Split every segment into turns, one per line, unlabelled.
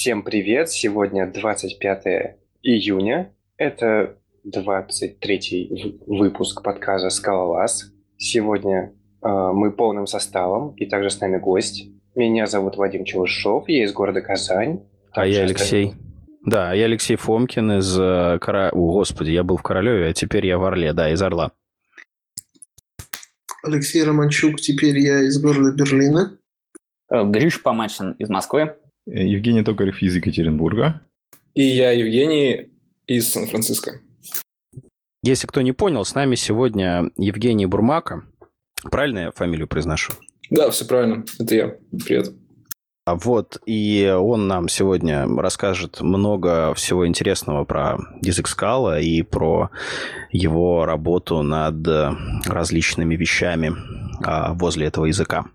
Всем привет! Сегодня 25 июня. Это 23 выпуск подкаста «Скалолаз». Сегодня э, мы полным составом, и также с нами гость. Меня зовут Вадим Челышов, я из города Казань.
А я Алексей. Да, я Алексей Фомкин из э, Кора... О, господи, я был в Королеве, а теперь я в Орле, да, из Орла.
Алексей Романчук, теперь я из города Берлина.
Э, Гриш Помачин из Москвы.
Евгений Токарев из Екатеринбурга.
И я Евгений из Сан-Франциско.
Если кто не понял, с нами сегодня Евгений Бурмака. Правильно я фамилию произношу?
Да, все правильно. Это я. Привет.
А Вот, и он нам сегодня расскажет много всего интересного про язык скала и про его работу над различными вещами а, возле этого языка.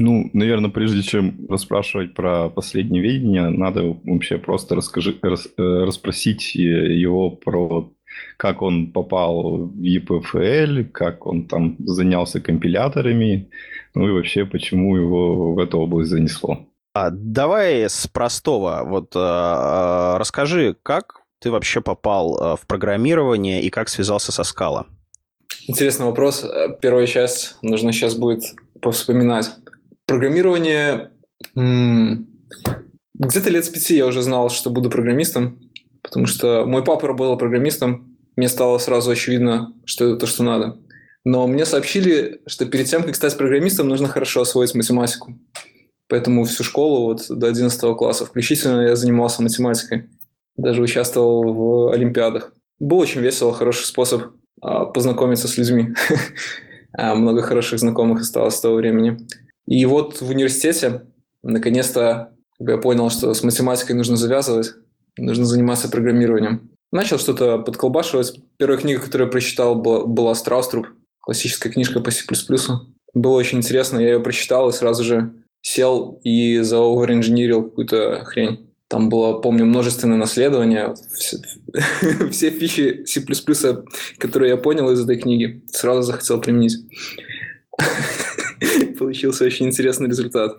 Ну, наверное, прежде чем расспрашивать про последнее видение, надо вообще просто расскажи, рас, э, расспросить его про как он попал в EPFL, как он там занялся компиляторами, ну и вообще, почему его в эту область занесло.
А, давай с простого. Вот а, расскажи, как ты вообще попал в программирование и как связался со скала?
Интересный вопрос. Первая часть нужно сейчас будет повспоминать. Программирование... Где-то лет с пяти я уже знал, что буду программистом, потому что мой папа работал программистом, мне стало сразу очевидно, что это то, что надо. Но мне сообщили, что перед тем, как стать программистом, нужно хорошо освоить математику. Поэтому всю школу вот до 11 класса включительно я занимался математикой. Даже участвовал в олимпиадах. Был очень весело, хороший способ а, познакомиться с людьми. А, много хороших знакомых осталось с того времени. И вот в университете наконец-то я понял, что с математикой нужно завязывать, нужно заниматься программированием. Начал что-то подколбашивать. Первая книга, которую я прочитал, была, была «Страуструб», классическая книжка по C++. Было очень интересно, я ее прочитал и сразу же сел и заоверинженерил какую-то хрень. Там было, помню, множественное наследование. Все, все фичи C++, которые я понял из этой книги, сразу захотел применить. Получился очень интересный результат.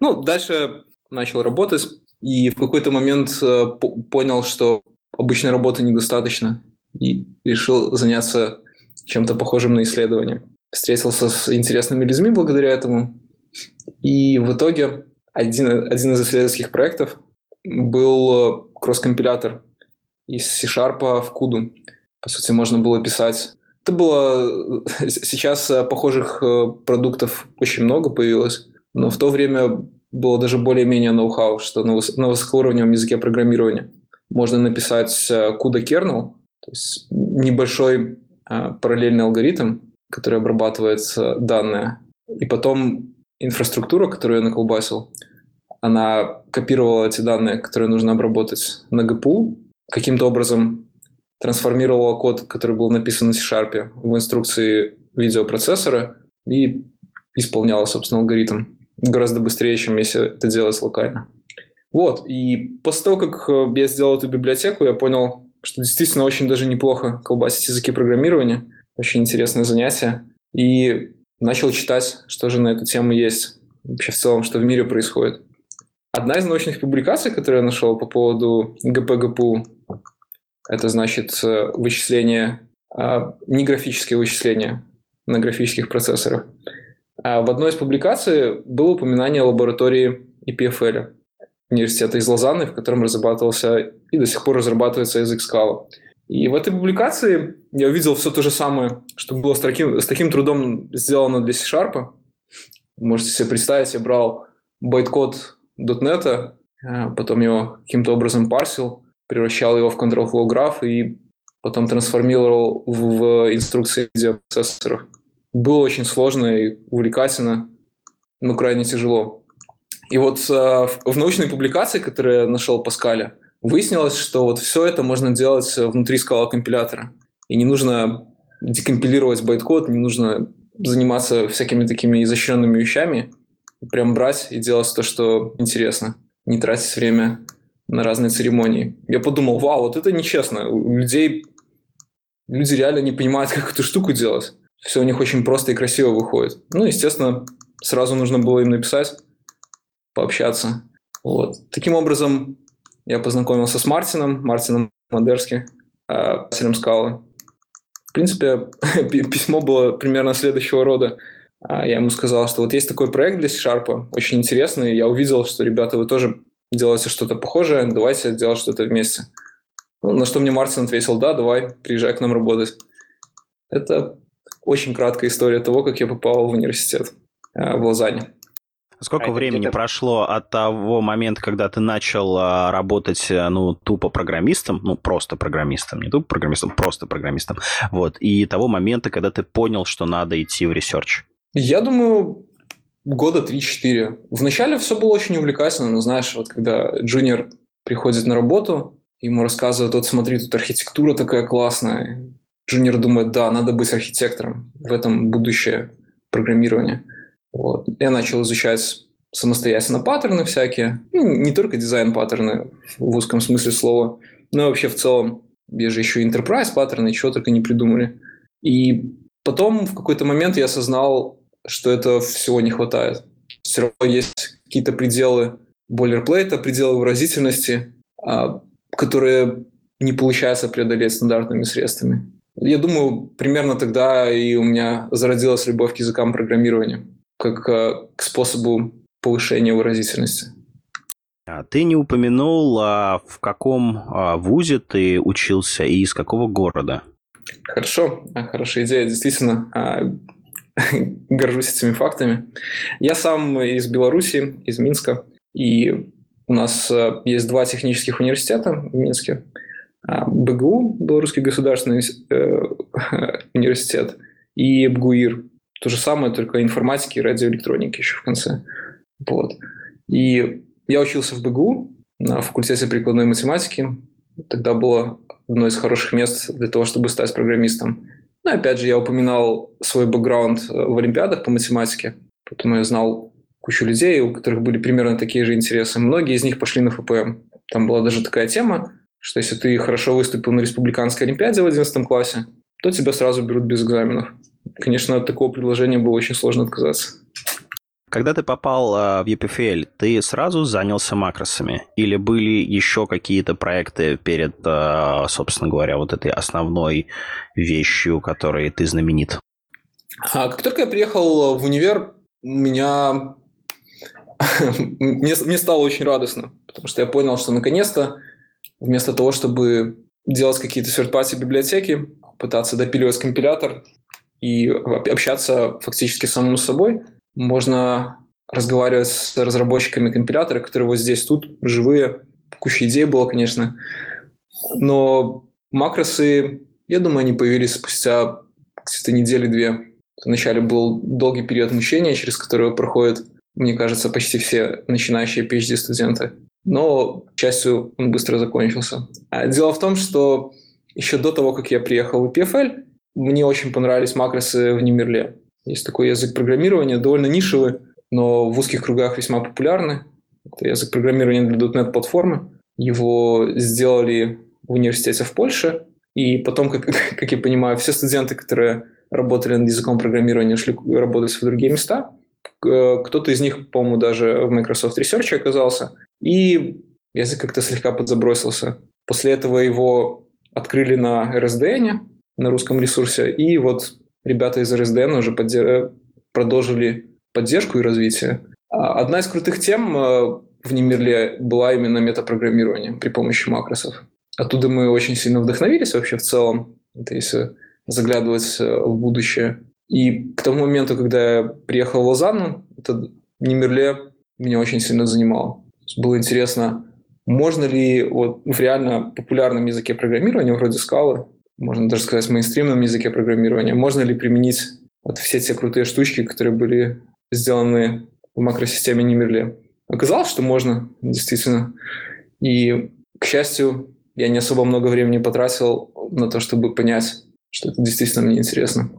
Ну, дальше начал работать, и в какой-то момент э, понял, что обычной работы недостаточно, и решил заняться чем-то похожим на исследование. Встретился с интересными людьми благодаря этому, и в итоге один, один из исследовательских проектов был кросс-компилятор из C-Sharp в Куду. По сути, можно было писать это было... Сейчас э, похожих э, продуктов очень много появилось, но в то время было даже более-менее ноу-хау, что на, выс... на высокоуровневом языке программирования можно написать CUDA э, kernel, то есть небольшой параллельный алгоритм, который обрабатывает данные, и потом инфраструктура, которую я наколбасил, она копировала эти данные, которые нужно обработать на GPU, каким-то образом трансформировала код, который был написан на C-Sharp в инструкции видеопроцессора и исполняла, собственно, алгоритм гораздо быстрее, чем если это делать локально. Вот, и после того, как э, я сделал эту библиотеку, я понял, что действительно очень даже неплохо колбасить языки программирования. Очень интересное занятие. И начал читать, что же на эту тему есть. Вообще в целом, что в мире происходит. Одна из научных публикаций, которую я нашел по поводу ГП-ГПУ, это значит э, вычисление, а, не графические вычисления на графических процессорах. А в одной из публикаций было упоминание лаборатории EPFL университета из Лозанны, в котором разрабатывался и до сих пор разрабатывается язык Scala. И в этой публикации я увидел все то же самое, что было с таким, с таким трудом сделано для C-Sharp. Можете себе представить, я брал байткод .NET, а потом его каким-то образом парсил, превращал его в control flow граф и потом трансформировал в, в инструкции видеопроцессоров. Было очень сложно и увлекательно, но крайне тяжело. И вот э, в научной публикации, которую я нашел Паскаля, выяснилось, что вот все это можно делать внутри скала компилятора. И не нужно декомпилировать байткод, не нужно заниматься всякими такими изощренными вещами, прям брать и делать то, что интересно, не тратить время на разные церемонии. Я подумал, вау, вот это нечестно. У людей люди реально не понимают, как эту штуку делать. Все у них очень просто и красиво выходит. Ну, естественно, сразу нужно было им написать, пообщаться. Вот. Таким образом, я познакомился с Мартином, Мартином Мадерски, писателем Скалы. В принципе, письмо было примерно следующего рода. А, я ему сказал, что вот есть такой проект для C-Sharp, очень интересный. Я увидел, что, ребята, вы тоже делаете что-то похожее, давайте делать что-то вместе. Ну, на что мне Мартин ответил, да, давай, приезжай к нам работать. Это очень краткая история того, как я попал в университет э, в Лозанне.
Сколько а времени прошло от того момента, когда ты начал а, работать, э, ну, тупо программистом, ну, просто программистом, не тупо программистом, просто программистом, вот, и того момента, когда ты понял, что надо идти в research?
Я думаю, года 3-4. Вначале все было очень увлекательно, но знаешь, вот когда джуниор приходит на работу, ему рассказывают, вот смотри, тут архитектура такая классная. Джуниор думает, да, надо быть архитектором, в этом будущее программирования. Вот. Я начал изучать самостоятельно паттерны всякие, ну, не только дизайн-паттерны в узком смысле слова, но и вообще в целом. Есть же еще enterprise паттерны, чего только не придумали. И потом в какой-то момент я осознал, что этого всего не хватает. Все равно есть какие-то пределы бойлерплейта, пределы выразительности, а, которые не получается преодолеть стандартными средствами. Я думаю, примерно тогда и у меня зародилась любовь к языкам программирования, как а, к способу повышения выразительности.
А ты не упомянул, в каком вузе ты учился и из какого города?
Хорошо, хорошая идея. Действительно, горжусь этими фактами. Я сам из Беларуси, из Минска, и у нас э, есть два технических университета в Минске. А, БГУ, Белорусский государственный э, университет, и БГУИР. То же самое, только информатики и радиоэлектроники еще в конце. Вот. И я учился в БГУ на факультете прикладной математики. Тогда было одно из хороших мест для того, чтобы стать программистом. Ну, опять же, я упоминал свой бэкграунд э, в Олимпиадах по математике, поэтому я знал кучу людей, у которых были примерно такие же интересы. Многие из них пошли на ФПМ. Там была даже такая тема, что если ты хорошо выступил на республиканской олимпиаде в 11 классе, то тебя сразу берут без экзаменов. Конечно, от такого предложения было очень сложно отказаться.
Когда ты попал а, в EPFL, ты сразу занялся макросами? Или были еще какие-то проекты перед, а, собственно говоря, вот этой основной вещью, которой ты знаменит?
А, как только я приехал в универ, меня... мне, мне стало очень радостно, потому что я понял, что наконец-то вместо того, чтобы делать какие-то third библиотеки, пытаться допиливать компилятор и общаться фактически самому собой, можно разговаривать с разработчиками компилятора, которые вот здесь, тут, живые. Куча идей было, конечно. Но макросы, я думаю, они появились спустя где-то недели-две. Вначале был долгий период мучения, через который проходят, мне кажется, почти все начинающие PhD-студенты. Но, к счастью, он быстро закончился. А дело в том, что еще до того, как я приехал в PFL, мне очень понравились макросы в Немерле. Есть такой язык программирования, довольно нишевый, но в узких кругах весьма популярный. Это язык программирования для .NET-платформы. Его сделали в университете в Польше, и потом, как, как я понимаю, все студенты, которые работали над языком программирования, шли работать в другие места. Кто-то из них, по-моему, даже в Microsoft Research оказался. И язык как-то слегка подзабросился. После этого его открыли на RSDN, на русском ресурсе, и вот ребята из RSDN уже подде- продолжили поддержку и развитие. А одна из крутых тем э, в Немирле была именно метапрограммирование при помощи макросов. Оттуда мы очень сильно вдохновились вообще в целом, это если заглядывать э, в будущее. И к тому моменту, когда я приехал в Лозанну, это Немирле меня очень сильно занимало. Было интересно, можно ли вот в реально популярном языке программирования, вроде скалы, можно даже сказать, мейнстримном языке программирования. Можно ли применить вот все те крутые штучки, которые были сделаны в макросистеме Немерле? Оказалось, что можно, действительно. И, к счастью, я не особо много времени потратил на то, чтобы понять, что это действительно мне интересно.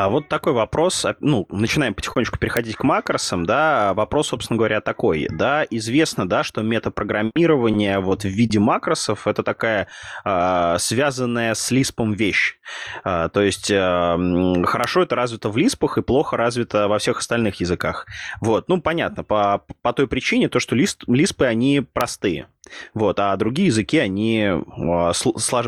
А вот такой вопрос, а, ну, начинаем потихонечку переходить к макросам, да, вопрос, собственно говоря, такой, да, известно, да, что метапрограммирование вот в виде макросов это такая э, связанная с лиспом вещь, э, то есть э, хорошо это развито в лиспах и плохо развито во всех остальных языках, вот, ну, понятно, по, по той причине, то, что лист, лиспы, они простые, вот, а другие языки, они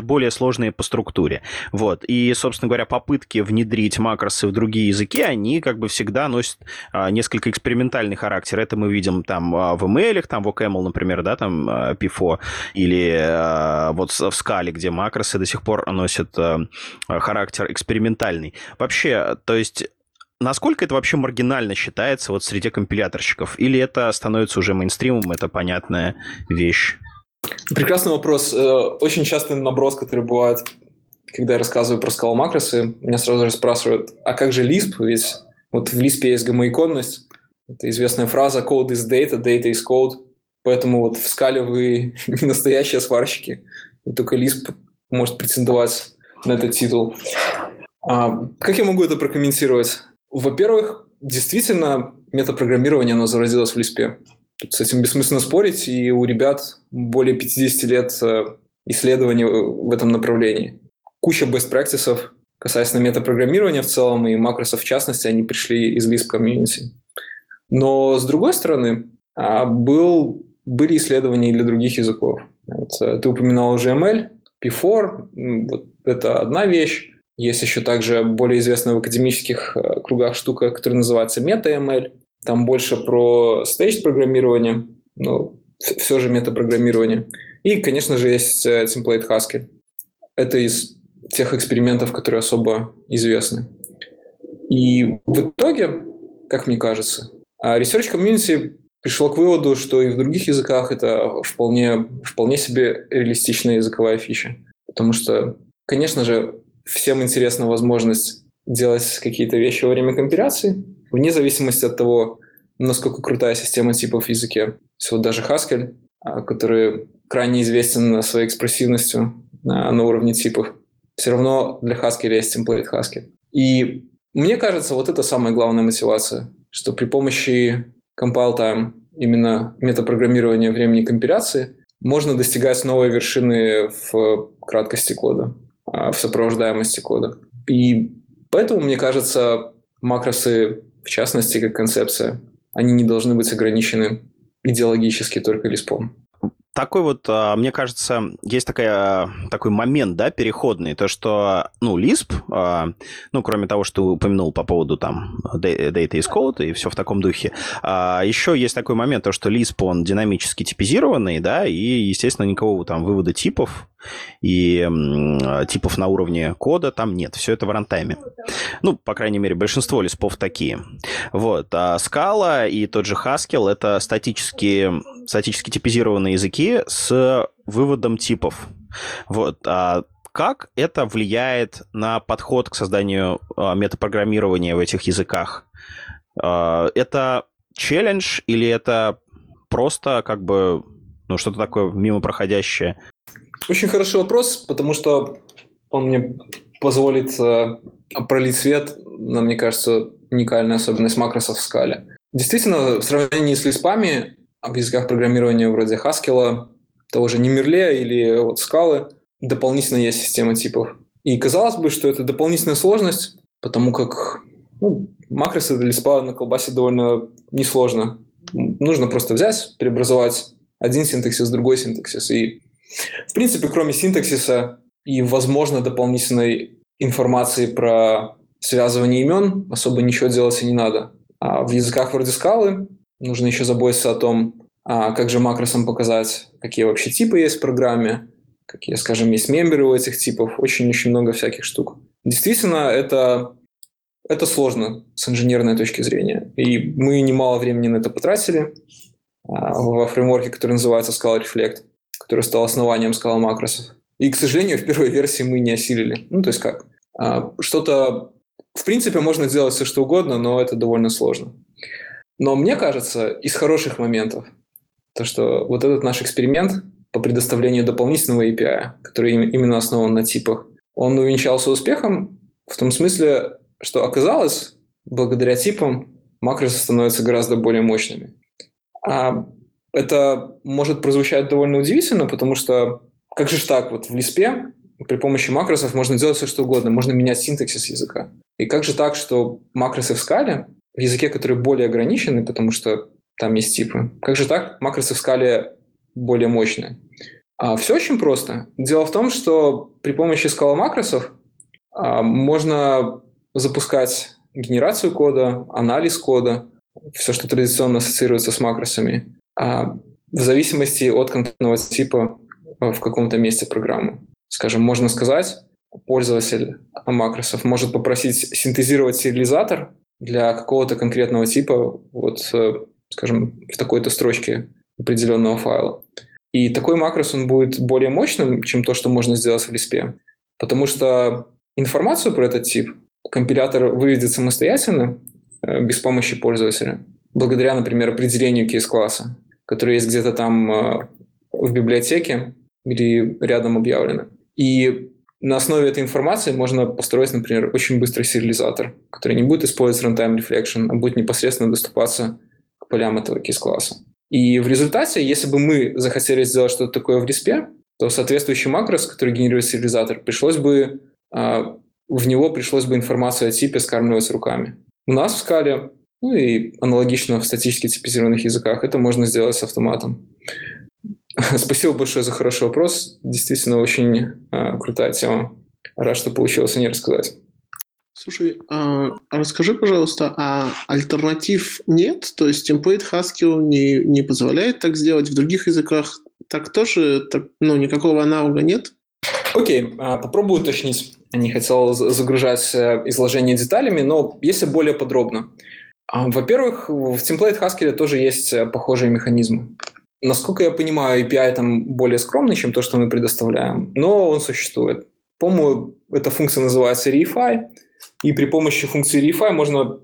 более сложные по структуре, вот, и, собственно говоря, попытки внедрить макросы в другие языки, они как бы всегда носят а, несколько экспериментальный характер. Это мы видим там а, в ML, там в OCaml, например, да, там а, PIFO, или вот в скале, где макросы до сих пор носят характер экспериментальный. Вообще, то есть Насколько это вообще маргинально считается вот среди компиляторщиков? Или это становится уже мейнстримом, это понятная вещь?
Прекрасный вопрос. Э, очень частый наброс, который бывает когда я рассказываю про скала макросы, меня сразу же спрашивают, а как же Lisp? Ведь вот в Lisp есть гомоиконность. Это известная фраза «code is data, data is code». Поэтому вот в скале вы не настоящие сварщики. И только Lisp может претендовать на этот титул. А, как я могу это прокомментировать? Во-первых, действительно, метапрограммирование, оно зародилось в Lisp. Тут с этим бессмысленно спорить, и у ребят более 50 лет э, исследований в этом направлении куча best practices касательно метапрограммирования в целом и макросов в частности, они пришли из Lisp комьюнити. Но с другой стороны, а, был, были исследования для других языков. Вот, э, ты упоминал уже ML, P4, вот это одна вещь. Есть еще также более известная в академических э, кругах штука, которая называется MetaML. Там больше про staged программирование, но все же метапрограммирование. И, конечно же, есть э, template Haskell. Это из тех экспериментов, которые особо известны. И в итоге, как мне кажется, а, Research Community пришло к выводу, что и в других языках это вполне, вполне себе реалистичная языковая фича. Потому что, конечно же, всем интересна возможность делать какие-то вещи во время компиляции, вне зависимости от того, насколько крутая система типов в языке. Все, даже Haskell, а, который крайне известен своей экспрессивностью на, на уровне типов, все равно для Haskell есть template Haskell. И мне кажется, вот это самая главная мотивация, что при помощи compile time, именно метапрограммирования времени компиляции, можно достигать новой вершины в краткости кода, а, в сопровождаемости кода. И поэтому, мне кажется, макросы, в частности, как концепция, они не должны быть ограничены идеологически только лиспом
такой вот, а, мне кажется, есть такая, такой момент, да, переходный, то, что, ну, Lisp, а, ну, кроме того, что ты упомянул по поводу там Data is Code и все в таком духе, а, еще есть такой момент, то, что Lisp, он динамически типизированный, да, и, естественно, никакого там вывода типов и типов на уровне кода там нет. Все это в рантайме. Ну, по крайней мере, большинство лиспов такие. Вот. А Scala и тот же Haskell — это статические, статически типизированные языки с выводом типов. Вот. А как это влияет на подход к созданию а, метапрограммирования в этих языках? А, это челлендж или это просто как бы ну, что-то такое мимо проходящее?
Очень хороший вопрос, потому что он мне позволит э, пролить свет на, мне кажется, уникальную особенность в скале. Действительно, в сравнении с лиспами в языках программирования вроде Haskell, того же Немерле или вот скалы, дополнительно есть система типов. И казалось бы, что это дополнительная сложность, потому как ну, макросы для лиспа на колбасе довольно несложно. Нужно просто взять, преобразовать один синтаксис в другой синтаксис, и в принципе, кроме синтаксиса и, возможно, дополнительной информации про связывание имен, особо ничего делать и не надо. А в языках вроде скалы нужно еще заботиться о том, а как же макросам показать, какие вообще типы есть в программе, какие, скажем, есть мемберы у этих типов, очень-очень много всяких штук. Действительно, это, это сложно с инженерной точки зрения. И мы немало времени на это потратили а, во фреймворке, который называется Scala Reflect который стал основанием скала макросов. И, к сожалению, в первой версии мы не осилили. Ну, то есть как? А, что-то... В принципе, можно сделать все, что угодно, но это довольно сложно. Но мне кажется, из хороших моментов, то, что вот этот наш эксперимент по предоставлению дополнительного API, который именно основан на типах, он увенчался успехом в том смысле, что оказалось, благодаря типам макросы становятся гораздо более мощными. А это может прозвучать довольно удивительно, потому что как же так, вот в Лиспе при помощи макросов можно делать все, что угодно, можно менять синтаксис языка. И как же так, что макросы в скале, в языке, который более ограниченный, потому что там есть типы, как же так, макросы в скале более мощные? А все очень просто. Дело в том, что при помощи скала макросов а, можно запускать генерацию кода, анализ кода, все, что традиционно ассоциируется с макросами, а в зависимости от конкретного типа в каком-то месте программы. Скажем, можно сказать, пользователь макросов может попросить синтезировать сериализатор для какого-то конкретного типа, вот, э, скажем, в такой-то строчке определенного файла. И такой макрос, он будет более мощным, чем то, что можно сделать в Lisp, потому что информацию про этот тип компилятор выведет самостоятельно, э, без помощи пользователя, благодаря, например, определению кейс-класса, который есть где-то там э, в библиотеке или рядом объявлено. И на основе этой информации можно построить, например, очень быстрый сериализатор, который не будет использовать runtime reflection, а будет непосредственно доступаться к полям этого кейс-класса. И в результате, если бы мы захотели сделать что-то такое в Lisp, то соответствующий макрос, который генерирует сериализатор, пришлось бы, а, в него пришлось бы информацию о типе скармливать руками. У нас в скале, ну и аналогично в статически типизированных языках, это можно сделать с автоматом. Спасибо большое за хороший вопрос. Действительно, очень э, крутая тема. Рад, что получилось о ней рассказать.
Слушай, а расскажи, пожалуйста, а альтернатив нет? То есть template Haskell не, не позволяет так сделать? В других языках так тоже, так, ну, никакого аналога нет?
Окей, okay, попробую уточнить. Не хотел загружать э, изложение деталями, но если более подробно. Во-первых, в template Haskell тоже есть э, похожие механизмы. Насколько я понимаю, API там более скромный, чем то, что мы предоставляем, но он существует. По-моему, эта функция называется reify, и при помощи функции reify можно,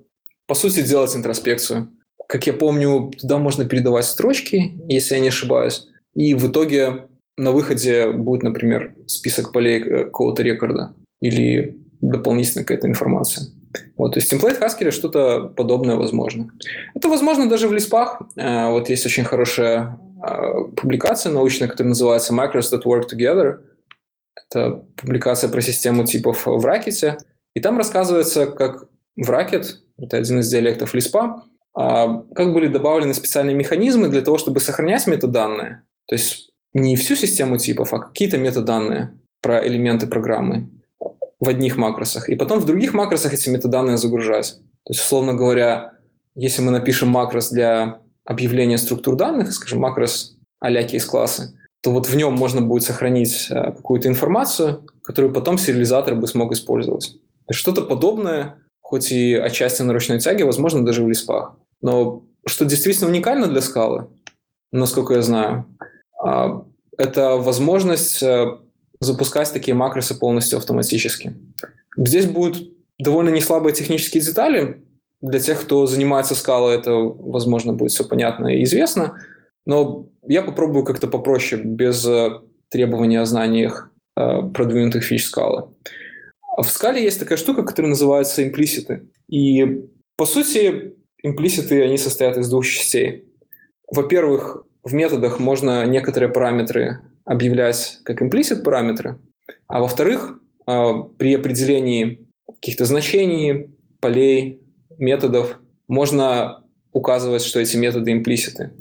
по сути, делать интроспекцию. Как я помню, туда можно передавать строчки, если я не ошибаюсь, и в итоге на выходе будет, например, список полей э, какого-то рекорда или дополнительная какая-то информация. Вот, то есть template Haskell что-то подобное возможно. Это возможно даже в лиспах. Э, вот есть очень хорошая публикация научная, которая называется Macros that work together. Это публикация про систему типов в Racket. И там рассказывается, как в Racket, это один из диалектов лиспа, а, как были добавлены специальные механизмы для того, чтобы сохранять метаданные. То есть не всю систему типов, а какие-то метаданные про элементы программы в одних макросах, и потом в других макросах эти метаданные загружать. То есть, условно говоря, если мы напишем макрос для объявления структур данных, скажем, макрос а-ля кейс-классы, то вот в нем можно будет сохранить э, какую-то информацию, которую потом сериализатор бы смог использовать. Что-то подобное, хоть и отчасти на ручной тяге, возможно, даже в лиспах. Но что действительно уникально для скалы, насколько я знаю, а, это возможность э, запускать такие макросы полностью автоматически. Здесь будут довольно неслабые технические детали. Для тех, кто занимается скалой, это, возможно, будет все понятно и известно. Но я попробую как-то попроще, без э, требования о знаниях э, продвинутых фич скалы. В скале есть такая штука, которая называется имплиситы. И, по сути, имплиситы, они состоят из двух частей. Во-первых, в методах можно некоторые параметры объявлять как implicit параметры, а во-вторых, а, при определении каких-то значений, полей, методов можно указывать, что эти методы имплиситы.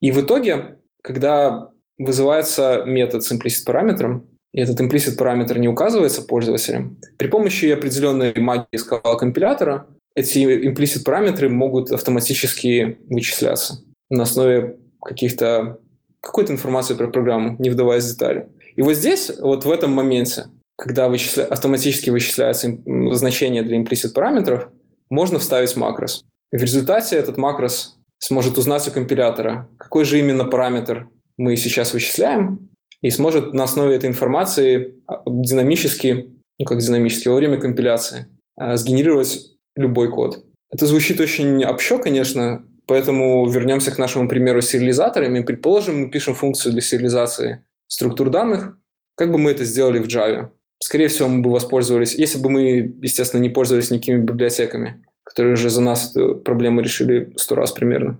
И в итоге, когда вызывается метод с implicit параметром, и этот implicit параметр не указывается пользователем, при помощи определенной магии скала компилятора эти implicit параметры могут автоматически вычисляться на основе каких-то какой-то информацию про программу, не вдаваясь в детали. И вот здесь, вот в этом моменте, когда вычисля... автоматически вычисляется значение для implicit параметров, можно вставить макрос. В результате этот макрос сможет узнать у компилятора, какой же именно параметр мы сейчас вычисляем, и сможет на основе этой информации а, динамически, ну как динамически, во время компиляции а, сгенерировать любой код. Это звучит очень общо, конечно, Поэтому вернемся к нашему примеру с сериализаторами. Предположим, мы пишем функцию для сериализации структур данных. Как бы мы это сделали в Java? Скорее всего, мы бы воспользовались, если бы мы, естественно, не пользовались никакими библиотеками, которые уже за нас эту проблему решили сто раз примерно.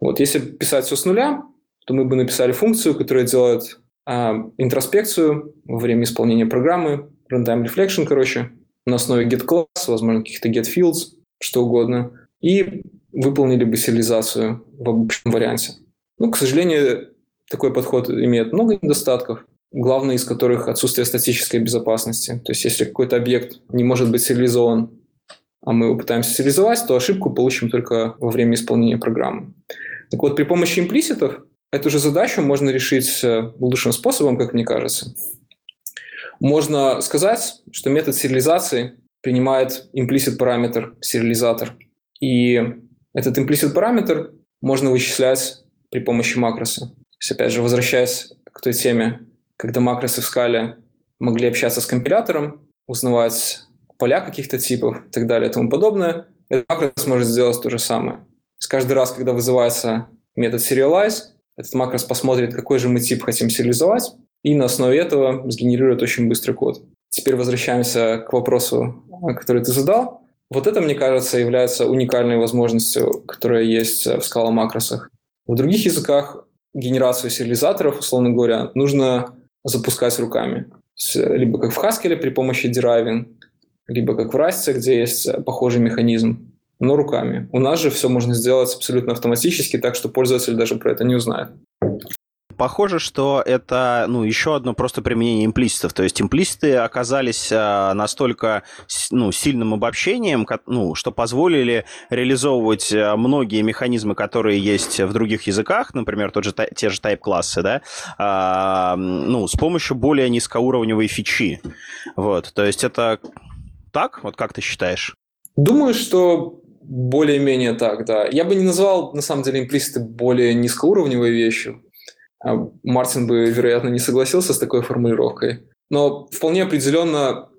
Вот, если писать все с нуля, то мы бы написали функцию, которая делает а, интроспекцию во время исполнения программы, runtime reflection, короче, на основе get class, возможно, каких-то get fields, что угодно, и выполнили бы сериализацию в обычном варианте. Ну, к сожалению, такой подход имеет много недостатков, главный из которых отсутствие статической безопасности. То есть, если какой-то объект не может быть сериализован, а мы его пытаемся сериализовать, то ошибку получим только во время исполнения программы. Так вот, при помощи имплиситов эту же задачу можно решить э, лучшим способом, как мне кажется. Можно сказать, что метод сериализации принимает имплисит параметр сериализатор. И этот имплисит параметр можно вычислять при помощи макроса. То есть, опять же, возвращаясь к той теме, когда макросы в скале могли общаться с компилятором, узнавать поля каких-то типов и так далее и тому подобное, этот макрос может сделать то же самое. Есть каждый раз, когда вызывается метод serialize, этот макрос посмотрит, какой же мы тип хотим сериализовать, и на основе этого сгенерирует очень быстрый код. Теперь возвращаемся к вопросу, который ты задал. Вот это, мне кажется, является уникальной возможностью, которая есть в скала макросах. В других языках генерацию сериализаторов, условно говоря, нужно запускать руками. Либо как в Haskell при помощи deriving, либо как в Rust, где есть похожий механизм, но руками. У нас же все можно сделать абсолютно автоматически, так что пользователь даже про это не узнает
похоже, что это ну, еще одно просто применение имплиситов. То есть имплиситы оказались а, настолько ну, сильным обобщением, ну, что позволили реализовывать а, многие механизмы, которые есть в других языках, например, тот же, те же type-классы, да, а, ну, с помощью более низкоуровневой фичи. Вот, то есть это так? Вот как ты считаешь?
Думаю, что более-менее так, да. Я бы не назвал, на самом деле, имплиситы более низкоуровневой вещью. А Мартин бы, вероятно, не согласился с такой формулировкой. Но вполне определенно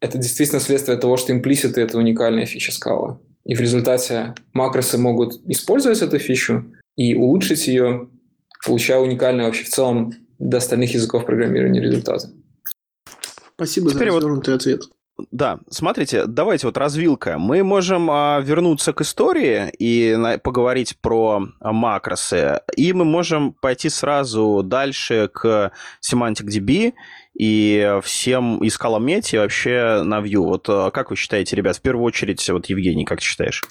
это действительно следствие того, что имплиситы — это уникальная фича скала. И в результате макросы могут использовать эту фичу и улучшить ее, получая уникальные вообще в целом до остальных языков программирования результаты.
Спасибо Теперь за развернутый вот... ответ.
Да, смотрите, давайте вот развилка. Мы можем а, вернуться к истории и на, поговорить про а, макросы, и мы можем пойти сразу дальше к Semantic DB и всем и скаломете и вообще на Vue. Вот а, как вы считаете, ребят, в первую очередь, вот Евгений, как ты считаешь?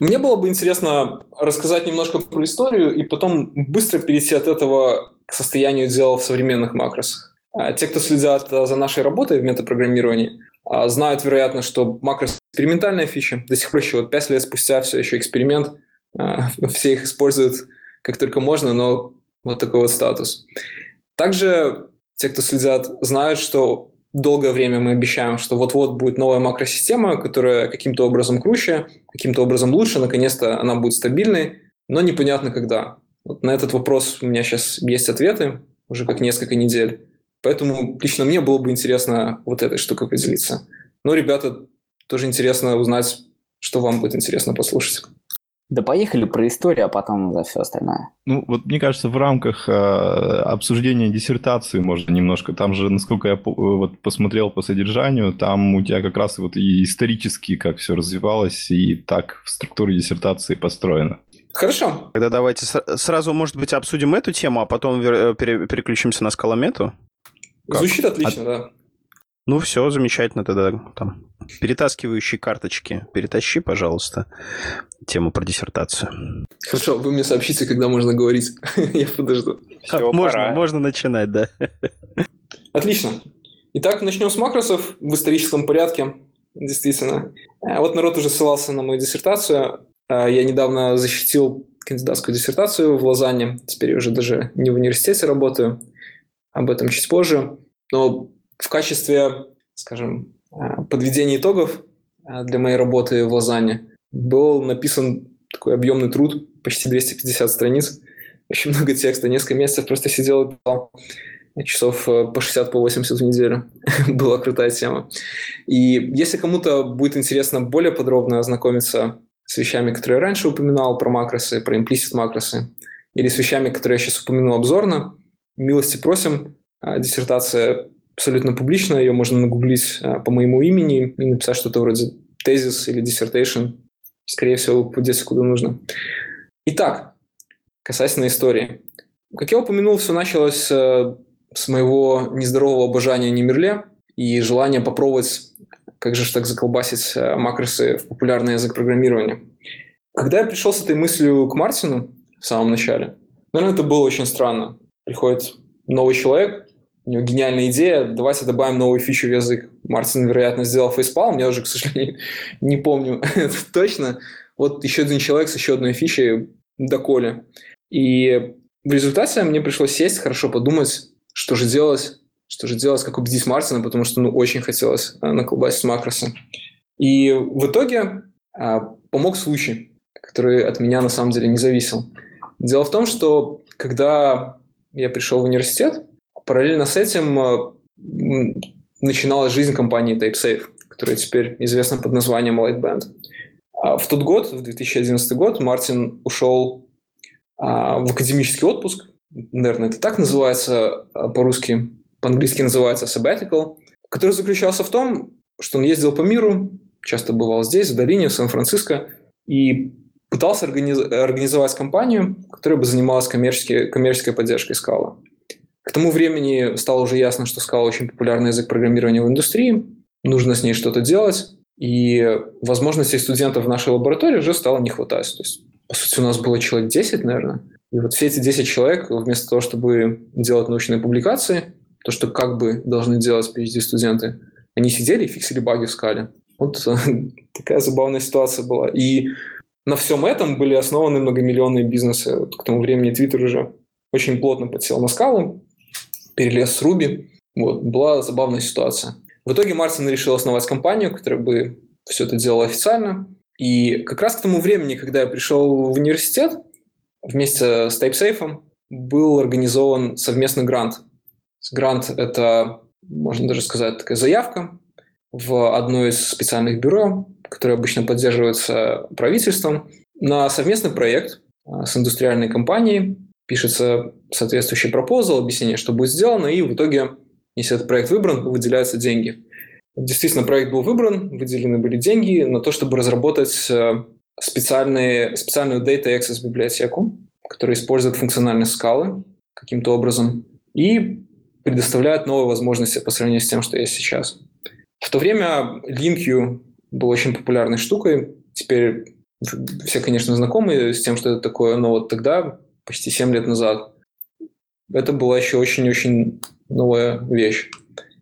Мне было бы интересно рассказать немножко про историю и потом быстро перейти от этого к состоянию дел в современных макросах. А, те, кто следят за нашей работой в метапрограммировании, а, знают, вероятно, что макрос экспериментальная фича. До сих пор еще вот 5 лет спустя все еще эксперимент. А, все их используют как только можно, но вот такой вот статус. Также те, кто следят, знают, что долгое время мы обещаем, что вот-вот будет новая макросистема, которая каким-то образом круче, каким-то образом лучше, наконец-то она будет стабильной, но непонятно когда. Вот на этот вопрос у меня сейчас есть ответы, уже как несколько недель. Поэтому лично мне было бы интересно вот этой штукой поделиться. Но, ребята, тоже интересно узнать, что вам будет интересно послушать.
Да поехали про историю, а потом за все остальное.
Ну, вот мне кажется, в рамках э, обсуждения диссертации можно немножко. Там же, насколько я по, вот посмотрел по содержанию, там у тебя как раз вот и исторически как все развивалось, и так в структуре диссертации построено.
Хорошо.
Тогда давайте сразу, может быть, обсудим эту тему, а потом э, переключимся на скаломету.
Как? Звучит отлично, а... да.
Ну, все, замечательно тогда. Там, перетаскивающие карточки. Перетащи, пожалуйста, тему про диссертацию.
Хорошо, вы мне сообщите, когда можно говорить. Я подожду.
Все, можно, пора. можно начинать, да.
Отлично. Итак, начнем с макросов в историческом порядке. Действительно. Э, вот народ уже ссылался на мою диссертацию. Э, я недавно защитил кандидатскую диссертацию в Лозанне. Теперь я уже даже не в университете работаю об этом чуть позже. Но в качестве, скажем, э, подведения итогов э, для моей работы в Лозанне был написан такой объемный труд, почти 250 страниц, очень много текста, несколько месяцев просто сидел и писал часов э, по 60, по 80 в неделю. Была крутая тема. И если кому-то будет интересно более подробно ознакомиться с вещами, которые я раньше упоминал, про макросы, про имплисит макросы, или с вещами, которые я сейчас упомянул обзорно, милости просим. А, диссертация абсолютно публично, ее можно нагуглить э, по моему имени и написать что-то вроде тезис или dissertation. Скорее всего, попадете куда нужно. Итак, касательно истории. Как я упомянул, все началось э, с моего нездорового обожания Немерле и желания попробовать, как же так заколбасить э, макросы в популярный язык программирования. Когда я пришел с этой мыслью к Мартину в самом начале, наверное, это было очень странно. Приходит новый человек, у него гениальная идея, давайте добавим новую фичу в язык. Мартин, вероятно, сделал фейспалм, я уже, к сожалению, не помню точно. Вот еще один человек с еще одной фичей, доколе. И в результате мне пришлось сесть, хорошо подумать, что же делать, что же делать, как убедить Мартина, потому что ну, очень хотелось а, наколбасить макросы. И в итоге а, помог случай, который от меня на самом деле не зависел. Дело в том, что когда я пришел в университет, Параллельно с этим э, начиналась жизнь компании TypeSafe, которая теперь известна под названием Lightband. А в тот год, в 2011 год, Мартин ушел а, в академический отпуск. Наверное, это так называется а, по-русски. По-английски называется sabbatical, который заключался в том, что он ездил по миру, часто бывал здесь, в долине, в Сан-Франциско, и пытался организовать компанию, которая бы занималась коммерческой, коммерческой поддержкой скала. К тому времени стало уже ясно, что Scala очень популярный язык программирования в индустрии, нужно с ней что-то делать, и возможностей студентов в нашей лаборатории уже стало не хватать. То есть, по сути, у нас было человек 10, наверное, и вот все эти 10 человек, вместо того, чтобы делать научные публикации, то, что как бы должны делать PhD-студенты, они сидели и фиксили баги в скале. Вот такая забавная ситуация была. И на всем этом были основаны многомиллионные бизнесы. К тому времени Twitter уже очень плотно подсел на скалу, перелез с Руби. Вот, была забавная ситуация. В итоге Мартин решил основать компанию, которая бы все это делала официально. И как раз к тому времени, когда я пришел в университет, вместе с TypeSafe был организован совместный грант. Грант – это, можно даже сказать, такая заявка в одно из специальных бюро, которое обычно поддерживается правительством, на совместный проект а, с индустриальной компанией, пишется соответствующий пропозал, объяснение, что будет сделано, и в итоге, если этот проект выбран, выделяются деньги. Действительно, проект был выбран, выделены были деньги на то, чтобы разработать э, специальные, специальную Data Access библиотеку, которая использует функциональность скалы каким-то образом и предоставляет новые возможности по сравнению с тем, что есть сейчас. В то время LinkU был очень популярной штукой. Теперь все, конечно, знакомы с тем, что это такое, но вот тогда почти 7 лет назад. Это была еще очень-очень новая вещь.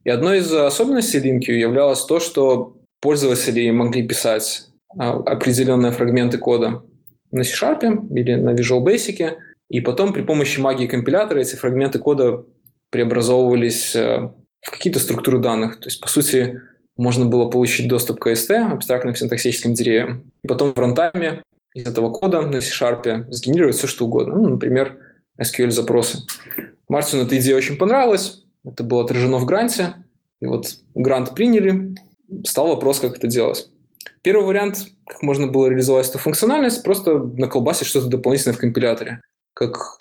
И одной из особенностей LinkU являлось то, что пользователи могли писать а, определенные фрагменты кода на C-Sharp или на Visual Basic, и потом при помощи магии компилятора эти фрагменты кода преобразовывались э, в какие-то структуры данных. То есть, по сути, можно было получить доступ к AST, абстрактным синтаксическим деревьям, и потом в рантайме из этого кода на C-Sharp сгенерировать все, что угодно. Ну, например, SQL-запросы. Мартину эта идея очень понравилась. Это было отражено в гранте. И вот грант приняли. Стал вопрос, как это делать. Первый вариант, как можно было реализовать эту функциональность, просто наколбасить что-то дополнительное в компиляторе. Как,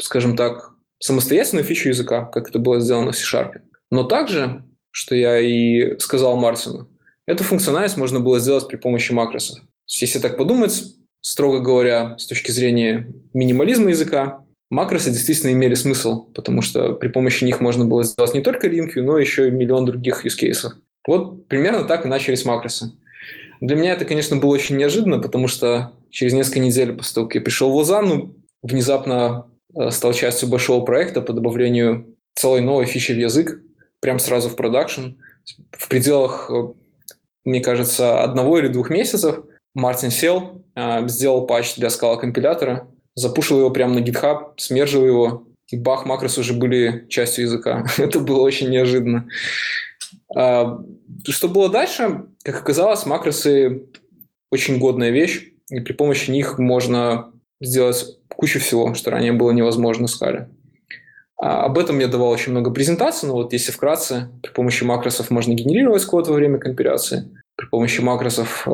скажем так, самостоятельную фичу языка, как это было сделано в C-Sharp. Но также, что я и сказал Мартину, эту функциональность можно было сделать при помощи макросов. Если так подумать, строго говоря, с точки зрения минимализма языка, макросы действительно имели смысл, потому что при помощи них можно было сделать не только линки, но еще и миллион других cases. Вот примерно так и начались макросы. Для меня это, конечно, было очень неожиданно, потому что через несколько недель после того, как я пришел в Лозанну, внезапно э, стал частью большого проекта по добавлению целой новой фичи в язык, прям сразу в продакшн. В пределах, э, мне кажется, одного или двух месяцев – Мартин сел, а, сделал патч для скала компилятора, запушил его прямо на GitHub, смержил его, и бах, макросы уже были частью языка. Это было очень неожиданно. А, что было дальше? Как оказалось, макросы очень годная вещь, и при помощи них можно сделать кучу всего, что ранее было невозможно в скале. А, об этом я давал очень много презентаций, но вот если вкратце, при помощи макросов можно генерировать код во время компиляции, при помощи макросов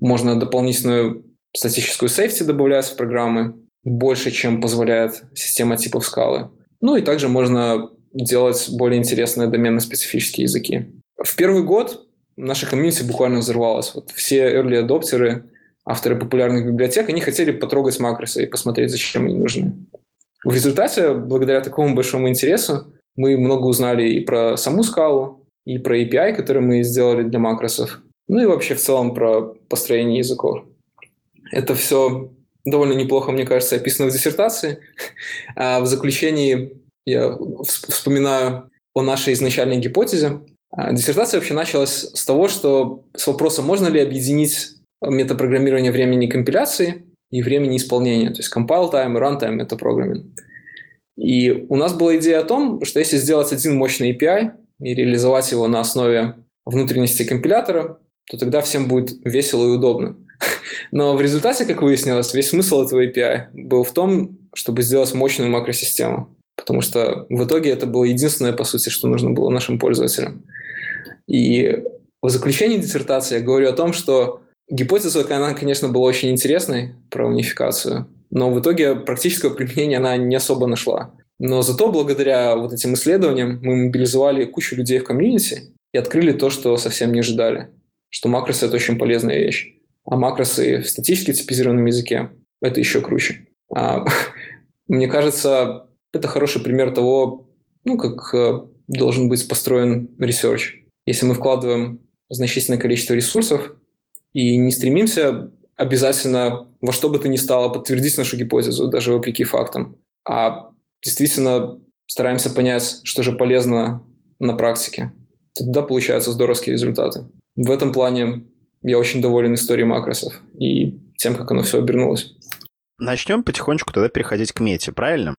можно дополнительную статическую сейфти добавлять в программы, больше, чем позволяет система типов скалы. Ну и также можно делать более интересные доменно-специфические языки. В первый год наша комьюнити буквально взорвалась. Вот все early адоптеры, авторы популярных библиотек, они хотели потрогать макросы и посмотреть, зачем они нужны. В результате, благодаря такому большому интересу, мы много узнали и про саму скалу, и про API, который мы сделали для макросов, ну и вообще в целом про построение языков. Это все довольно неплохо, мне кажется, описано в диссертации. А в заключении я вспоминаю о нашей изначальной гипотезе. А диссертация вообще началась с того, что с вопроса, можно ли объединить метапрограммирование времени компиляции и времени исполнения, то есть compile time и runtime метапрограмминг. И у нас была идея о том, что если сделать один мощный API и реализовать его на основе внутренности компилятора, то тогда всем будет весело и удобно. Но в результате, как выяснилось, весь смысл этого API был в том, чтобы сделать мощную макросистему. Потому что в итоге это было единственное, по сути, что нужно было нашим пользователям. И в заключении диссертации я говорю о том, что гипотеза, она, конечно, была очень интересной про унификацию, но в итоге практического применения она не особо нашла. Но зато благодаря вот этим исследованиям мы мобилизовали кучу людей в комьюнити и открыли то, что совсем не ожидали, что макросы — это очень полезная вещь. А макросы в статически типизированном языке — это еще круче. А, мне кажется, это хороший пример того, ну, как э, должен быть построен research. Если мы вкладываем значительное количество ресурсов и не стремимся обязательно во что бы то ни стало подтвердить нашу гипотезу, даже вопреки фактам, а действительно стараемся понять, что же полезно на практике, тогда получаются здоровские результаты. В этом плане я очень доволен историей макросов и тем, как оно все обернулось.
Начнем потихонечку тогда переходить к мете, правильно?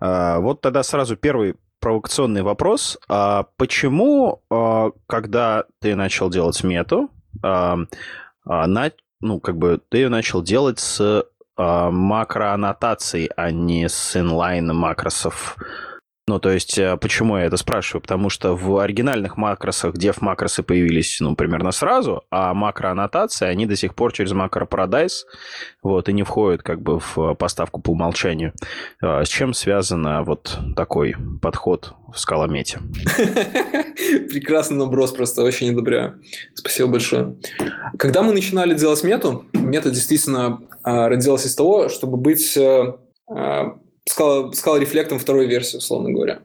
А, вот тогда сразу первый провокационный вопрос. А почему, а, когда ты начал делать мету, на, ну, как бы ты ее начал делать с макроаннотацией, а не с инлайн макросов? Ну, то есть, э, почему я это спрашиваю? Потому что в оригинальных макросах дев-макросы появились, ну, примерно сразу, а макроаннотации, они до сих пор через макро-парадайз, вот, и не входят как бы в поставку по умолчанию. А с чем связано вот такой подход в скаломете?
Прекрасный наброс, просто очень одобряю. Спасибо большое. Когда мы начинали делать мету, мета действительно а, родилась из того, чтобы быть а, сказал, сказал рефлектом второй версии, условно говоря.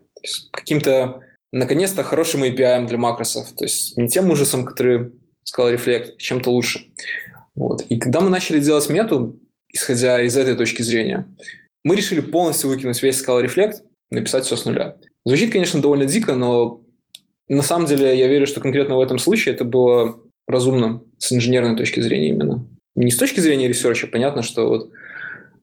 Каким-то, наконец-то, хорошим API для макросов. То есть не тем ужасом, который сказал рефлект, чем-то лучше. Вот. И когда мы начали делать мету, исходя из этой точки зрения, мы решили полностью выкинуть весь Scala Reflect, написать все с нуля. Звучит, конечно, довольно дико, но на самом деле я верю, что конкретно в этом случае это было разумно с инженерной точки зрения именно. Не с точки зрения research а, понятно, что вот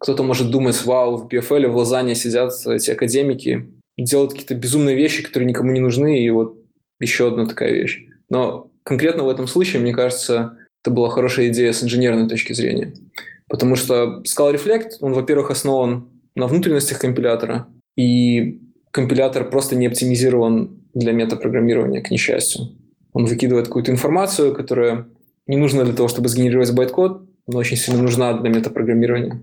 кто-то может думать, вау, в EPFL, в Лозанне сидят эти академики, делают какие-то безумные вещи, которые никому не нужны, и вот еще одна такая вещь. Но конкретно в этом случае, мне кажется, это была хорошая идея с инженерной точки зрения. Потому что Scala Reflect, он, во-первых, основан на внутренностях компилятора, и компилятор просто не оптимизирован для метапрограммирования, к несчастью. Он выкидывает какую-то информацию, которая не нужна для того, чтобы сгенерировать байткод, но очень сильно нужна для метапрограммирования.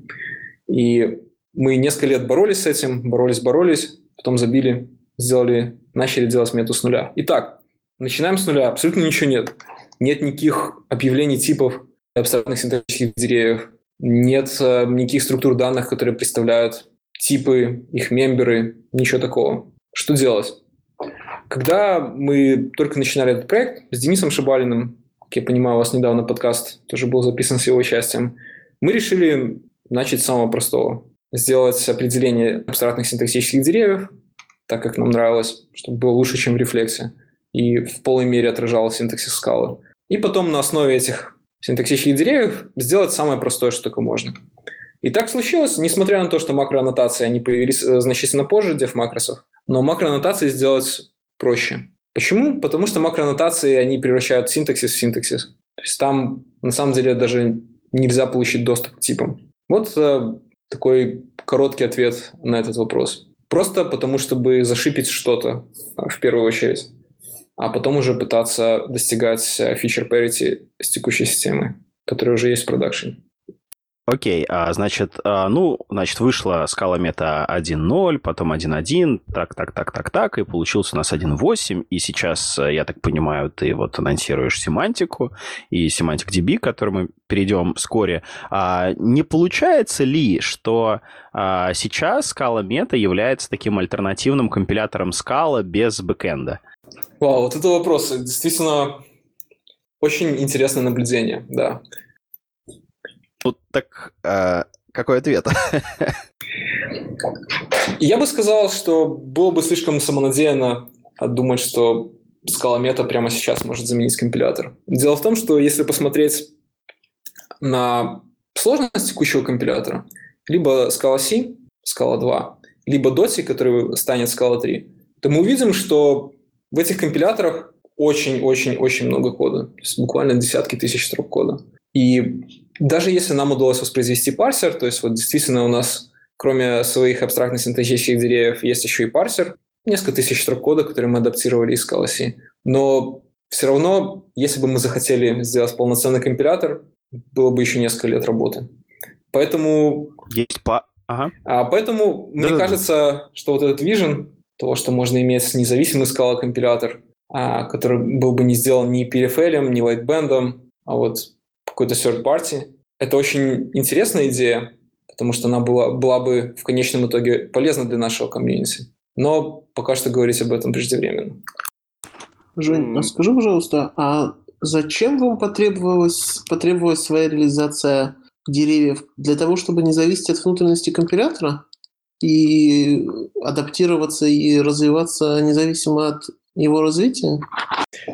И мы несколько лет боролись с этим, боролись, боролись, потом забили, сделали, начали делать мету с нуля. Итак, начинаем с нуля, абсолютно ничего нет. Нет никаких объявлений типов абстрактных синтаксических деревьев, нет э, никаких структур данных, которые представляют типы, их мемберы, ничего такого. Что делать? Когда мы только начинали этот проект с Денисом Шибалиным, как я понимаю, у вас недавно подкаст тоже был записан с его участием, мы решили начать с самого простого. Сделать определение абстрактных синтаксических деревьев, так как нам нравилось, чтобы было лучше, чем в рефлексе, и в полной мере отражало синтаксис скалы. И потом на основе этих синтаксических деревьев сделать самое простое, что только можно. И так случилось, несмотря на то, что макроаннотации они появились э, значительно позже дев макросов, но макроаннотации сделать проще. Почему? Потому что макроаннотации, они превращают синтаксис в синтаксис. То есть там на самом деле даже нельзя получить доступ к типам. Вот э, такой короткий ответ на этот вопрос. Просто потому, чтобы зашипить что-то э, в первую очередь, а потом уже пытаться достигать э, feature parity с текущей системой, которая уже есть в продакшене.
Окей, а, значит, а, ну, значит, вышла скала мета 1.0, потом 1.1, так, так, так, так, так, и получился у нас 1.8, и сейчас, э, я так понимаю, ты вот анонсируешь семантику и семантик DB, к которой мы перейдем вскоре. А не получается ли, что а, сейчас скала мета является таким альтернативным компилятором скала без бэкэнда?
Вау, вот это вопрос. Действительно, очень интересное наблюдение, да.
Так э, какой ответ?
Я бы сказал, что было бы слишком самонадеянно думать, что скала мета прямо сейчас может заменить компилятор. Дело в том, что если посмотреть на сложность текущего компилятора, либо скала C, скала 2, либо DOTI, который станет скала 3, то мы увидим, что в этих компиляторах очень-очень-очень много кода. То есть буквально десятки тысяч строк кода. И даже если нам удалось воспроизвести парсер, то есть вот действительно у нас кроме своих абстрактных синтетических деревьев есть еще и парсер, несколько тысяч строк кода, которые мы адаптировали из Scala Но все равно, если бы мы захотели сделать полноценный компилятор, было бы еще несколько лет работы. Поэтому...
Есть по... Ага.
А, поэтому да, мне да, кажется, да. что вот этот vision, того, что можно иметь независимый скала компилятор, а, который был бы не сделан ни PFL, ни Lightband, а вот какой-то third party. Это очень интересная идея, потому что она была, была бы в конечном итоге полезна для нашего комьюнити. Но пока что говорить об этом преждевременно.
Жень, а скажи, пожалуйста, а зачем вам потребовалась, потребовалась своя реализация деревьев? Для того, чтобы не зависеть от внутренности компилятора? И адаптироваться и развиваться независимо от его развития?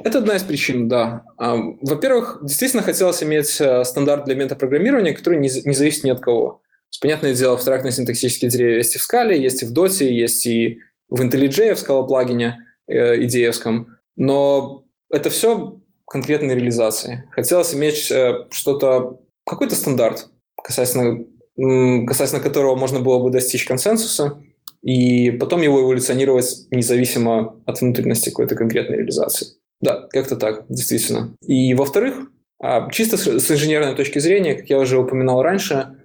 Это одна из причин, да. А, во-первых, действительно хотелось иметь э, стандарт для метапрограммирования, который не, не зависит ни от кого. Понятное дело, абстрактные синтаксические деревья есть и в Scala, есть и в Dota, есть и в IntelliJ, в Scala плагине э, идеевском. Но это все конкретные реализации. Хотелось иметь э, что-то, какой-то стандарт, касательно, касательно которого можно было бы достичь консенсуса, и потом его эволюционировать независимо от внутренности какой-то конкретной реализации. Да, как-то так, действительно. И во-вторых, а, чисто с инженерной точки зрения, как я уже упоминал раньше,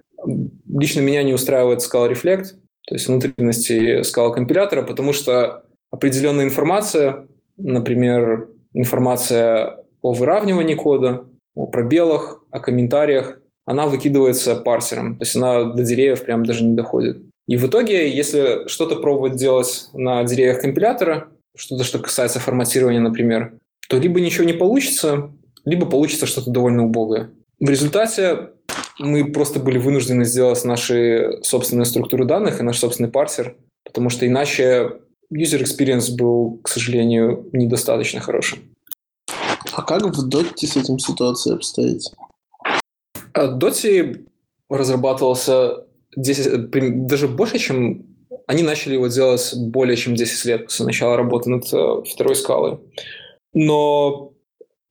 лично меня не устраивает Scala Reflect, то есть внутренности Scala компилятора, потому что определенная информация, например, информация о выравнивании кода, о пробелах, о комментариях, она выкидывается парсером, то есть она до деревьев прям даже не доходит. И в итоге, если что-то пробовать делать на деревьях компилятора, что-то, что касается форматирования, например, то либо ничего не получится, либо получится что-то довольно убогое. В результате мы просто были вынуждены сделать наши собственные структуры данных и наш собственный парсер, потому что иначе user experience был, к сожалению, недостаточно хорошим.
А как в Dotty с этим ситуацией обстоит?
Dotty разрабатывался 10, даже больше, чем... Они начали его делать более чем 10 лет после начала работы над э, второй скалой. Но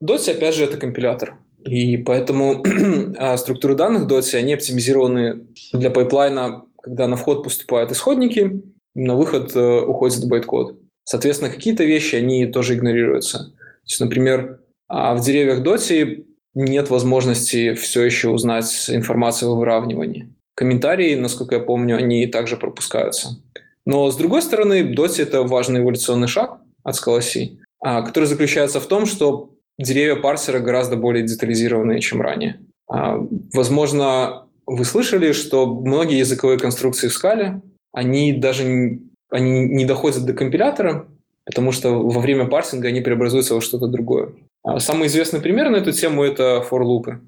Dotty, опять же, это компилятор. И поэтому а, структуры данных Dotty, они оптимизированы для pipeline а, когда на вход поступают исходники, на выход э, уходит байткод. Соответственно, какие-то вещи, они тоже игнорируются. То есть, например, а, в деревьях Dotty нет возможности все еще узнать информацию о выравнивании. Комментарии, насколько я помню, они также пропускаются. Но, с другой стороны, Dotty — это важный эволюционный шаг от C, а, который заключается в том, что деревья парсера гораздо более детализированные, чем ранее. А, возможно, вы слышали, что многие языковые конструкции в скале, они даже не, они не доходят до компилятора, потому что во время парсинга они преобразуются во что-то другое. А, самый известный пример на эту тему — это форлупы.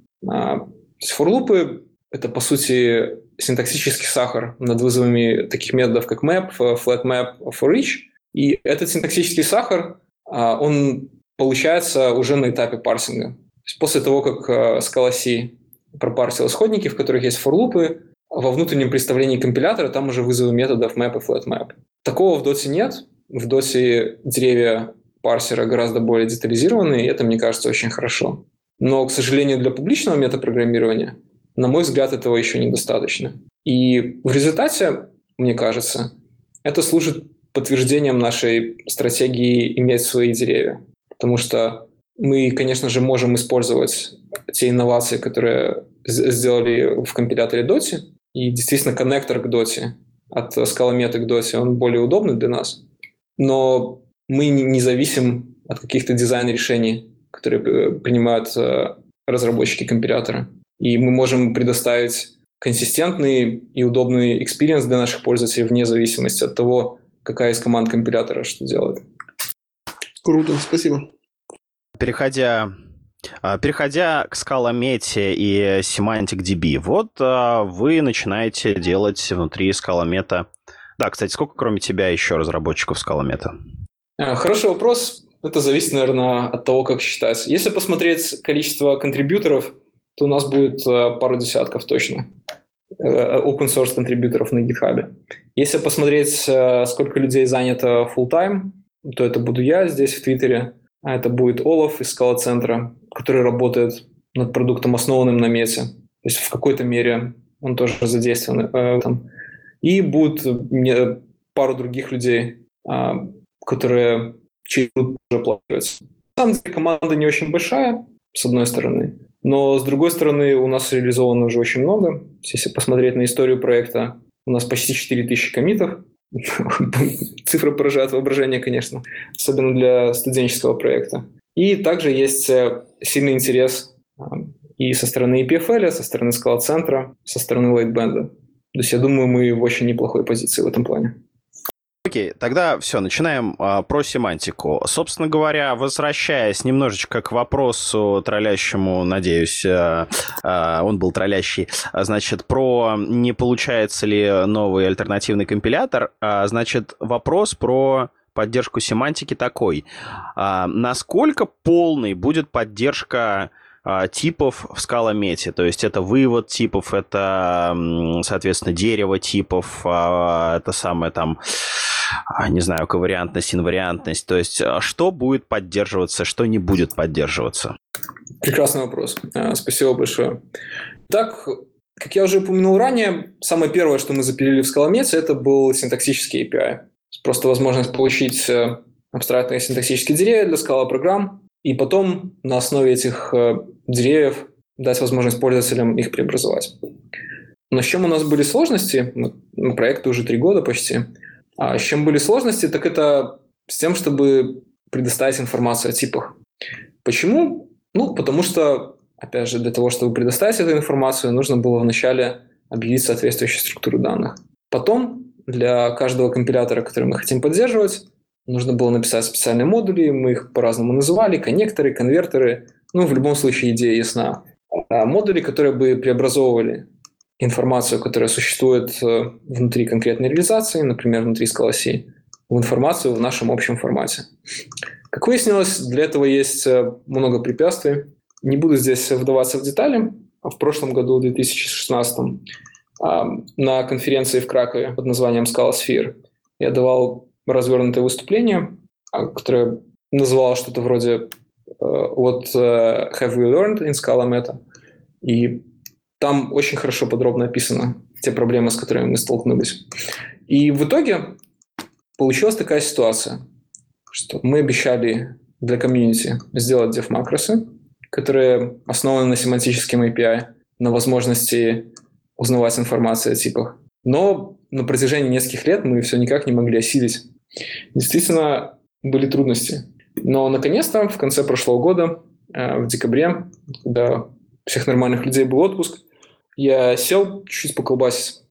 Форлупы это, по сути, синтаксический сахар над вызовами таких методов, как map, flat map, for each. И этот синтаксический сахар, а, он получается уже на этапе парсинга. после того, как а, Scala C пропарсил исходники, в которых есть форлупы, во внутреннем представлении компилятора там уже вызовы методов map и flat map. Такого в Dotty нет. В Dotty деревья парсера гораздо более детализированы, и это, мне кажется, очень хорошо. Но, к сожалению, для публичного метапрограммирования на мой взгляд, этого еще недостаточно. И в результате, мне кажется, это служит подтверждением нашей стратегии иметь свои деревья. Потому что мы, конечно же, можем использовать те инновации, которые сделали в компиляторе Dota, и действительно коннектор к Dota от скаломета к Dota, он более удобный для нас, но мы не зависим от каких-то дизайн-решений, которые э, принимают э, разработчики компилятора. И мы можем предоставить консистентный и удобный experience для наших пользователей вне зависимости от того, какая из команд компилятора что делает.
Круто, спасибо.
Переходя а, Переходя к скаламете и Semantic DB, вот а, вы начинаете делать внутри скаламета. Да, кстати, сколько кроме тебя еще разработчиков скаломета?
А, хороший вопрос. Это зависит, наверное, от того, как считать. Если посмотреть количество контрибьюторов, то у нас будет пару десятков точно э, open source контрибьюторов на GitHub. Если посмотреть, сколько людей занято full-time, то это буду я здесь в Твиттере, а это будет Олаф из скала-центра, который работает над продуктом, основанным на мете. То есть в какой-то мере он тоже задействован э, в этом. И будет пару других людей, э, которые через уже планируются. На самом деле команда не очень большая, с одной стороны, но с другой стороны у нас реализовано уже очень много. Если посмотреть на историю проекта, у нас почти 4000 комитов, Цифра поражает воображение, конечно, особенно для студенческого проекта. И также есть э, сильный интерес э, и со стороны EPFL, со стороны скала-центра, со стороны Lightband. То есть я думаю, мы в очень неплохой позиции в этом плане.
Окей, тогда все, начинаем а, про семантику. Собственно говоря, возвращаясь немножечко к вопросу троллящему, надеюсь, а, а, он был троллящий, значит, про не получается ли новый альтернативный компилятор, а, значит, вопрос про поддержку семантики такой. А, насколько полной будет поддержка а, типов в скаломете. То есть это вывод типов, это, соответственно, дерево типов, а, это самое там, а, не знаю, ковариантность, инвариантность. То есть что будет поддерживаться, что не будет поддерживаться?
Прекрасный вопрос. Спасибо большое. Так, как я уже упомянул ранее, самое первое, что мы запилили в скаломете, это был синтаксический API. Просто возможность получить э, абстрактные синтаксические деревья для скала-программ, и потом на основе этих э, деревьев дать возможность пользователям их преобразовать. Но с чем у нас были сложности? Ну, проекту уже три года почти. А с чем были сложности, так это с тем, чтобы предоставить информацию о типах. Почему? Ну, потому что, опять же, для того, чтобы предоставить эту информацию, нужно было вначале объявить соответствующую структуру данных. Потом для каждого компилятора, который мы хотим поддерживать, Нужно было написать специальные модули, мы их по-разному называли, коннекторы, конвертеры. Ну, в любом случае идея ясна. А модули, которые бы преобразовывали информацию, которая существует э, внутри конкретной реализации, например, внутри скалоси, в информацию в нашем общем формате. Как выяснилось, для этого есть э, много препятствий. Не буду здесь вдаваться в детали. В прошлом году, в 2016, на конференции в Кракове под названием Scalasphere я давал развернутое выступление, а, которое называло что-то вроде э, uh, Have we learned in Scala Meta? И там очень хорошо подробно описано те проблемы, с которыми мы столкнулись. И в итоге получилась такая ситуация, что мы обещали для комьюнити сделать dev-макросы, которые основаны на семантическом API, на возможности узнавать информацию о типах. Но на протяжении нескольких лет мы все никак не могли осилить Действительно, были трудности. Но, наконец-то, в конце прошлого года, э, в декабре, когда всех нормальных людей был отпуск, я сел чуть-чуть поколбасить.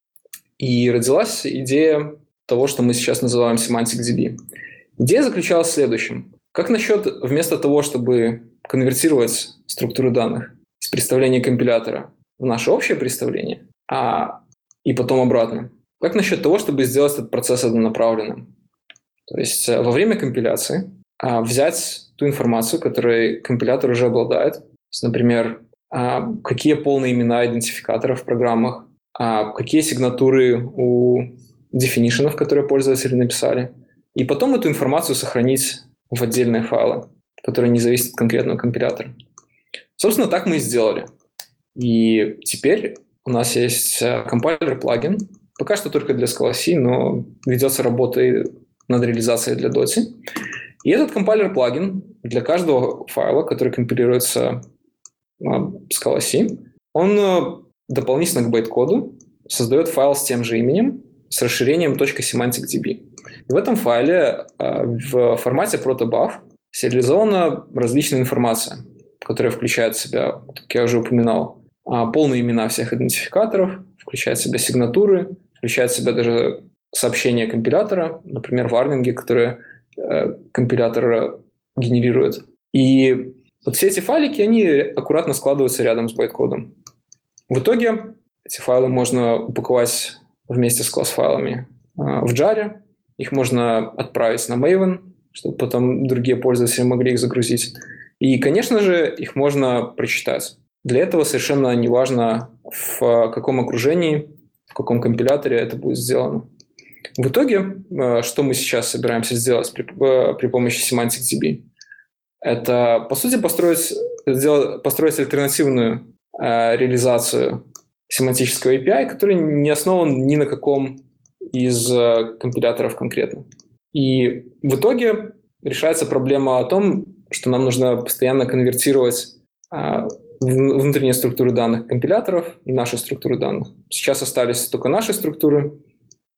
И родилась идея того, что мы сейчас называем Semantic DB. Идея заключалась в следующем. Как насчет вместо того, чтобы конвертировать структуру данных из представления компилятора в наше общее представление, а и потом обратно, как насчет того, чтобы сделать этот процесс однонаправленным? То есть э, во время компиляции а, взять ту информацию, которой компилятор уже обладает, например, какие полные имена идентификаторов в программах, а, какие сигнатуры у дефинишенов, которые пользователи написали, и потом эту информацию сохранить в отдельные файлы, которые не зависят от конкретного компилятора. Собственно, так мы и сделали. И теперь у нас есть э, компайлер-плагин, пока что только для Scala C, но ведется работа над реализацией для Dota. И этот компайлер-плагин для каждого файла, который компилируется Scala C, он э, дополнительно к байт-коду создает файл с тем же именем, с расширением .semantic.db. В этом файле э, в формате protobuf сериализована различная информация, которая включает в себя, как я уже упоминал, а, полные имена всех идентификаторов, включает в себя сигнатуры, включает в себя даже сообщения компилятора, например, варнинги, которые э, компилятор генерирует. И вот все эти файлики, они аккуратно складываются рядом с байткодом. В итоге эти файлы можно упаковать вместе с класс-файлами э, в Jar, их можно отправить на Maven, чтобы потом другие пользователи могли их загрузить. И, конечно же, их можно прочитать. Для этого совершенно не важно, в каком окружении, в каком компиляторе это будет сделано. В итоге, э, что мы сейчас собираемся сделать при, э, при помощи SemanticDB? Это, по сути, построить, сделать, построить альтернативную э, реализацию семантического API, который не основан ни на каком из э, компиляторов конкретно. И в итоге решается проблема о том, что нам нужно постоянно конвертировать а, внутренние структуры данных компиляторов и наши структуры данных. Сейчас остались только наши структуры,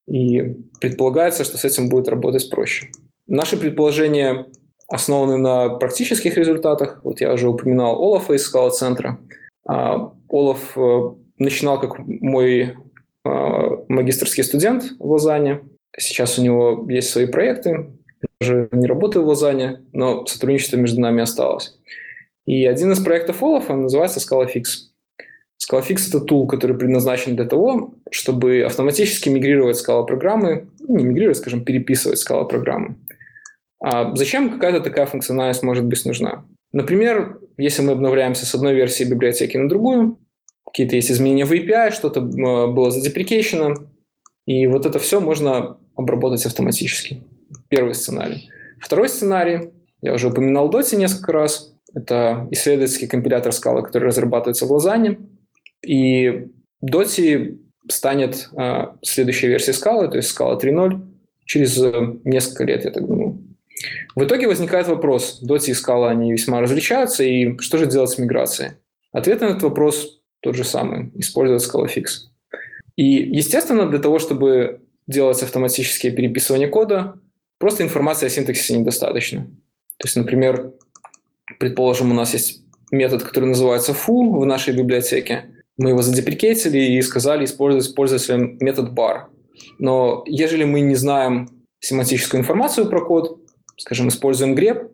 и предполагается, что с этим будет работать проще. Наши предположения основаны на практических результатах. Вот я уже упоминал Олафа из скала центра. А, Олаф э, начинал как мой а, магистрский студент в Лозанне. Сейчас у него есть свои проекты. Я уже не работаю в Лозанне, но сотрудничество между нами осталось. И один из проектов Олафа называется ScalaFix. ScalaFix – это тул, который предназначен для того, чтобы автоматически мигрировать скала-программы, ну, не мигрировать, скажем, переписывать скала-программы. А зачем какая-то такая функциональность может быть нужна? Например, если мы обновляемся с одной версии библиотеки на другую, какие-то есть изменения в API, что-то было задеприкейшено, и вот это все можно обработать автоматически. Первый сценарий. Второй сценарий, я уже упоминал Dotty несколько раз, это исследовательский компилятор Scala, который разрабатывается в Лозанне. И Dotty станет э, следующей версией Scala, то есть Scala 3.0, через несколько лет, я так думаю. В итоге возникает вопрос, Dotty и Scala, они весьма различаются, и что же делать с миграцией? Ответ на этот вопрос тот же самый, использовать ScalaFix. И, естественно, для того, чтобы делать автоматические переписывания кода, просто информации о синтаксисе недостаточно. То есть, например, предположим, у нас есть метод, который называется foo в нашей библиотеке. Мы его задеприкетили и сказали использовать пользователям метод bar. Но ежели мы не знаем семантическую информацию про код, скажем, используем grep,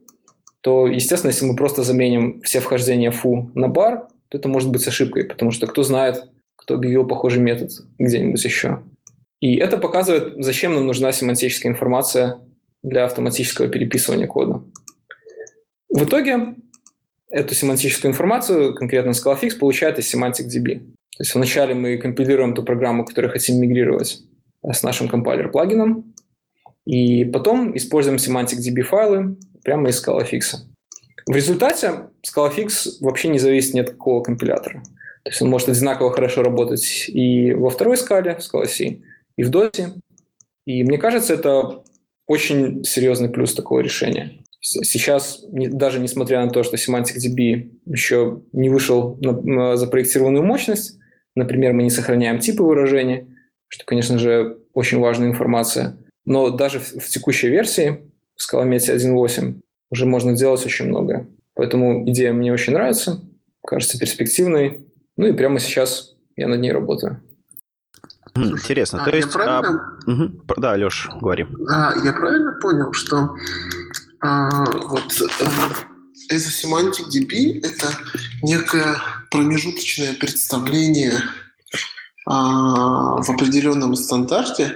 то, естественно, если мы просто заменим все вхождения foo на bar, то это может быть ошибкой, потому что кто знает, кто объявил похожий метод где-нибудь еще. И это показывает, зачем нам нужна семантическая информация для автоматического переписывания кода. В итоге эту семантическую информацию, конкретно ScalaFix, получает из SemanticDB. То есть вначале мы компилируем ту программу, которую хотим мигрировать с нашим компайлер-плагином, и потом используем SemanticDB файлы прямо из ScalaFix. В результате ScalaFix вообще не зависит ни от какого компилятора. То есть он может одинаково хорошо работать и во второй скале, в Scala C, и в Dota. И мне кажется, это очень серьезный плюс такого решения. Сейчас, даже несмотря на то, что SemanticDB еще не вышел на, запроектированную мощность, например, мы не сохраняем типы выражений, что, конечно же, очень важная информация, но даже в, в текущей версии в Scalamatic 1.8 уже можно делать очень многое. Поэтому идея мне очень нравится, кажется перспективной. Ну и прямо сейчас я над ней работаю.
Интересно.
А,
То есть,
правильно...
а... Угу. Да, Леш, говори.
А, я правильно понял, что а, вот это семантик DB это некое промежуточное представление а, в определенном стандарте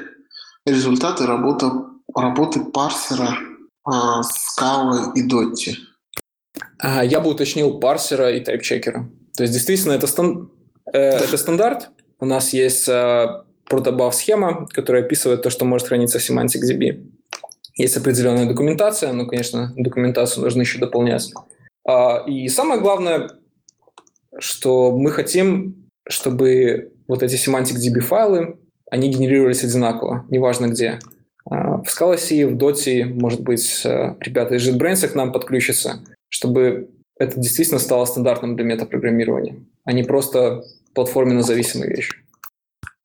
результаты работы, работы парсера а, Scala и Dotty?
А, я бы уточнил парсера и тайпчекера. То есть, действительно, это, стан... э, это стандарт. У нас есть э, схема, которая описывает то, что может храниться в SemanticDB. Есть определенная документация, но, конечно, документацию нужно еще дополнять. И самое главное, что мы хотим, чтобы вот эти SemanticDB файлы, они генерировались одинаково, неважно где. В Scala C, в Dota, может быть, ребята из JetBrains к нам подключатся, чтобы это действительно стало стандартным для метапрограммирования, а не просто платформенно зависимая вещь.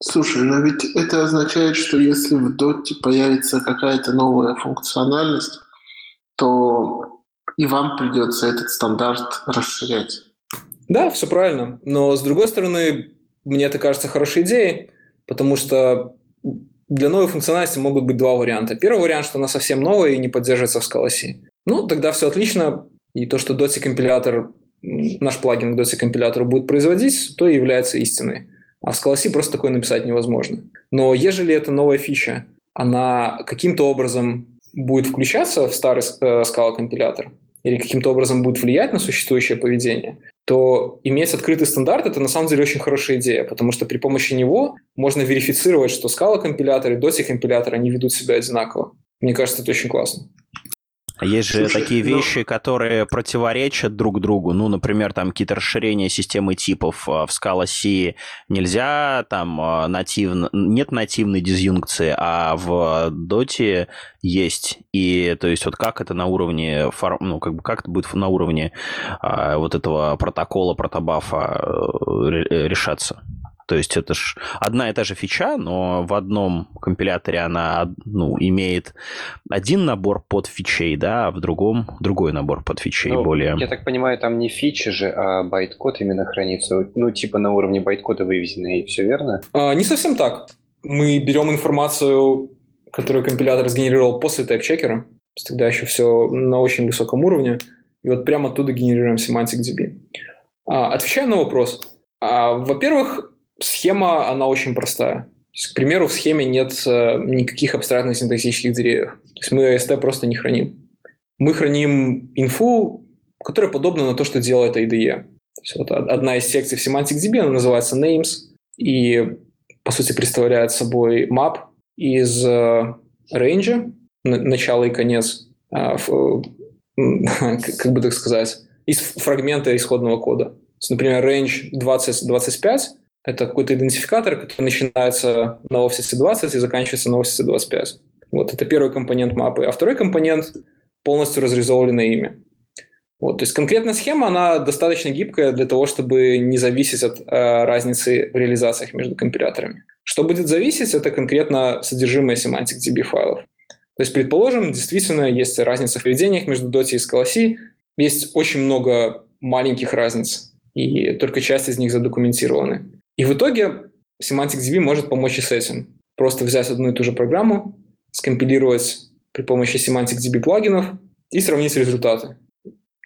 Слушай, но ведь это означает, что если в Dot появится какая-то новая функциональность, то и вам придется этот стандарт расширять.
Да, все правильно. Но с другой стороны, мне это кажется хорошей идеей, потому что для новой функциональности могут быть два варианта. Первый вариант, что она совсем новая и не поддерживается в Scala C. Ну, тогда все отлично. И то, что Dotty компилятор, наш плагин к Dotty компилятору будет производить, то и является истиной. А в Scala C просто такое написать невозможно. Но ежели это новая фича, она каким-то образом будет включаться в старый э, Scala компилятор или каким-то образом будет влиять на существующее поведение, то иметь открытый стандарт – это на самом деле очень хорошая идея, потому что при помощи него можно верифицировать, что Scala компилятор и Dotty компилятор, они ведут себя одинаково. Мне кажется, это очень классно.
Есть же Слушай, такие ну... вещи, которые противоречат друг другу. Ну, например, там какие-то расширения системы типов а, в Scala C нельзя, там а, нативно, нет нативной дизъюнкции, а в Dota есть. И то есть вот как это на уровне, ну, как бы как это будет на уровне а, вот этого протокола, протобафа э, решаться? То есть это ж одна и та же фича, но в одном компиляторе она ну, имеет один набор под фичей, да, а в другом другой набор под фичей ну, более...
Я так понимаю, там не фичи же, а байткод именно хранится. Ну, типа на уровне байткода выведены, и все верно?
А, не совсем так. Мы берем информацию, которую компилятор сгенерировал после тайп-чекера, тогда еще все на очень высоком уровне, и вот прямо оттуда генерируем semantic DB. А, отвечаю на вопрос. А, во-первых, Схема, она очень простая. Есть, к примеру, в схеме нет э, никаких абстрактных синтаксических деревьев. То есть мы AST просто не храним. Мы храним инфу, которая подобна на то, что делает IDE. То есть вот одна из секций в SemanticDB, она называется names, и, по сути, представляет собой map из э, range, начало и конец, э, как бы так сказать, из фрагмента исходного кода. Например, range 20-25 это какой-то идентификатор, который начинается на офисе 20 и заканчивается на офисе 25. Вот это первый компонент мапы. А второй компонент полностью разрезовленное имя. Вот, то есть конкретная схема, она достаточно гибкая для того, чтобы не зависеть от э, разницы в реализациях между компиляторами. Что будет зависеть, это конкретно содержимое semantic DB файлов. То есть, предположим, действительно есть разница в поведениях между Dota и Scala C. Есть очень много маленьких разниц, и только часть из них задокументированы. И в итоге SemanticDB может помочь и с этим. Просто взять одну и ту же программу, скомпилировать при помощи SemanticDB плагинов и сравнить результаты.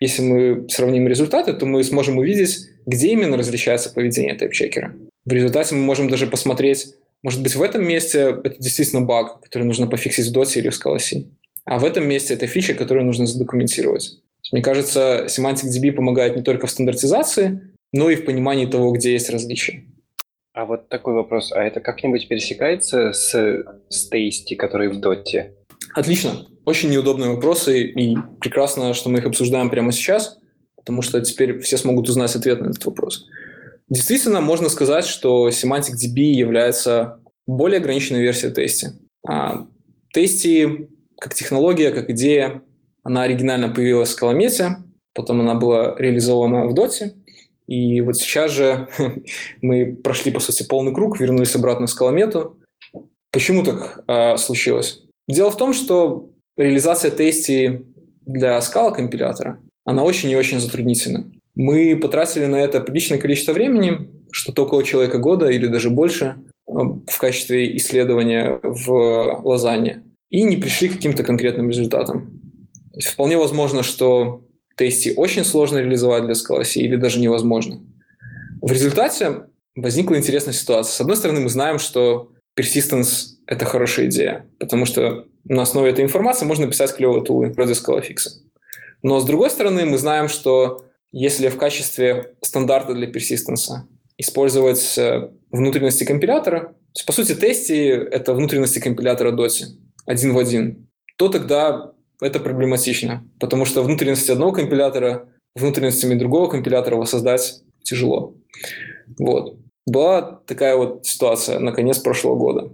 Если мы сравним результаты, то мы сможем увидеть, где именно различается поведение тайп-чекера. В результате мы можем даже посмотреть, может быть, в этом месте это действительно баг, который нужно пофиксить в Dota или в Scala C. А в этом месте это фича, которую нужно задокументировать. Мне кажется, SemanticDB помогает не только в стандартизации, но и в понимании того, где есть различия.
А вот такой вопрос. А это как-нибудь пересекается с, с Tasty, который в Доте?
Отлично. Очень неудобные вопросы, и прекрасно, что мы их обсуждаем прямо сейчас, потому что теперь все смогут узнать ответ на этот вопрос. Действительно, можно сказать, что Semantic DB является более ограниченной версией Tasty. А Tasty как технология, как идея, она оригинально появилась в Каламете, потом она была реализована в Доте, и вот сейчас же мы прошли, по сути, полный круг, вернулись обратно в скаломету. Почему так э, случилось? Дело в том, что реализация тести для скала компилятора, она очень и очень затруднительна. Мы потратили на это приличное количество времени, что-то около человека года или даже больше в качестве исследования в Лозанне, и не пришли к каким-то конкретным результатам. Вполне возможно, что тесте очень сложно реализовать для Scala или даже невозможно. В результате возникла интересная ситуация. С одной стороны, мы знаем, что persistence — это хорошая идея, потому что на основе этой информации можно писать клевые тулы вроде Scalafix. Но с другой стороны, мы знаем, что если в качестве стандарта для persistence использовать э, внутренности компилятора, то по сути, тести — это внутренности компилятора DOTI один в один, то тогда это проблематично, потому что внутренности одного компилятора внутренностями другого компилятора воссоздать тяжело. Вот. Была такая вот ситуация на конец прошлого года.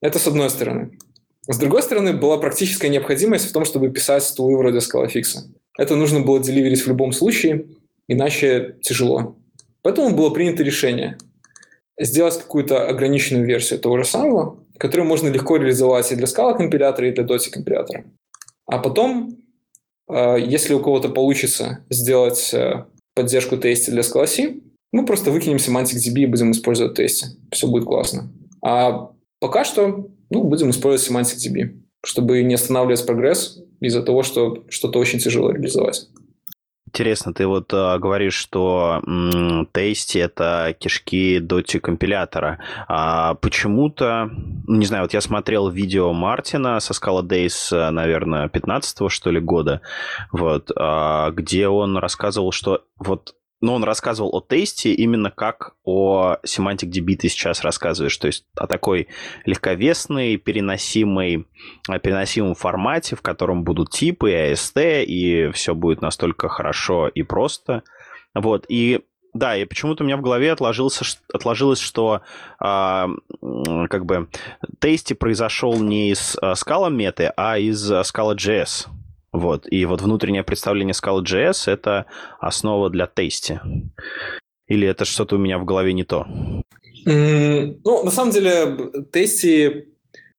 Это с одной стороны. С другой стороны, была практическая необходимость в том, чтобы писать тулы вроде ScalaFix. Это нужно было деливерить в любом случае, иначе тяжело. Поэтому было принято решение сделать какую-то ограниченную версию того же самого, которую можно легко реализовать и для скала компилятора, и для Dotty компилятора. А потом, э, если у кого-то получится сделать э, поддержку тести для C, мы просто выкинем Semantic DB и будем использовать тесте. Все будет классно. А пока что ну, будем использовать Semantic DB, чтобы не останавливать прогресс из-за того, что что-то очень тяжело реализовать.
Интересно, ты вот э, говоришь, что м, это кишки доти компилятора. А почему-то, ну, не знаю, вот я смотрел видео Мартина со Scala Days, наверное, 15 что ли года, вот, а, где он рассказывал, что вот но он рассказывал о тесте именно как о Semantic DB ты сейчас рассказываешь, то есть о такой легковесной, переносимой, переносимом формате, в котором будут типы, AST, и все будет настолько хорошо и просто. Вот, и да, и почему-то у меня в голове отложился, отложилось, что э, как бы тесте произошел не из э, Scala меты, а из Scala JS. Вот. И вот внутреннее представление Scala.js — это основа для тести. Или это что-то у меня в голове не то?
Mm, ну, на самом деле, тести,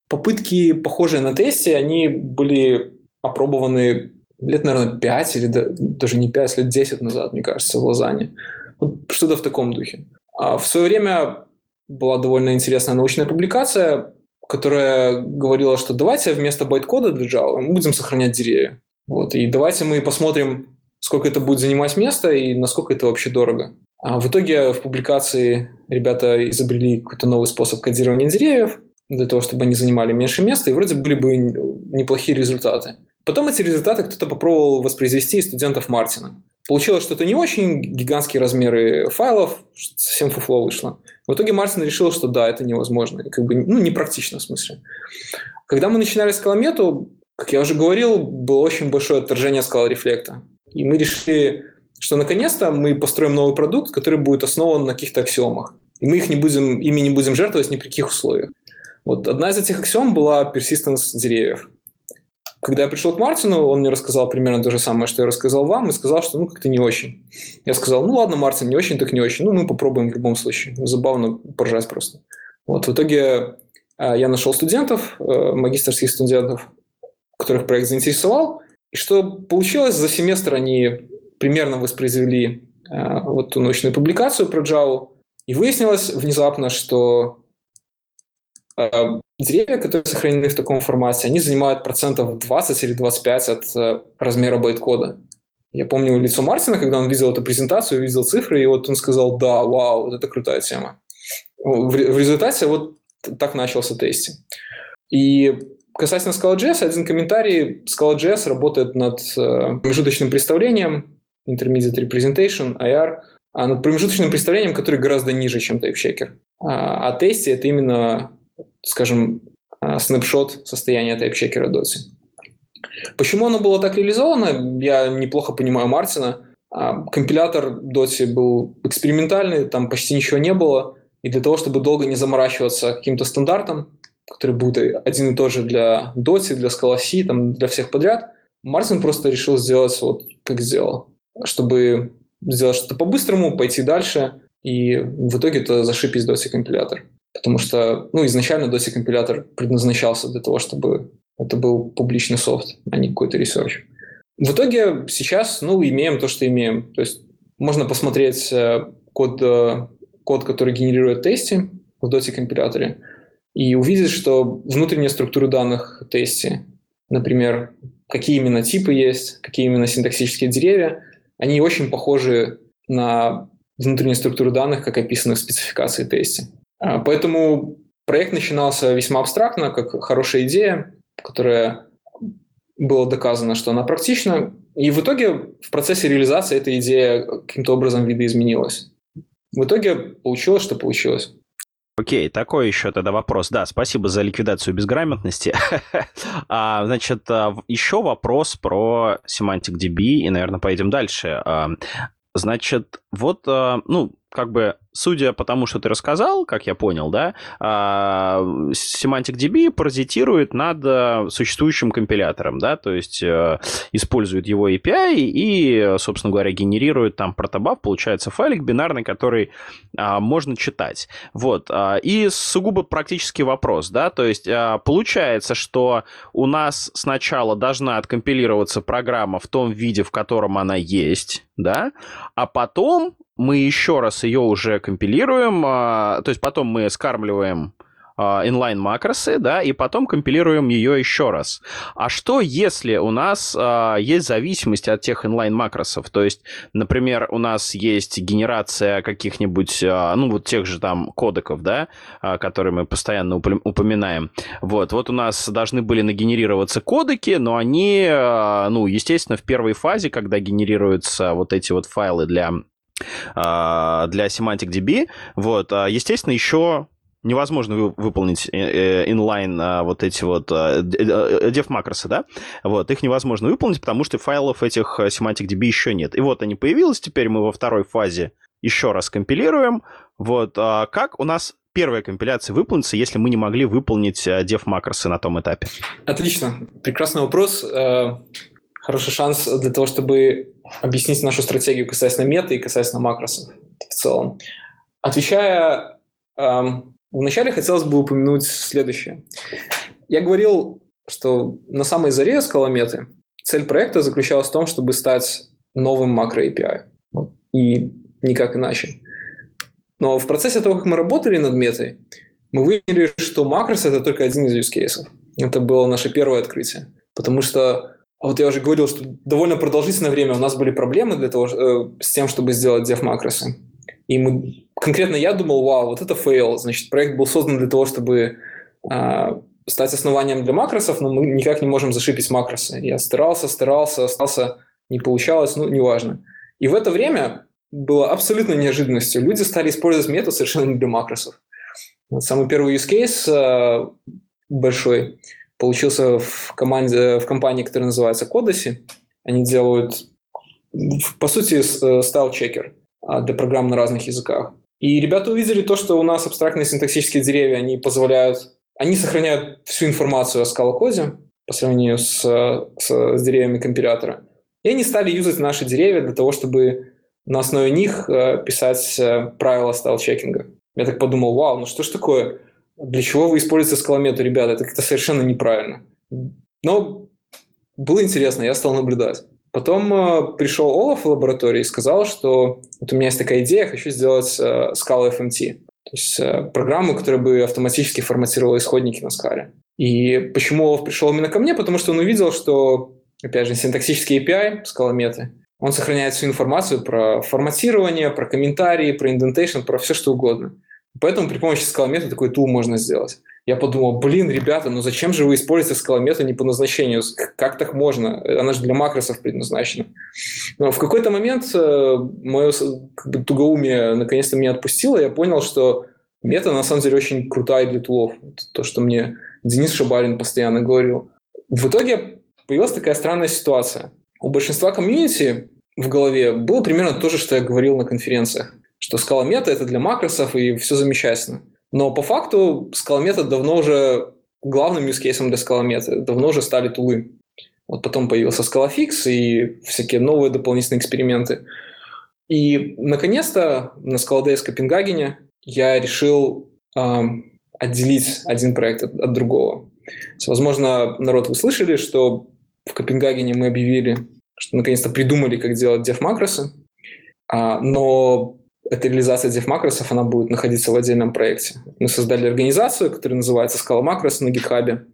попытки, похожие на тесте, они были опробованы лет, наверное, 5 или даже не 5, лет 10 назад, мне кажется, в Лозанне. Вот что-то в таком духе. А в свое время была довольно интересная научная публикация, которая говорила, что давайте вместо байткода для Java мы будем сохранять деревья. Вот, и давайте мы посмотрим, сколько это будет занимать места и насколько это вообще дорого. А в итоге в публикации ребята изобрели какой-то новый способ кодирования деревьев для того, чтобы они занимали меньше места, и вроде были бы неплохие результаты. Потом эти результаты кто-то попробовал воспроизвести из студентов Мартина. Получилось что-то не очень, гигантские размеры файлов, совсем фуфло вышло. В итоге Мартин решил, что да, это невозможно, как бы, ну, непрактично в смысле. Когда мы начинали с Каламету, как я уже говорил, было очень большое отторжение скала рефлекта. И мы решили, что наконец-то мы построим новый продукт, который будет основан на каких-то аксиомах. И мы их не будем, ими не будем жертвовать ни при каких условиях. Вот одна из этих аксиом была persistence деревьев. Когда я пришел к Мартину, он мне рассказал примерно то же самое, что я рассказал вам, и сказал, что ну как-то не очень. Я сказал, ну ладно, Мартин, не очень, так не очень. Ну мы попробуем в любом случае. Забавно поржать просто. Вот в итоге э, я нашел студентов, э, магистрских студентов, которых проект заинтересовал. И что получилось, за семестр они примерно воспроизвели э, вот ту научную публикацию про Java, и выяснилось внезапно, что деревья, которые сохранены в таком формате, они занимают процентов 20 или 25 от э, размера байткода. Я помню лицо Мартина, когда он видел эту презентацию, видел цифры, и вот он сказал, да, вау, вот это крутая тема. В, результате вот так начался тестинг. И касательно Scala.js, один комментарий. Scala.js работает над э, промежуточным представлением, Intermediate Representation, IR, а над промежуточным представлением, который гораздо ниже, чем TypeChecker. А, а тесте это именно скажем, а, снапшот состояния тайпчекера Доти. Почему оно было так реализовано, я неплохо понимаю Мартина. А, компилятор Доти был экспериментальный, там почти ничего не было. И для того, чтобы долго не заморачиваться каким-то стандартом, который будет один и тот же для Доти, для Scala C, там, для всех подряд, Мартин просто решил сделать вот как сделал. Чтобы сделать что-то по-быстрому, пойти дальше, и в итоге это зашибись Dotty компилятор. Потому что ну, изначально Dotty компилятор предназначался для того, чтобы это был публичный софт, а не какой-то research. В итоге сейчас ну, имеем то, что имеем. То есть можно посмотреть э, код, э, код, который генерирует TASTy в Dotty компиляторе, и увидеть, что внутренняя структура данных TASTy, например, какие именно типы есть, какие именно синтаксические деревья, они очень похожи на внутреннюю структуру данных, как описаны в спецификации тесте. А, поэтому проект начинался весьма абстрактно, как хорошая идея, которая было доказано, что она практична. И в итоге в процессе реализации эта идея каким-то образом видоизменилась. В итоге получилось, что получилось.
Окей, такой еще тогда вопрос. Да, спасибо за ликвидацию безграмотности. а, значит, а, еще вопрос про Semantic DB, и, наверное, поедем дальше. Значит, вот, ну, как бы, судя по тому, что ты рассказал, как я понял, да, а, Semantic DB паразитирует над э, существующим компилятором, да, то есть э, использует его API и, собственно говоря, генерирует там протобаф, получается файлик бинарный, который а, можно читать. Вот. А, и сугубо практический вопрос, да, то есть получается, что у нас сначала должна откомпилироваться программа в том виде, в котором она есть, да, а потом мы еще раз ее уже компилируем, а, то есть потом мы скармливаем а, inline макросы, да, и потом компилируем ее еще раз. А что, если у нас а, есть зависимость от тех inline макросов? То есть, например, у нас есть генерация каких-нибудь, а, ну, вот тех же там кодеков, да, а, которые мы постоянно упоминаем. Вот, вот у нас должны были нагенерироваться кодеки, но они, а, ну, естественно, в первой фазе, когда генерируются вот эти вот файлы для для Semantic DB. Вот, а, естественно, еще невозможно выполнить inline э, вот эти вот def макросы, да, вот, их невозможно выполнить, потому что файлов этих Semantic DB еще нет. И вот они появились, теперь мы во второй фазе еще раз компилируем, вот, а как у нас первая компиляция выполнится, если мы не могли выполнить def макросы на том этапе?
Отлично, прекрасный вопрос, э, хороший шанс для того, чтобы объяснить нашу стратегию касательно мета и касательно макросов в целом. Отвечая, эм, вначале хотелось бы упомянуть следующее. Я говорил, что на самой заре скалометы цель проекта заключалась в том, чтобы стать новым макро API. И никак иначе. Но в процессе того, как мы работали над метой, мы выяснили, что макрос – это только один из use. Это было наше первое открытие. Потому что вот я уже говорил, что довольно продолжительное время у нас были проблемы для того, э, с тем, чтобы сделать def макросы. И мы, конкретно я думал, вау, вот это fail. Значит, проект был создан для того, чтобы э, стать основанием для макросов, но мы никак не можем зашипить макросы. Я старался, старался, старался, не получалось, ну, неважно. И в это время было абсолютно неожиданностью. Люди стали использовать метод совершенно не для макросов. Вот самый первый use case э, большой – получился в, команде, в компании, которая называется Codacy. Они делают, по сути, э, стайл-чекер а, для программ на разных языках. И ребята увидели то, что у нас абстрактные синтаксические деревья, они позволяют, они сохраняют всю информацию о скалокоде по сравнению с, с, с деревьями компилятора. И они стали юзать наши деревья для того, чтобы на основе них э, писать э, правила стайл-чекинга. Я так подумал, вау, ну что ж такое? Для чего вы используете скаломету, ребята? Это как-то совершенно неправильно. Но было интересно, я стал наблюдать. Потом э, пришел Олаф в лаборатории и сказал, что вот у меня есть такая идея, хочу сделать э, Scala FMT. То есть э, программу, которая бы автоматически форматировала исходники на скале. И почему Олаф пришел именно ко мне? Потому что он увидел, что, опять же, синтаксический API, скалометы, он сохраняет всю информацию про форматирование, про комментарии, про индентейшн, про все что угодно. Поэтому при помощи скалометра такой тул можно сделать. Я подумал, блин, ребята, ну зачем же вы используете скалометр не по назначению? Как так можно? Она же для макросов предназначена. Но в какой-то момент э, мое как бы, тугоумие наконец-то меня отпустило, я понял, что мета на самом деле очень крутая для тулов. То, что мне Денис Шабарин постоянно говорил. В итоге появилась такая странная ситуация. У большинства комьюнити в голове было примерно то же, что я говорил на конференциях что скала мета это для макросов и все замечательно. Но по факту скала мета давно уже главным case для скала мета давно уже стали тулы. Вот потом появился ScalaFix и всякие новые дополнительные эксперименты. И, наконец-то, на ScalaDays в Копенгагене я решил э, отделить один проект от, от другого. Возможно, народ, вы слышали, что в Копенгагене мы объявили, что наконец-то придумали, как делать дев-макросы, а, но эта реализация dev макросов, она будет находиться в отдельном проекте. Мы создали организацию, которая называется Scala Macros на GitHub,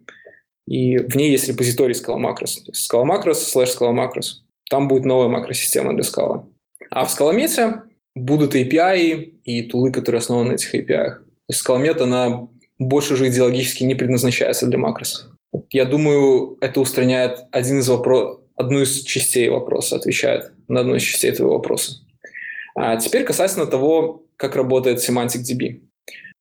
и в ней есть репозиторий Scala Macros. То есть Scala Macros slash Scala Macros. Там будет новая макросистема для Scala. А в Scala будут API и тулы, которые основаны на этих API. То есть Scala она больше уже идеологически не предназначается для макросов. Я думаю, это устраняет один из вопрос, одну из частей вопроса, отвечает на одну из частей твоего вопроса. А теперь касательно того, как работает Semantic DB.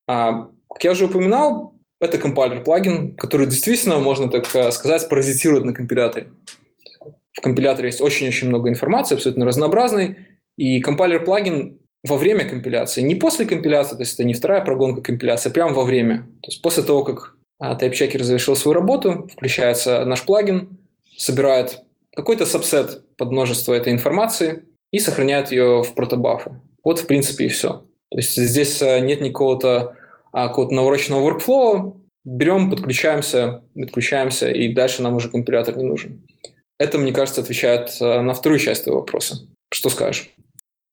А, как я уже упоминал, это компайлер-плагин, который действительно, можно так э, сказать, паразитирует на компиляторе. В компиляторе есть очень-очень много информации, абсолютно разнообразной, и компайлер-плагин во время компиляции, не после компиляции, то есть это не вторая прогонка компиляции, а прямо во время. То есть после того, как а, TypeChecker завершил свою работу, включается наш плагин, собирает какой-то сабсет под множество этой информации и сохраняет ее в протобафу. Вот, в принципе, и все. То есть здесь э, нет никакого-то а, какого-то навороченного workflow. Берем, подключаемся, подключаемся, и дальше нам уже компилятор не нужен. Это, мне кажется, отвечает э, на вторую часть твоего вопроса. Что скажешь?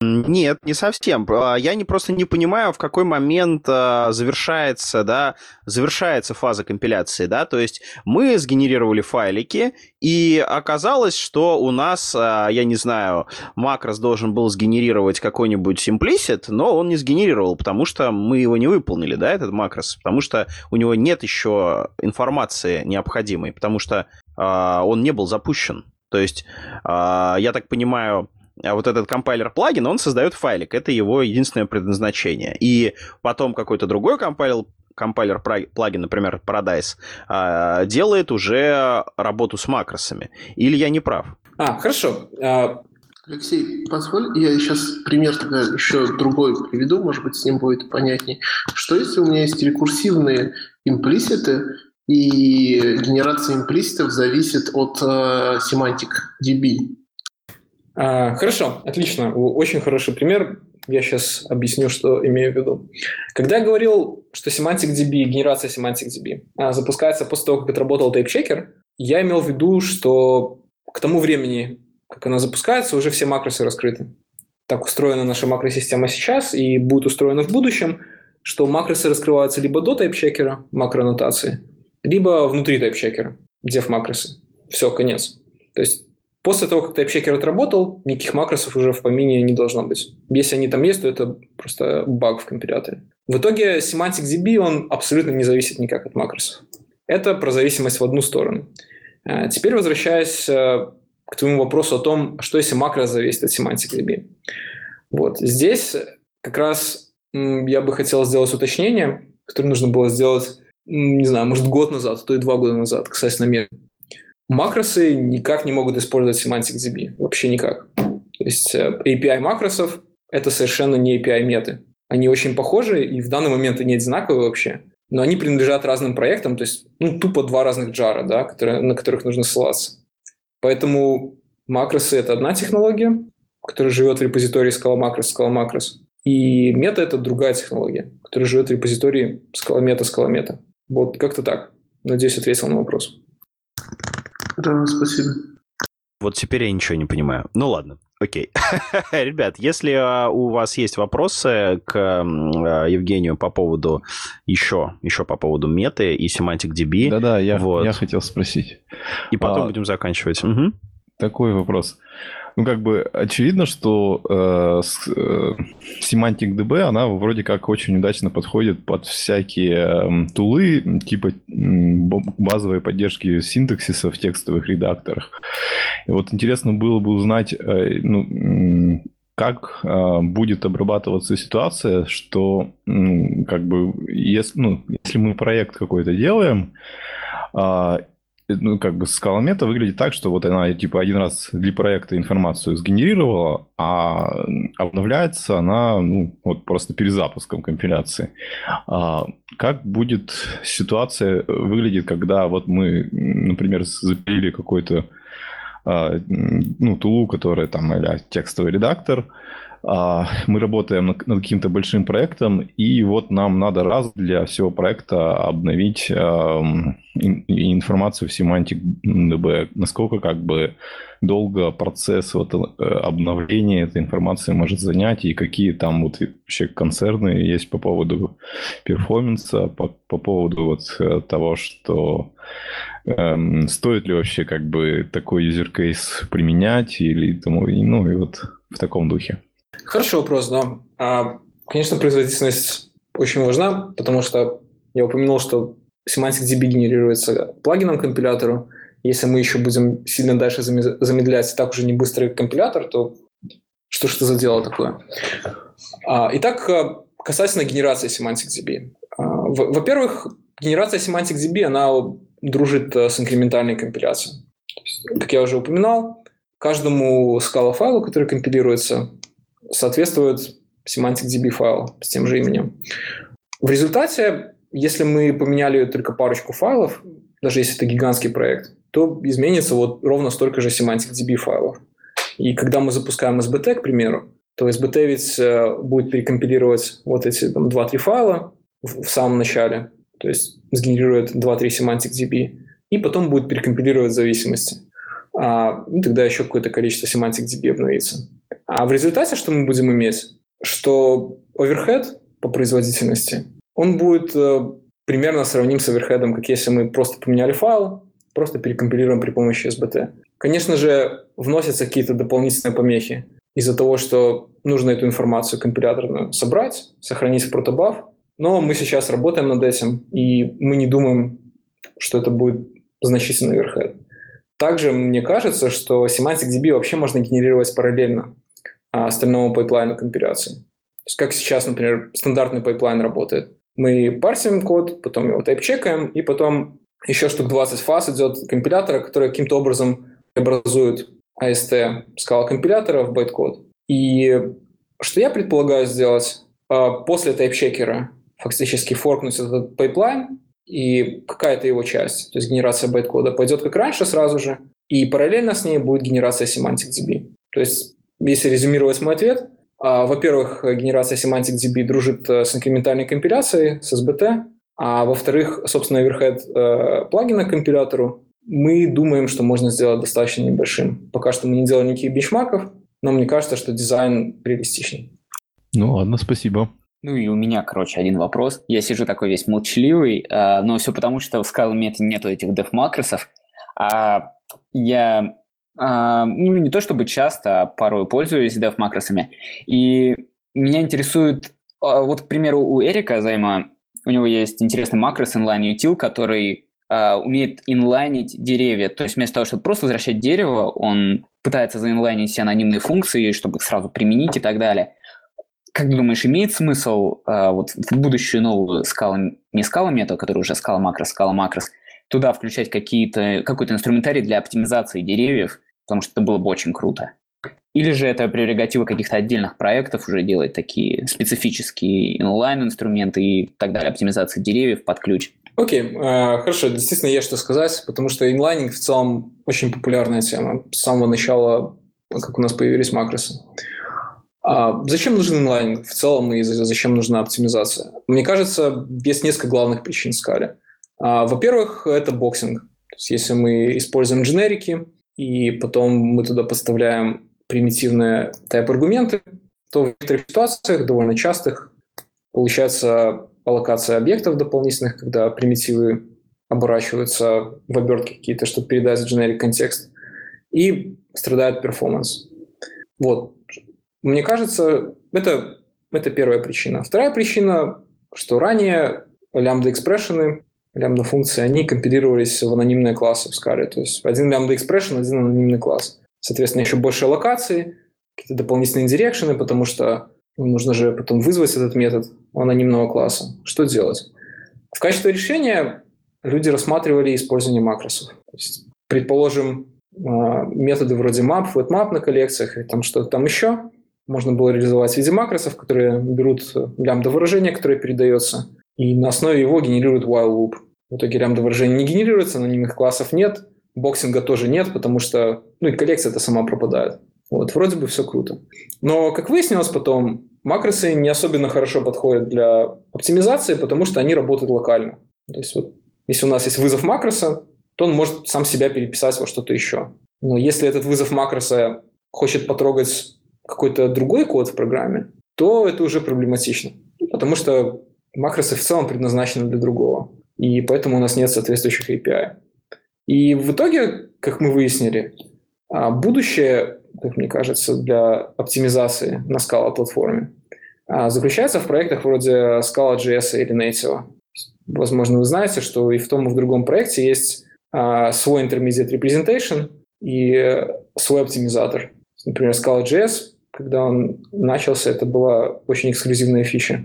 Нет, не совсем. А, я не просто не понимаю, в какой момент а, завершается, да, завершается фаза компиляции, да, то есть мы сгенерировали файлики, и оказалось, что у нас, а, я не знаю, макрос должен был сгенерировать какой-нибудь implicit, но он не сгенерировал, потому что мы его не выполнили, да, этот макрос, потому что у него нет еще информации необходимой, потому что он не был запущен. То есть, я так понимаю, вот этот компайлер плагин, он создает файлик. Это его единственное предназначение. И потом какой-то другой компайлер, компайлер плагин, например, Paradise, а, делает уже работу с макросами. Или я не прав?
А, хорошо. А,
Алексей, позволь, я сейчас пример тогда еще другой приведу, может быть, с ним будет понятней. Что если у меня есть рекурсивные имплиситы, и генерация имплиситов зависит от э, семантик DB?
А, хорошо, отлично. Очень хороший пример. Я сейчас объясню, что имею в виду. Когда я говорил, что SemanticDB, генерация SemanticDB а, запускается после того, как отработал TypeChecker, я имел в виду, что к тому времени, как она запускается, уже все макросы раскрыты. Так устроена наша макросистема сейчас и будет устроена в будущем, что макросы раскрываются либо до тайпчекера, макронотации, либо внутри тайпчекера, def макросы. Все, конец. То есть После того, как TypeChecker отработал, никаких макросов уже в помине не должно быть. Если они там есть, то это просто баг в компиляторе. В итоге SemanticDB, он абсолютно не зависит никак от макросов. Это про зависимость в одну сторону. Э, теперь возвращаясь э, к твоему вопросу о том, что если макрос зависит от SemanticDB. Вот. Здесь как раз я бы хотел сделать уточнение, которое нужно было сделать, не знаю, может, год назад, а то и два года назад, касательно мер. Макросы никак не могут использовать SemanticDB. Вообще никак. То есть э, API макросов — это совершенно не API меты. Они очень похожи, и в данный момент они одинаковые вообще, но они принадлежат разным проектам, то есть ну, тупо два разных джара, да, которые, на которых нужно ссылаться. Поэтому макросы — это одна технология, которая живет в репозитории Scala Macros, Scala Macros. И мета — это другая технология, которая живет в репозитории Scala Meta, Scala Meta. Вот как-то так. Надеюсь, ответил на вопрос.
Да, спасибо.
Вот теперь я ничего не понимаю. Ну ладно, окей. Ребят, если а, у вас есть вопросы к а, Евгению по поводу еще, еще по поводу меты и Semantic DB.
Да-да, я, вот. я хотел спросить.
И потом а, будем заканчивать. Угу.
Такой вопрос ну, как бы очевидно, что э, э, Semantic DB, она вроде как очень удачно подходит под всякие э, тулы, типа э, базовой поддержки синтаксиса в текстовых редакторах. И вот интересно было бы узнать, э, ну, как э, будет обрабатываться ситуация, что, ну, как бы, если, ну, если мы проект какой-то делаем, э, ну, как бы скала мета выглядит так, что вот она, типа, один раз для проекта информацию сгенерировала, а обновляется она, ну, вот просто перезапуском компиляции. А как будет ситуация выглядит, когда вот мы, например, запилили какой-то а, ну, тулу, которая там, или текстовый редактор, а, мы работаем над, каким-то большим проектом, и вот нам надо раз для всего проекта обновить информацию в Semantic DB. Насколько как бы долго процесс вот, э, обновления этой информации может занять, и какие там вот вообще концерны есть по поводу перформанса, по, по поводу вот э, того, что эм, стоит ли вообще как бы такой case применять или тому, ну и вот в таком духе.
Хороший вопрос, да. А, конечно, производительность очень важна, потому что я упомянул, что Semantic DB генерируется плагином компилятору. Если мы еще будем сильно дальше замедлять так уже не быстрый компилятор, то что ж это за дело такое? А, итак, а, касательно генерации Semantic DB. А, во-первых, генерация Semantic DB, она дружит с инкрементальной компиляцией. Как я уже упоминал, каждому скала файлу, который компилируется, соответствует semantic.db файл с тем же именем. В результате, если мы поменяли только парочку файлов, даже если это гигантский проект, то изменится вот ровно столько же semantic.db файлов. И когда мы запускаем SBT, к примеру, то SBT ведь э, будет перекомпилировать вот эти там, 2-3 файла в, в самом начале, то есть сгенерирует 2-3 semantic.db, и потом будет перекомпилировать зависимости. А, ну, тогда еще какое-то количество semantic.db обновится. А в результате что мы будем иметь? Что overhead по производительности, он будет э, примерно сравним с оверхедом, как если мы просто поменяли файл, просто перекомпилируем при помощи SBT. Конечно же, вносятся какие-то дополнительные помехи из-за того, что нужно эту информацию компиляторную собрать, сохранить в протобаф, но мы сейчас работаем над этим, и мы не думаем, что это будет значительный overhead. Также мне кажется, что semantic DB вообще можно генерировать параллельно а, остальному pipeline у компиляции. То есть как сейчас, например, стандартный pipeline работает. Мы парсим код, потом его type-check аем, и потом еще штук 20 фаз идет компилятора, который каким-то образом образует AST Scala компилятора в байткод. И что я предполагаю сделать? А, после type-checker а фактически форкнуть этот pipeline, и какая-то его часть, то есть генерация байткода, пойдет как раньше сразу же, и параллельно с ней будет генерация semantic.db. То есть, если резюмировать мой ответ, а, во-первых, генерация semantic.db дружит э, с инкрементальной компиляцией, с SBT, а во-вторых, собственно, overhead э, плагина к компилятору мы думаем, что можно сделать достаточно небольшим. Пока что мы не делали никаких бенчмарков, но мне кажется, что дизайн реалистичный.
Ну ладно, спасибо.
Ну и у меня, короче, один вопрос. Я сижу такой весь молчаливый, э, но все потому, что в Scala нету этих def-макросов. А я ну, не то чтобы часто, а порой пользуюсь def-макросами. И меня интересует, э, вот, к примеру, у Эрика Займа, у него есть интересный макрос inline util, который э, умеет инлайнить деревья. То есть вместо того, чтобы просто возвращать дерево, он пытается заинлайнить все анонимные функции, чтобы их сразу применить и так далее. Как ты думаешь, имеет смысл э, вот в будущую новую скалу, не скала мета, которая уже скала макрос, скала макрос, туда включать какие-то, какой-то инструментарий для оптимизации деревьев, потому что это было бы очень круто. Или же это прерогатива каких-то отдельных проектов уже делать такие специфические инлайн-инструменты и так далее, оптимизация деревьев под ключ?
Окей, okay, э, хорошо, действительно есть что сказать, потому что инлайнинг в целом очень популярная тема с самого начала, как у нас появились макросы. А зачем нужен inlining в целом и зачем нужна оптимизация? Мне кажется, есть несколько главных причин в скале. А, во-первых, это boxing. То есть если мы используем дженерики, и потом мы туда поставляем примитивные type-аргументы, то в некоторых ситуациях, довольно частых, получается аллокация объектов дополнительных, когда примитивы оборачиваются в обертки какие-то, чтобы передать в generic контекст, и страдает performance. Вот. Мне кажется, это, это первая причина. Вторая причина, что ранее лямбда-expression ы, лямбда-функции, они компилировались в анонимные классы в Scala. То есть один лямбда-expression, один анонимный класс. Соответственно, еще больше аллокации, какие-то дополнительные indirection ы, потому что нужно же потом вызвать этот метод у анонимного класса. Что делать? В качестве решения люди рассматривали использование макросов. То есть, предположим, а, методы вроде map, flatmap на коллекциях и там что-то там еще – можно было реализовать в виде макросов, которые берут лямбда выражение, которое передается, и на основе его генерируют while loop. В итоге лямбда выражение не генерируется, анонимных классов нет, боксинга тоже нет, потому что ну и коллекция это сама пропадает. Вот, вроде бы все круто. Но, как выяснилось потом, макросы не особенно хорошо подходят для оптимизации, потому что они работают локально. То есть вот, если у нас есть вызов макроса, то он может сам себя переписать во что-то еще. Но если этот вызов макроса хочет потрогать какой-то другой код в программе, то это уже проблематично. Потому что макросы в целом предназначены для другого. И поэтому у нас нет соответствующих API. И в итоге, как мы выяснили, а, будущее, как мне кажется, для оптимизации на Scala платформе а, заключается в проектах вроде Scala.js или Native. Возможно, вы знаете, что и в том, и в другом проекте есть а, свой intermediate representation и свой оптимизатор. Например, Scala.js когда он начался, это была очень эксклюзивная фича.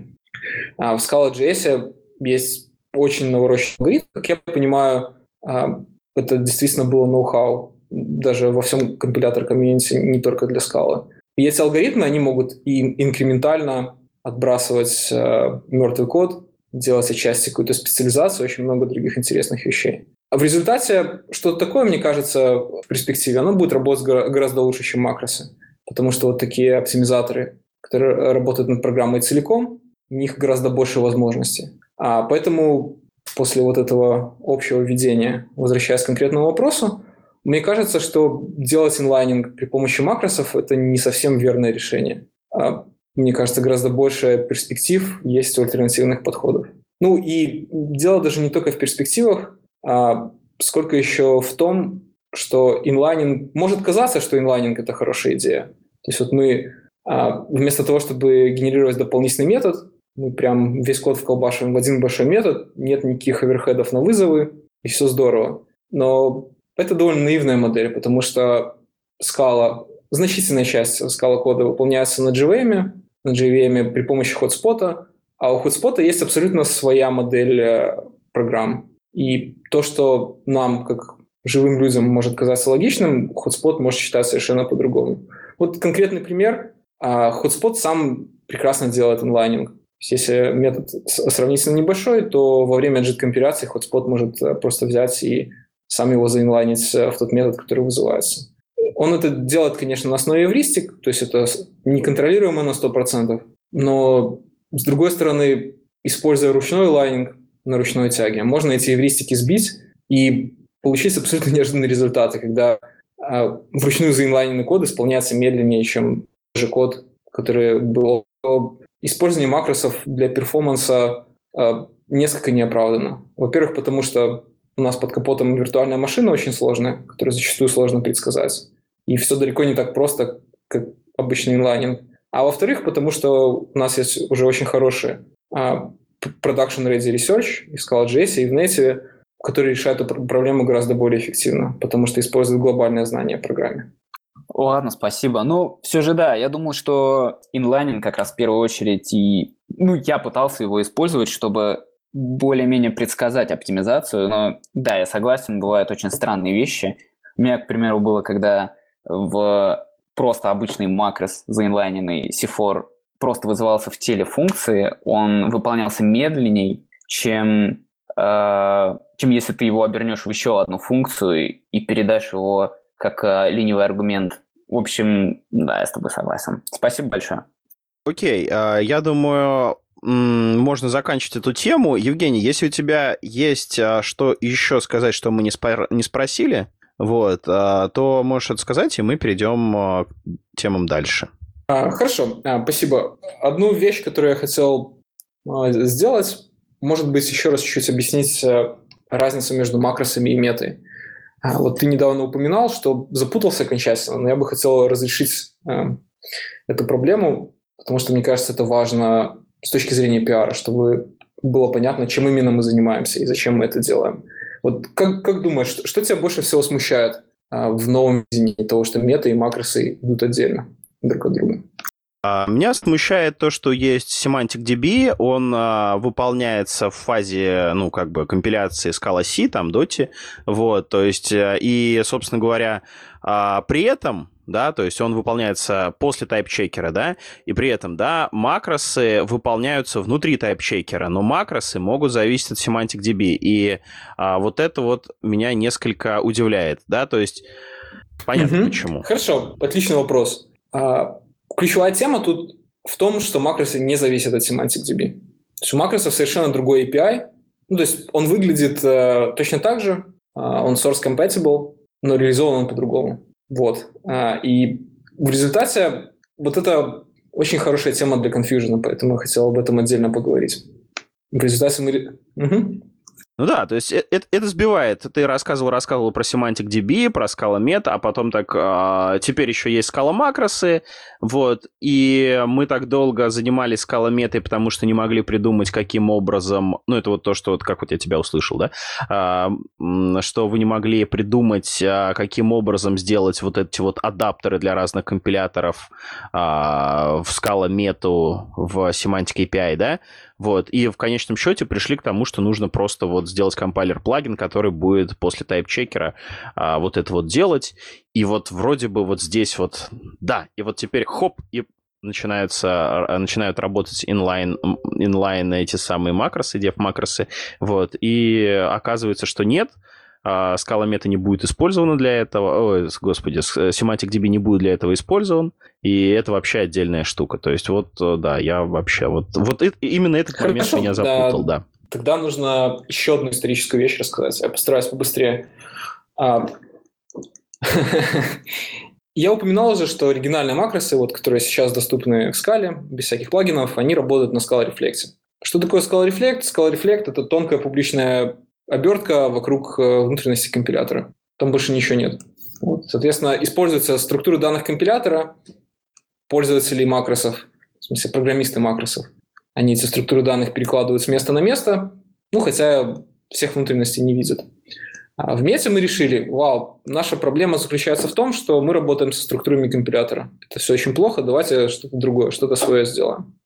А в Scala.js есть очень навороченный алгоритм. Как я понимаю, а, это действительно было ноу-хау даже во всем компилятор комьюнити, не только для Scala. И эти алгоритмы, они могут и инкрементально отбрасывать э, мертвый код, делать отчасти какую-то специализацию, очень много других интересных вещей. А в результате что-то такое, мне кажется, в перспективе, оно будет работать гораздо лучше, чем макросы. Потому что вот такие оптимизаторы, которые работают над программой целиком, у них гораздо больше возможностей. А поэтому после вот этого общего введения, возвращаясь к конкретному вопросу, мне кажется, что делать inlining при помощи макросов – это не совсем верное решение. А, мне кажется, гораздо больше перспектив есть у альтернативных подходов. Ну и дело даже не только в перспективах, а сколько еще в том, что inlining... Может казаться, что inlining – это хорошая идея. То есть вот мы а, вместо того, чтобы генерировать дополнительный метод, мы прям весь код вколбашиваем в один большой метод, нет никаких оверхедов на вызовы, и все здорово. Но это довольно наивная модель, потому что скала, значительная часть скала кода выполняется на JVM, на JVM при помощи хотспота, а у хотспота есть абсолютно своя модель э, программ. И то, что нам, как живым людям, может казаться логичным, хотспот может считать совершенно по-другому. Вот конкретный пример. Хотспот сам прекрасно делает онлайнинг. Если метод сравнительно небольшой, то во время JIT-компиляции хотспот может э, просто взять и сам его за inline ить э, в тот метод, который вызывается. Он это делает, конечно, на основе эвристик, то есть это неконтролируемо на 100%, но с другой стороны, используя ручной inlining, на ручной тяге. Можно эти эвристики сбить и получить абсолютно неожиданные результаты, когда э, вручную за inline енный код исполняется медленнее, чем же код, который был. Использование макросов для performance а э, несколько неоправданно. Во-первых, потому что у нас под капотом виртуальная машина очень сложная, которую зачастую сложно предсказать. И все далеко не так просто, как обычный инлайнинг. А во-вторых, потому что у нас есть уже очень хорошие а, production ready research и Scala.js, и в Native, которые решают эту проблему гораздо более эффективно, потому что используют глобальное знание о программе.
Ладно, спасибо. Ну, все же да, я думаю, что инлайнинг как раз в первую очередь и... Ну, я пытался его использовать, чтобы более-менее предсказать оптимизацию, но да, я согласен, бывают очень странные вещи. У меня, к примеру, было, когда в просто обычный макрос заинлайненный C4 просто вызывался в теле функции, он выполнялся медленней, чем, э, чем если ты его обернешь в еще одну функцию и передашь его как э, ленивый аргумент. В общем, да, я с тобой согласен. Спасибо большое.
Окей, э, я думаю, можно заканчивать эту тему. Евгений, если у тебя есть э, что еще сказать, что мы не, спор- не спросили, вот, э, то можешь это сказать, и мы перейдем э, к темам дальше.
А, хорошо, а, спасибо. Одну вещь, которую я хотел а, сделать, может быть, еще раз чуть-чуть объяснить разницу между макросами и метой. Вот ты недавно упоминал, что запутался окончательно, но я бы хотел разрешить эту проблему, потому что мне кажется, это важно с точки зрения пиара, чтобы было понятно, чем именно мы занимаемся и зачем мы это делаем. Вот как, как думаешь, что, что тебя больше всего смущает в новом видении того, что мета и макросы идут отдельно? друг от друга.
А, меня смущает то, что есть Semantic DB, он а, выполняется в фазе, ну, как бы, компиляции Scala C, там, Dotty, вот, то есть, э, и, собственно говоря, а, при этом, да, то есть он выполняется после тайпчекера, да, и при этом, да, макросы выполняются внутри тайпчекера, но макросы могут зависеть от Semantic DB, и а, вот это вот меня несколько удивляет, да, то есть понятно
угу.
почему.
Хорошо, отличный вопрос. А, ключевая тема тут в том, что макросы не зависят от Semantic DB. То есть у макросов совершенно другой API. Ну, то есть он выглядит э, точно так же, э, он source compatible, но реализован он по-другому. Вот. Э, и в результате вот это очень хорошая тема для confusion, поэтому я хотел об этом отдельно поговорить. В результате мы... Угу.
Ну да, то есть это, это сбивает. Ты рассказывал, рассказывал про Semantic DB, про Scala Meta, а потом так а, теперь еще есть Scala макросы, вот, и мы так долго занимались Scala Meta, потому что не могли придумать, каким образом, ну это вот то, что вот как вот я тебя услышал, да, а, что вы не могли придумать, а, каким образом сделать вот эти вот адаптеры для разных компиляторов а, в Scala Meta в Semantic API, да, вот, и в конечном счете пришли к тому, что нужно просто вот сделать компайлер-плагин, который будет после тайп-чекера а, вот это вот делать. И вот вроде бы вот здесь вот да, и вот теперь хоп, и начинаются, начинают работать инлайн, инлайн эти самые макросы, дев макросы, вот, и оказывается, что нет, скала мета не будет использована для этого, ой, господи, semantic DB не будет для этого использован, и это вообще отдельная штука. То есть вот, да, я вообще, вот, вот именно этот Хорошо, момент меня запутал, да. да.
Тогда нужно еще одну историческую вещь рассказать. Я постараюсь побыстрее. А, я упоминал уже, что оригинальные макросы, вот, которые сейчас доступны в скале, без всяких плагинов, они работают на Scala Reflex. Что такое Scala Reflect? Scala Reflect – это тонкая публичная обертка вокруг э, внутренности компилятора. Там больше ничего нет. Вот. Соответственно, используется структура данных компилятора, пользователей макросов, в смысле программисты макросов. Они эти структуры данных перекладывают с места на место, ну, хотя всех внутренностей не видят. А в Мете мы решили, вау, наша проблема заключается в том, что мы работаем со структурами компилятора. Это все очень плохо, давайте что-то другое, что-то свое сделаем.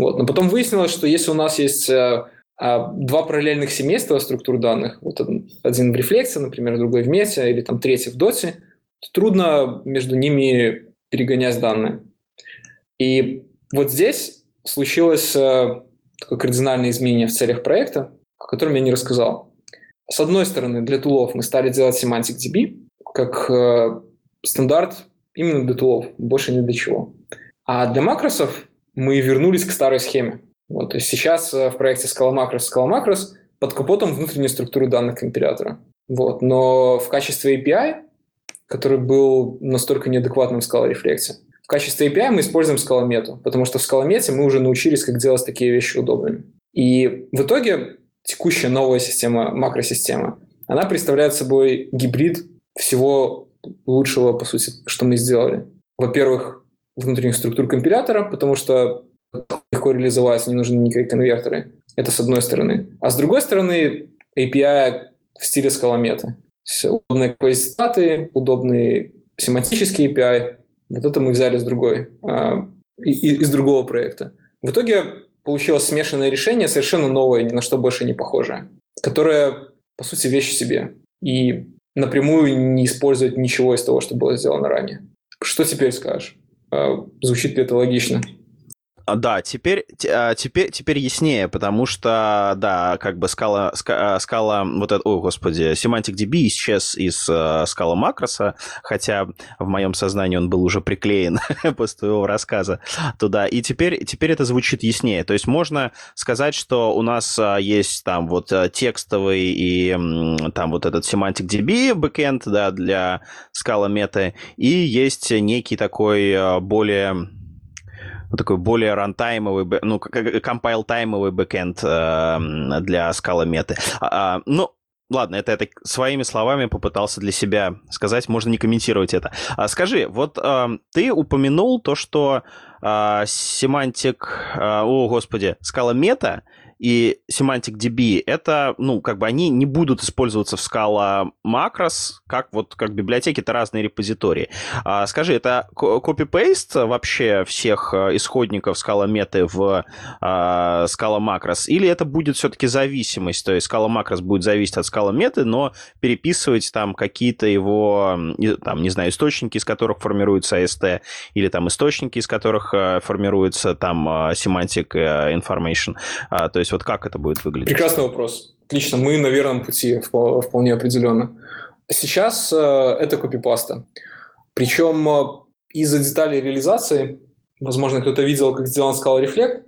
Вот. Но потом выяснилось, что если у нас есть э, два параллельных семейства структур данных, вот один в рефлексе, например, другой в мете, или там третий в доте, трудно между ними перегонять данные. И вот здесь случилось э, такое кардинальное изменение в целях проекта, о котором я не рассказал. С одной стороны, для тулов мы стали делать Semantic DB как э, стандарт именно для тулов, больше ни для чего. А для макросов мы вернулись к старой схеме. Вот, то есть сейчас э, в проекте Scala Macros, Scala Macros под капотом внутренней структуры данных компилятора. Вот, но в качестве API, который был настолько неадекватным в Scala Reflex, в качестве API мы используем Scala Meta, потому что в Scala Meta мы уже научились, как делать такие вещи удобными. И в итоге текущая новая система, макросистема, она представляет собой гибрид всего лучшего, по сути, что мы сделали. Во-первых, внутренних структур компилятора, потому что легко реализовать, не нужны никакие конвертеры. Это с одной стороны. А с другой стороны, API в стиле скаломета. Удобные квазистаты, удобные семантические API. Вот это мы взяли с другой, а, из другого проекта. В итоге получилось смешанное решение, совершенно новое, ни на что больше не похожее, которое, по сути, вещь в себе. И напрямую не использовать ничего из того, что было сделано ранее. Что теперь скажешь? А, звучит ли это логично?
А, да, теперь, а, теперь, теперь яснее, потому что, да, как бы скала, а, скала вот это, о, господи, Semantic DB исчез из скала макроса, хотя в моем сознании он был уже приклеен после твоего рассказа туда, и теперь, теперь это звучит яснее. То есть можно сказать, что у нас есть там вот текстовый и там вот этот Semantic DB backend, да, для Scalameta, и есть некий такой более такой более runtime овый, ну, compile-time овый backend э, для Scalameta. А, ну, Ладно, это я своими словами попытался для себя сказать, можно не комментировать это. А скажи, вот э, ты упомянул то, что Semantic, о господи, Scalameta и Semantic DB, это, ну, как бы они не будут использоваться в Scala Macros, как вот, как библиотеки, это разные репозитории. А, скажи, это копипейст вообще всех э, исходников Scala Meta в а, Scala Macros, или это будет все-таки зависимость, то есть Scala Macros будет зависеть от Scala Meta, но переписывать там какие-то его, там, не знаю, источники, из которых формируется AST, или там источники, из которых э, формируется там э, Semantic Information, а, то есть есть вот как это будет выглядеть?
Прекрасный вопрос. Отлично, мы на верном пути вполне определенно. Сейчас э, это копипаста. Причем э, из-за деталей реализации, возможно, кто-то видел, как сделан Scala Reflect,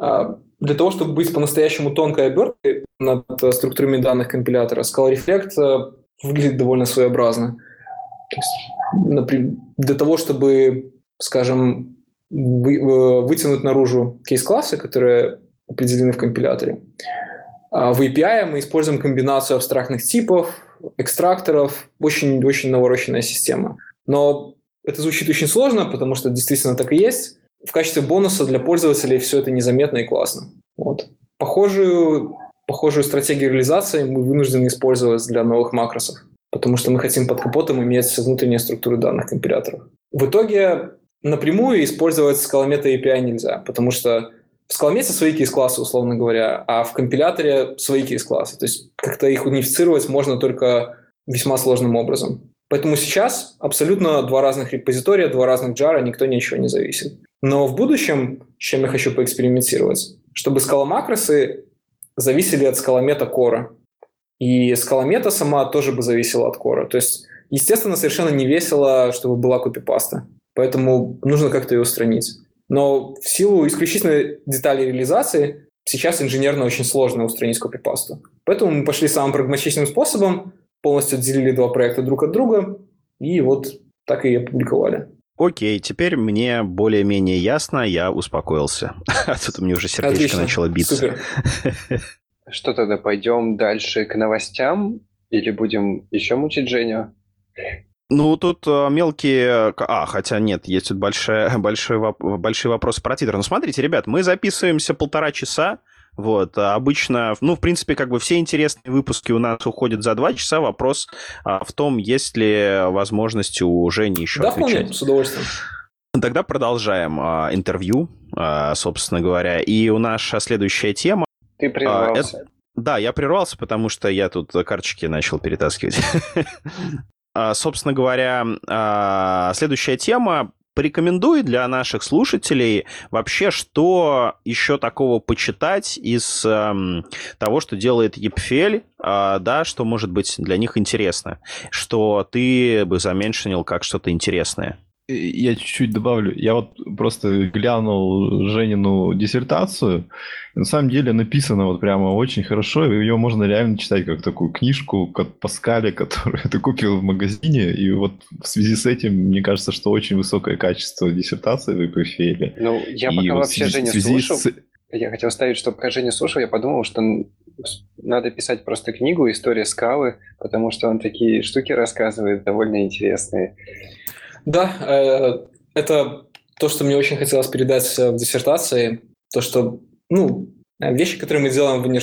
э, для того, чтобы быть по-настоящему тонкой оберткой над структурами данных компилятора, Reflect э, выглядит довольно своеобразно. Например, для того, чтобы, скажем, вы, вытянуть наружу кейс-классы, которые определены в компиляторе. А в API мы используем комбинацию абстрактных типов, экстракторов, очень-очень навороченная система. Но это звучит очень сложно, потому что действительно так и есть. В качестве бонуса для пользователей все это незаметно и классно. Вот. Похожую, похожую стратегию реализации мы вынуждены использовать для новых макросов, потому что мы хотим под капотом иметь внутренние структуры данных компиляторов. В итоге напрямую использовать скаломета API нельзя, потому что в Scala свои кейс-классы, условно говоря, а в компиляторе свои кейс-классы. То есть как-то их унифицировать можно только весьма сложным образом. Поэтому сейчас абсолютно два разных репозитория, два разных джара, никто ничего не зависит. Но в будущем, с чем я хочу поэкспериментировать, чтобы скала-макросы зависели от скаломета кора. И скаломета сама тоже бы зависела от кора. То есть, естественно, совершенно не весело, чтобы была копипаста. Поэтому нужно как-то ее устранить. Но в силу исключительно деталей реализации сейчас инженерно очень сложно устранить копипасту. Поэтому мы пошли самым прагматичным способом, полностью отделили два проекта друг от друга, и вот так и опубликовали.
Окей, теперь мне более-менее ясно, я успокоился. А тут у меня уже сердечко Отлично. начало биться. Супер.
Что тогда, пойдем дальше к новостям или будем еще мучить Женю?
Ну, тут э, мелкие... А, хотя нет, есть тут большой, большой, большой вопрос про титр. Ну, смотрите, ребят, мы записываемся полтора часа, вот, а обычно, ну, в принципе, как бы все интересные выпуски у нас уходят за два часа. Вопрос а, в том, есть ли возможность у Жени еще
да,
отвечать. Да,
вполне, с удовольствием.
Тогда продолжаем а, интервью, а, собственно говоря. И у наша следующая тема...
Ты прервался. А, это...
Да, я прервался, потому что я тут карточки начал перетаскивать. А, собственно говоря, а, следующая тема порекомендуй для наших слушателей вообще, что еще такого почитать из эм, того, что делает Епфель, э, да, что может быть для них интересно, что ты бы заменшинил как что-то интересное.
Я чуть-чуть добавлю. Я вот просто глянул Женину диссертацию. На самом деле написано вот прямо очень хорошо. Ее можно реально читать как такую книжку как Паскале, которую ты купил в магазине. И вот в связи с этим, мне кажется, что очень высокое качество диссертации в EPFL.
Ну, я пока и вообще вот Женю слушал, с... я хотел ставить, что пока Женю слушал, я подумал, что надо писать просто книгу «История скалы», потому что он такие штуки рассказывает довольно интересные.
Да, э, это то, что мне очень хотелось передать в диссертации, то, что, ну, вещи, которые мы делаем в Иннер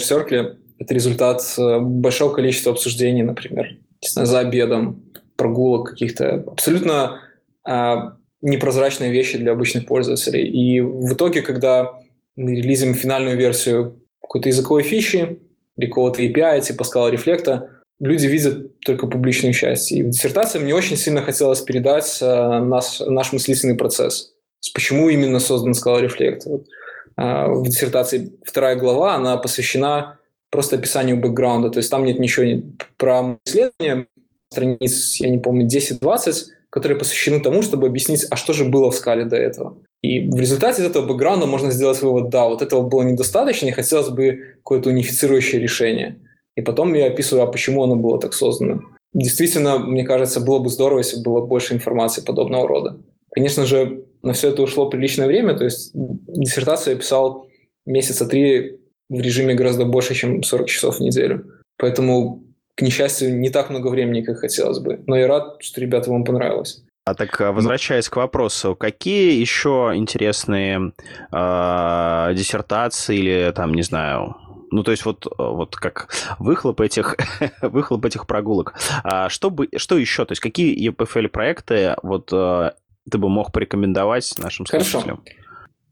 это результат э, большого количества обсуждений, например, за обедом, прогулок каких-то, абсолютно а, непрозрачные вещи для обычных пользователей. И в итоге, когда мы релизим финальную версию какой-то языковой фичи или какого-то API, типа Scala Reflect, люди видят только публичную часть. И в диссертации мне очень сильно хотелось передать э, наш, наш мыслительный процесс. Почему именно создан Scala Reflect? Вот, э, в диссертации вторая глава, она посвящена просто описанию бэкграунда. То есть там нет ничего про исследования, страниц, я не помню, 10-20, которые посвящены тому, чтобы объяснить, а что же было в скале до этого. И в результате этого бэкграунда можно сделать вывод, да, вот этого было недостаточно, и хотелось бы какое-то унифицирующее решение. И потом я описываю, а почему оно было так создано. Действительно, мне кажется, было бы здорово, если было больше информации подобного рода. Конечно же, на все это ушло приличное время, то есть диссертацию я писал месяца три в режиме гораздо больше, чем 40 часов в неделю. Поэтому, к несчастью, не так много времени, как хотелось бы. Но я рад, что ребята вам понравилось.
А так, а, возвращаясь к вопросу, какие еще интересные э, диссертации или там, не знаю, ну, то есть вот, вот как выхлоп этих, выхлоп этих прогулок. А что, бы, что еще? То есть какие EPFL-проекты вот э, ты бы мог порекомендовать нашим слушателям?
Хорошо.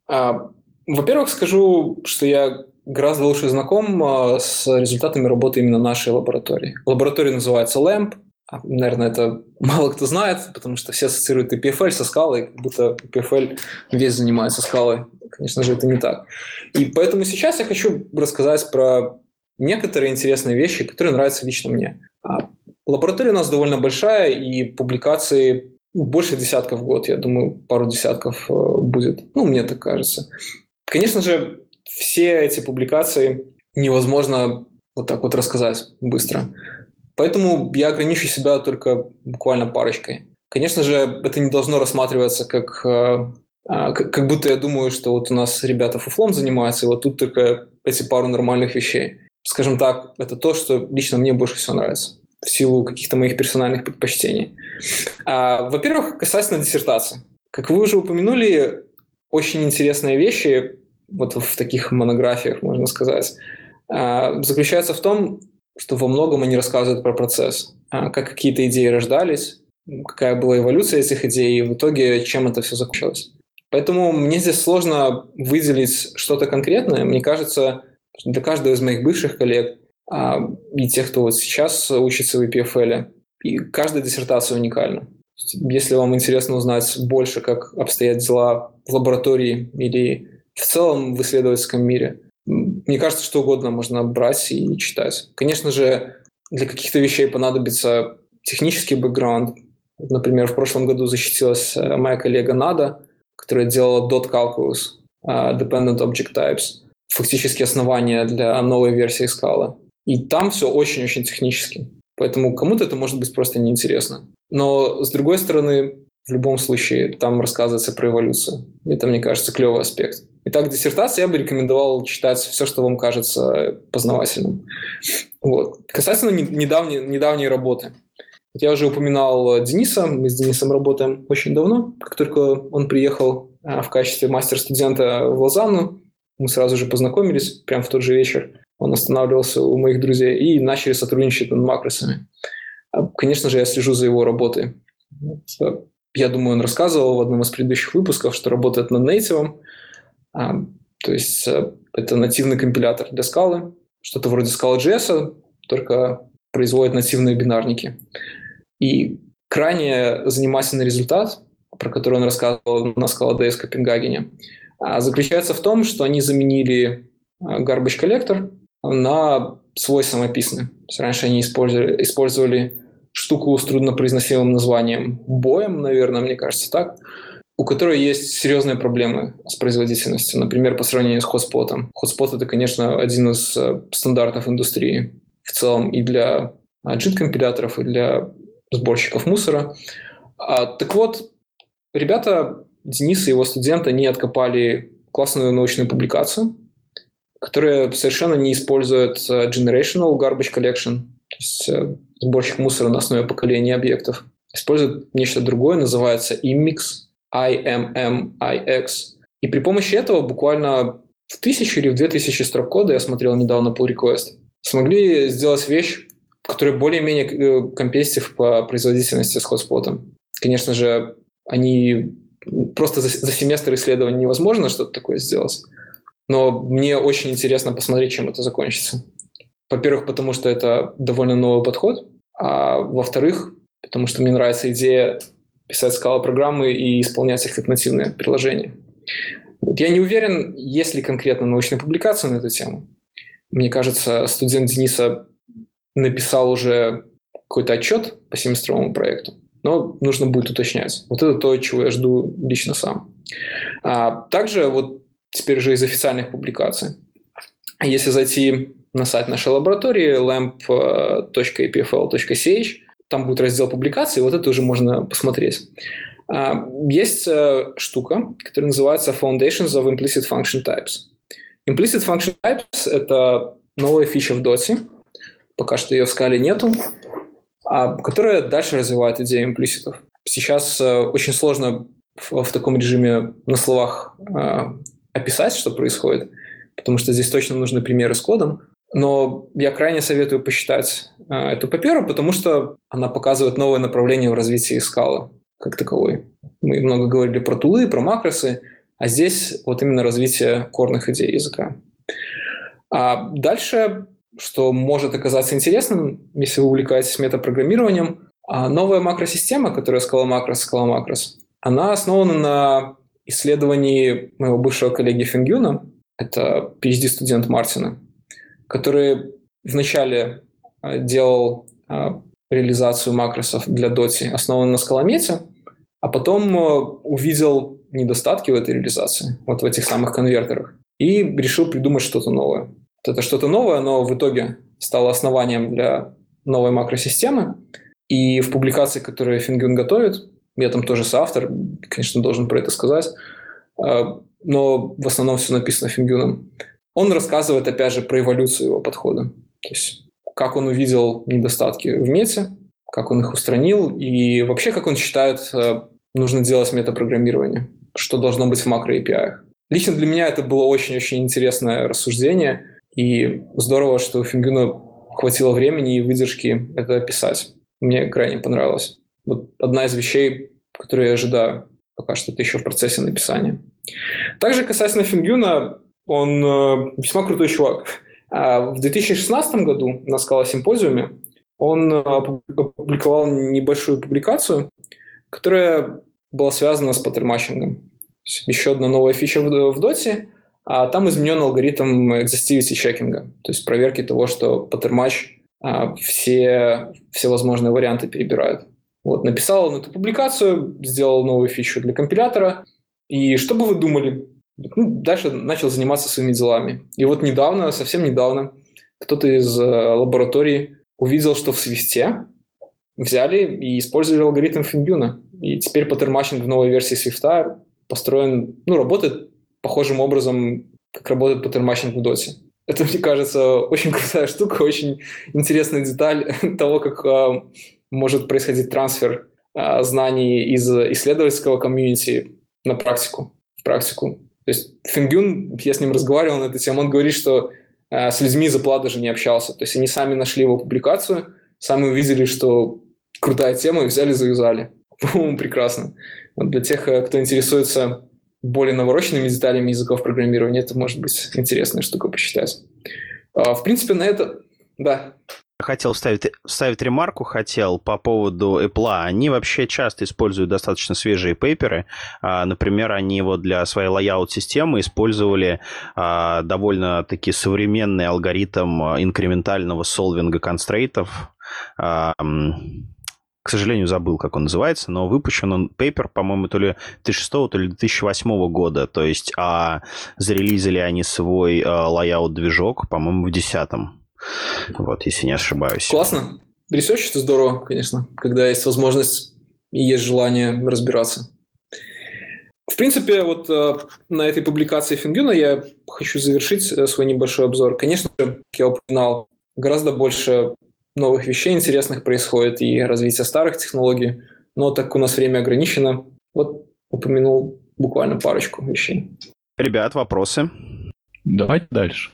А, во-первых, скажу, что я гораздо лучше знаком а, с результатами работы именно нашей лаборатории. Лаборатория называется LAMP. Наверное, это мало кто знает, потому что все ассоциируют EPFL со скалой, как будто EPFL весь занимается скалой. Конечно же, это не так. И поэтому сейчас я хочу рассказать про некоторые интересные вещи, которые нравятся лично мне. А, лаборатория у нас довольно большая, и публикации больше десятков в год, я думаю, пару десятков э, будет. Ну, мне так кажется. Конечно же, все эти публикации невозможно вот так вот рассказать быстро. Поэтому я ограничу себя только буквально парочкой. Конечно же, это не должно рассматриваться как э, а, как будто я думаю, что вот у нас ребята фуфлом занимаются, и вот тут только эти пару нормальных вещей. Скажем так, это то, что лично мне больше всего нравится в силу каких-то моих персональных предпочтений. А, во-первых, касательно диссертации. Как вы уже упомянули, очень интересные вещи вот в таких монографиях, можно сказать, а, заключаются в том, что во многом они рассказывают про процесс, а, как какие-то идеи рождались, какая была эволюция этих идей, и в итоге чем это все закончилось. Поэтому мне здесь сложно выделить что-то конкретное. Мне кажется, для каждого из моих бывших коллег а, и тех, кто вот сейчас учится в EPFL, и каждая диссертация уникальна. Если вам интересно узнать больше, как обстоят дела в лаборатории или в целом в исследовательском мире, мне кажется, что угодно можно брать и читать. Конечно же, для каких-то вещей понадобится технический бэкграунд. Например, в прошлом году защитилась э, моя коллега Нада, которая делала dot calculus, э, dependent object types, фактически основания для новой версии скалы. И там все очень-очень технически. Поэтому кому-то это может быть просто неинтересно. Но, с другой стороны, в любом случае, там рассказывается про эволюцию. Это, мне кажется, клевый аспект. Итак, диссертация я бы рекомендовал читать все, что вам кажется познавательным. Вот. Касательно недавней, недавней работы. Я уже упоминал Дениса, мы с Денисом работаем очень давно. Как только он приехал а, в качестве мастер-студента в Лозанну, мы сразу же познакомились, прямо в тот же вечер. Он останавливался у моих друзей и начали сотрудничать над макросами. А, конечно же, я слежу за его работой. Я думаю, он рассказывал в одном из предыдущих выпусков, что работает над Native. А, то есть э, это нативный компилятор для скалы, что-то вроде Scala.js, только производит нативные бинарники. И крайне занимательный результат, про который он рассказывал на Scala.ds в Копенгагене, а, заключается в том, что они заменили а, garbage collector на свой самописный. Раньше они использовали, использовали штуку с труднопроизносимым названием боем, наверное, мне кажется так, у которой есть серьезные проблемы с производительностью, например, по сравнению с хотспотом. Хотспот – это, конечно, один из э, стандартов индустрии в целом и для JIT-компиляторов, и для сборщиков мусора. А, так вот, ребята, Денис и его студенты, они откопали классную научную публикацию, которая совершенно не использует э, generational garbage collection, то есть э, сборщик мусора на основе поколения объектов. Использует нечто другое, называется IMMIX, IMMIX. И при помощи этого буквально в тысячу или в две тысячи строк кода, я смотрел недавно pull request, смогли сделать вещь, которая более-менее э, компетитив по производительности с хотспотом. Конечно же, они просто за, за семестр исследований невозможно что-то такое сделать, но мне очень интересно посмотреть, чем это закончится. Во-первых, потому что это довольно новый подход, а во-вторых, потому что мне нравится идея писать скала-программы и исполнять их как нативные приложения. Вот я не уверен, есть ли конкретно научная публикация на эту тему. Мне кажется, студент Дениса написал уже какой-то отчет по семестровому проекту, но нужно будет уточнять. Вот это то, чего я жду лично сам. А также вот теперь уже из официальных публикаций. Если зайти на сайт нашей лаборатории lamp.apfl.ch, там будет раздел публикации, вот это уже можно посмотреть. А, есть э, штука, которая называется Foundations of Implicit Function Types. Implicit Function Types — это новая фича в Dota, пока что ее в скале нету, а, которая дальше развивает идею имплиситов. Сейчас э, очень сложно в, в таком режиме на словах э, описать, что происходит, потому что здесь точно нужны примеры с кодом. Но я крайне советую посчитать э, эту паперу, потому что она показывает новое направление в развитии скалы как таковой. Мы много говорили про тулы, про макросы, а здесь вот именно развитие корных идей языка. А дальше, что может оказаться интересным, если вы увлекаетесь метапрограммированием, а новая макросистема, которая Scala Macros, Scala Macros, она основана на исследовании моего бывшего коллеги Фингюна, это PhD-студент Мартина, который вначале а, делал а, реализацию макросов для Доти, основанную на скаломете, а потом а, увидел недостатки в этой реализации, вот в этих самых конвертерах, и решил придумать что-то новое. Вот это что-то новое, но в итоге стало основанием для новой макросистемы. И в публикации, которую Фингюн готовит, я там тоже соавтор, конечно, должен про это сказать, но в основном все написано Фингюном. Он рассказывает, опять же, про эволюцию его подхода. То есть, как он увидел недостатки в мете, как он их устранил, и вообще, как он считает, э, нужно делать метапрограммирование, что должно быть в макро-API. Лично для меня это было очень-очень интересное рассуждение, и здорово, что Фингюну хватило времени и выдержки это описать. Мне крайне понравилось. Вот одна из вещей, которую я ожидаю, пока что это еще в процессе написания. Также касательно Фенгюна, он э, весьма крутой чувак. А в 2016 году на Scala Symposium е он опубликовал небольшую публикацию, которая была связана с pattern matching ом. Еще одна новая фича в, Dotty, а там изменен алгоритм exhaustivity checking а, то есть проверки того, что pattern match а, все, все возможные варианты перебирает. Вот, написал он эту публикацию, сделал новую фичу для компилятора, и что бы вы думали? Ну, дальше начал заниматься своими делами. И вот недавно, совсем недавно, кто-то из э, лаборатории увидел, что в Swift е взяли и использовали алгоритм Фенгюна. И теперь pattern matching в новой версии Swift а построен, ну, работает похожим образом, как работает pattern matching в Dotty. Это, мне кажется, очень крутая штука, очень интересная деталь того, как э, может происходить трансфер э, знаний из исследовательского комьюнити на практику. В практику. То есть Фингюн, я с ним разговаривал на эту тему, он говорит, что э, с людьми Запла даже не общался. То есть они сами нашли его публикацию, сами увидели, что крутая тема, и взяли, завязали. По-моему, прекрасно. Вот для тех, кто интересуется более навороченными деталями языков программирования, это может быть интересная штука посчитать. А, в принципе, на это... Да.
Хотел вставить, вставить ремарку, хотел по поводу Apple. Они вообще часто используют достаточно свежие пейперы. А, например, они вот для своей лайаут-системы использовали а, довольно-таки современный алгоритм инкрементального солвинга констрейтов к сожалению, забыл, как он называется, но выпущен он пейпер, по-моему, то ли 2006, то ли 2008 года, то есть, а зарелизили они свой layout-движок, по-моему, в 2010 вот, если не ошибаюсь.
Классно. Research это здорово, конечно, когда есть возможность и есть желание разбираться. В принципе, вот э, на этой публикации Фенгюна я хочу завершить э, свой небольшой обзор. Конечно же, как я упоминал, гораздо больше новых вещей интересных происходит и развитие старых технологий, но так у нас время ограничено, вот упомянул буквально парочку вещей.
Ребят, вопросы?
Давайте дальше.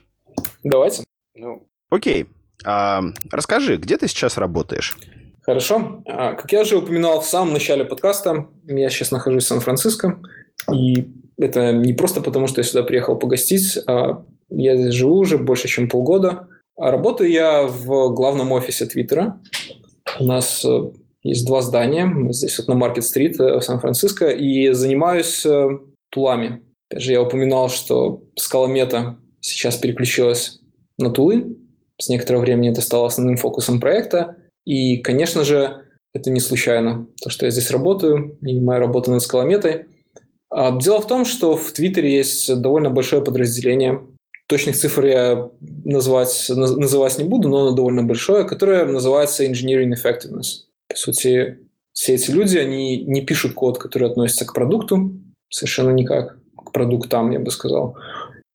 Давайте.
Ну, окей. А, расскажи, где ты сейчас работаешь?
Хорошо. А, как я уже упоминал в самом начале подкаста, я сейчас нахожусь в Сан-Франциско, и это не просто потому, что я сюда приехал погостить, а я здесь живу уже больше, чем полгода. А работаю я в главном офисе Твиттера. У нас э, есть два здания. Здесь вот на Маркет-стрит э, в Сан-Франциско. И занимаюсь э, тулами. Опять же, я упоминал, что скала мета сейчас переключилась на тулы. С некоторого времени это стало основным фокусом проекта. И, конечно же, это не случайно, то, что я здесь работаю, и моя работа над скалометой. А дело в том, что в Твиттере есть довольно большое подразделение Точных цифр я назвать, называть не буду, но оно довольно большое, которое называется Engineering Effectiveness. По сути, все эти люди, они не пишут код, который относится к продукту, совершенно никак, к продуктам, я бы сказал,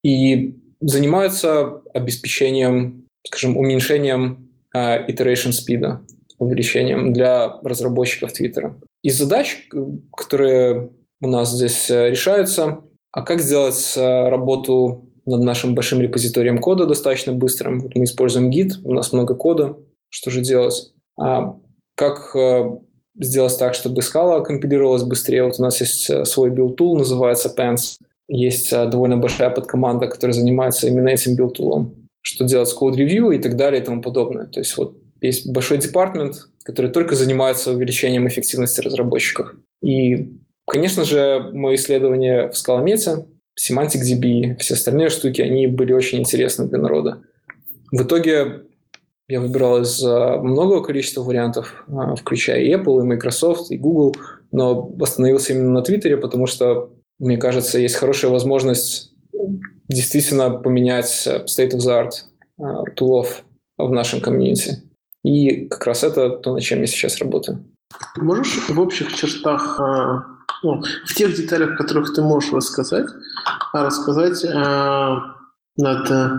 и занимаются обеспечением, скажем, уменьшением uh, iteration speed, увеличением для разработчиков Твиттера. Из задач, которые у нас здесь э, решаются, а как сделать э, работу над нашим большим репозиторием кода достаточно быстрым. Вот мы используем Git, у нас много кода. Что же делать? А как э, сделать так, чтобы Scala компилировалась быстрее? Вот у нас есть э, свой build tool, называется Pants. Есть э, довольно большая подкоманда, которая занимается именно этим build tool ом. Что делать с code review и так далее и тому подобное. То есть вот есть большой department, который только занимается увеличением эффективности разработчиков. И, конечно же, мое исследование в Scalameta Semantic DB, все остальные штуки, они были очень интересны для народа. В итоге я выбирал из многого количества вариантов, а, включая и Apple, и Microsoft, и Google, но остановился именно на Твиттере, потому что, мне кажется, есть хорошая возможность действительно поменять state of the art а, тулов в нашем комьюнити. И как раз это то, над чем я сейчас работаю.
Можешь в общих чертах а, ну, в тех деталях, которых ты можешь рассказать, а рассказать э, над э,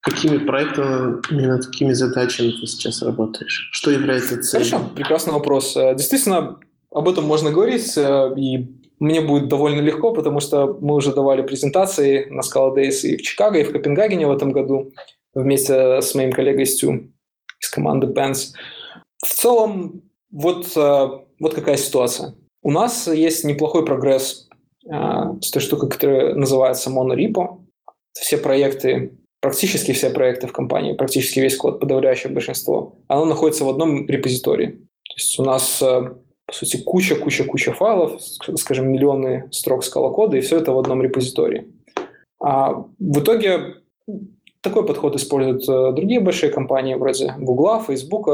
какими проектами, над какими задачами ты сейчас работаешь? Что является целью?
Хорошо, прекрасный вопрос. Э, действительно, об этом можно говорить, э, и мне будет довольно легко, потому что мы уже давали презентации на Scala Days и в Чикаго, и в Копенгагене в этом году вместе с моим коллегой Стю из команды Pens. В целом, вот, э, вот какая ситуация. У нас есть неплохой прогресс э, с той штукой, которая называется monorepo. Все проекты практически все проекты в компании, практически весь код, подавляющее большинство, оно находится в одном репозитории. То есть у нас, э, по сути, куча-куча-куча файлов, скажем, миллионы строк скала кода, и все это в одном репозитории. А в итоге такой подход используют э, другие большие компании, вроде Google, Facebook,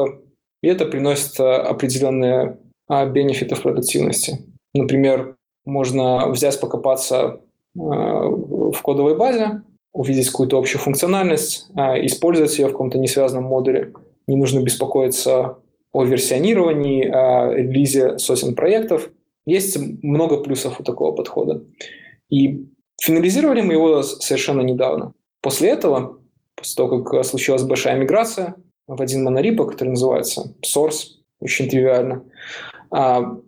и это приносит э, определенные а, бенефиты в продуктивности. Например, можно взять, покопаться в кодовой базе, увидеть какую-то общую функциональность, использовать ее в каком-то несвязанном модуле. Не нужно беспокоиться о версионировании, о релизе сотен проектов. Есть много плюсов у такого подхода. И финализировали мы его совершенно недавно. После этого, после того, как случилась большая миграция в один монорепо, который называется Source, очень тривиально, а,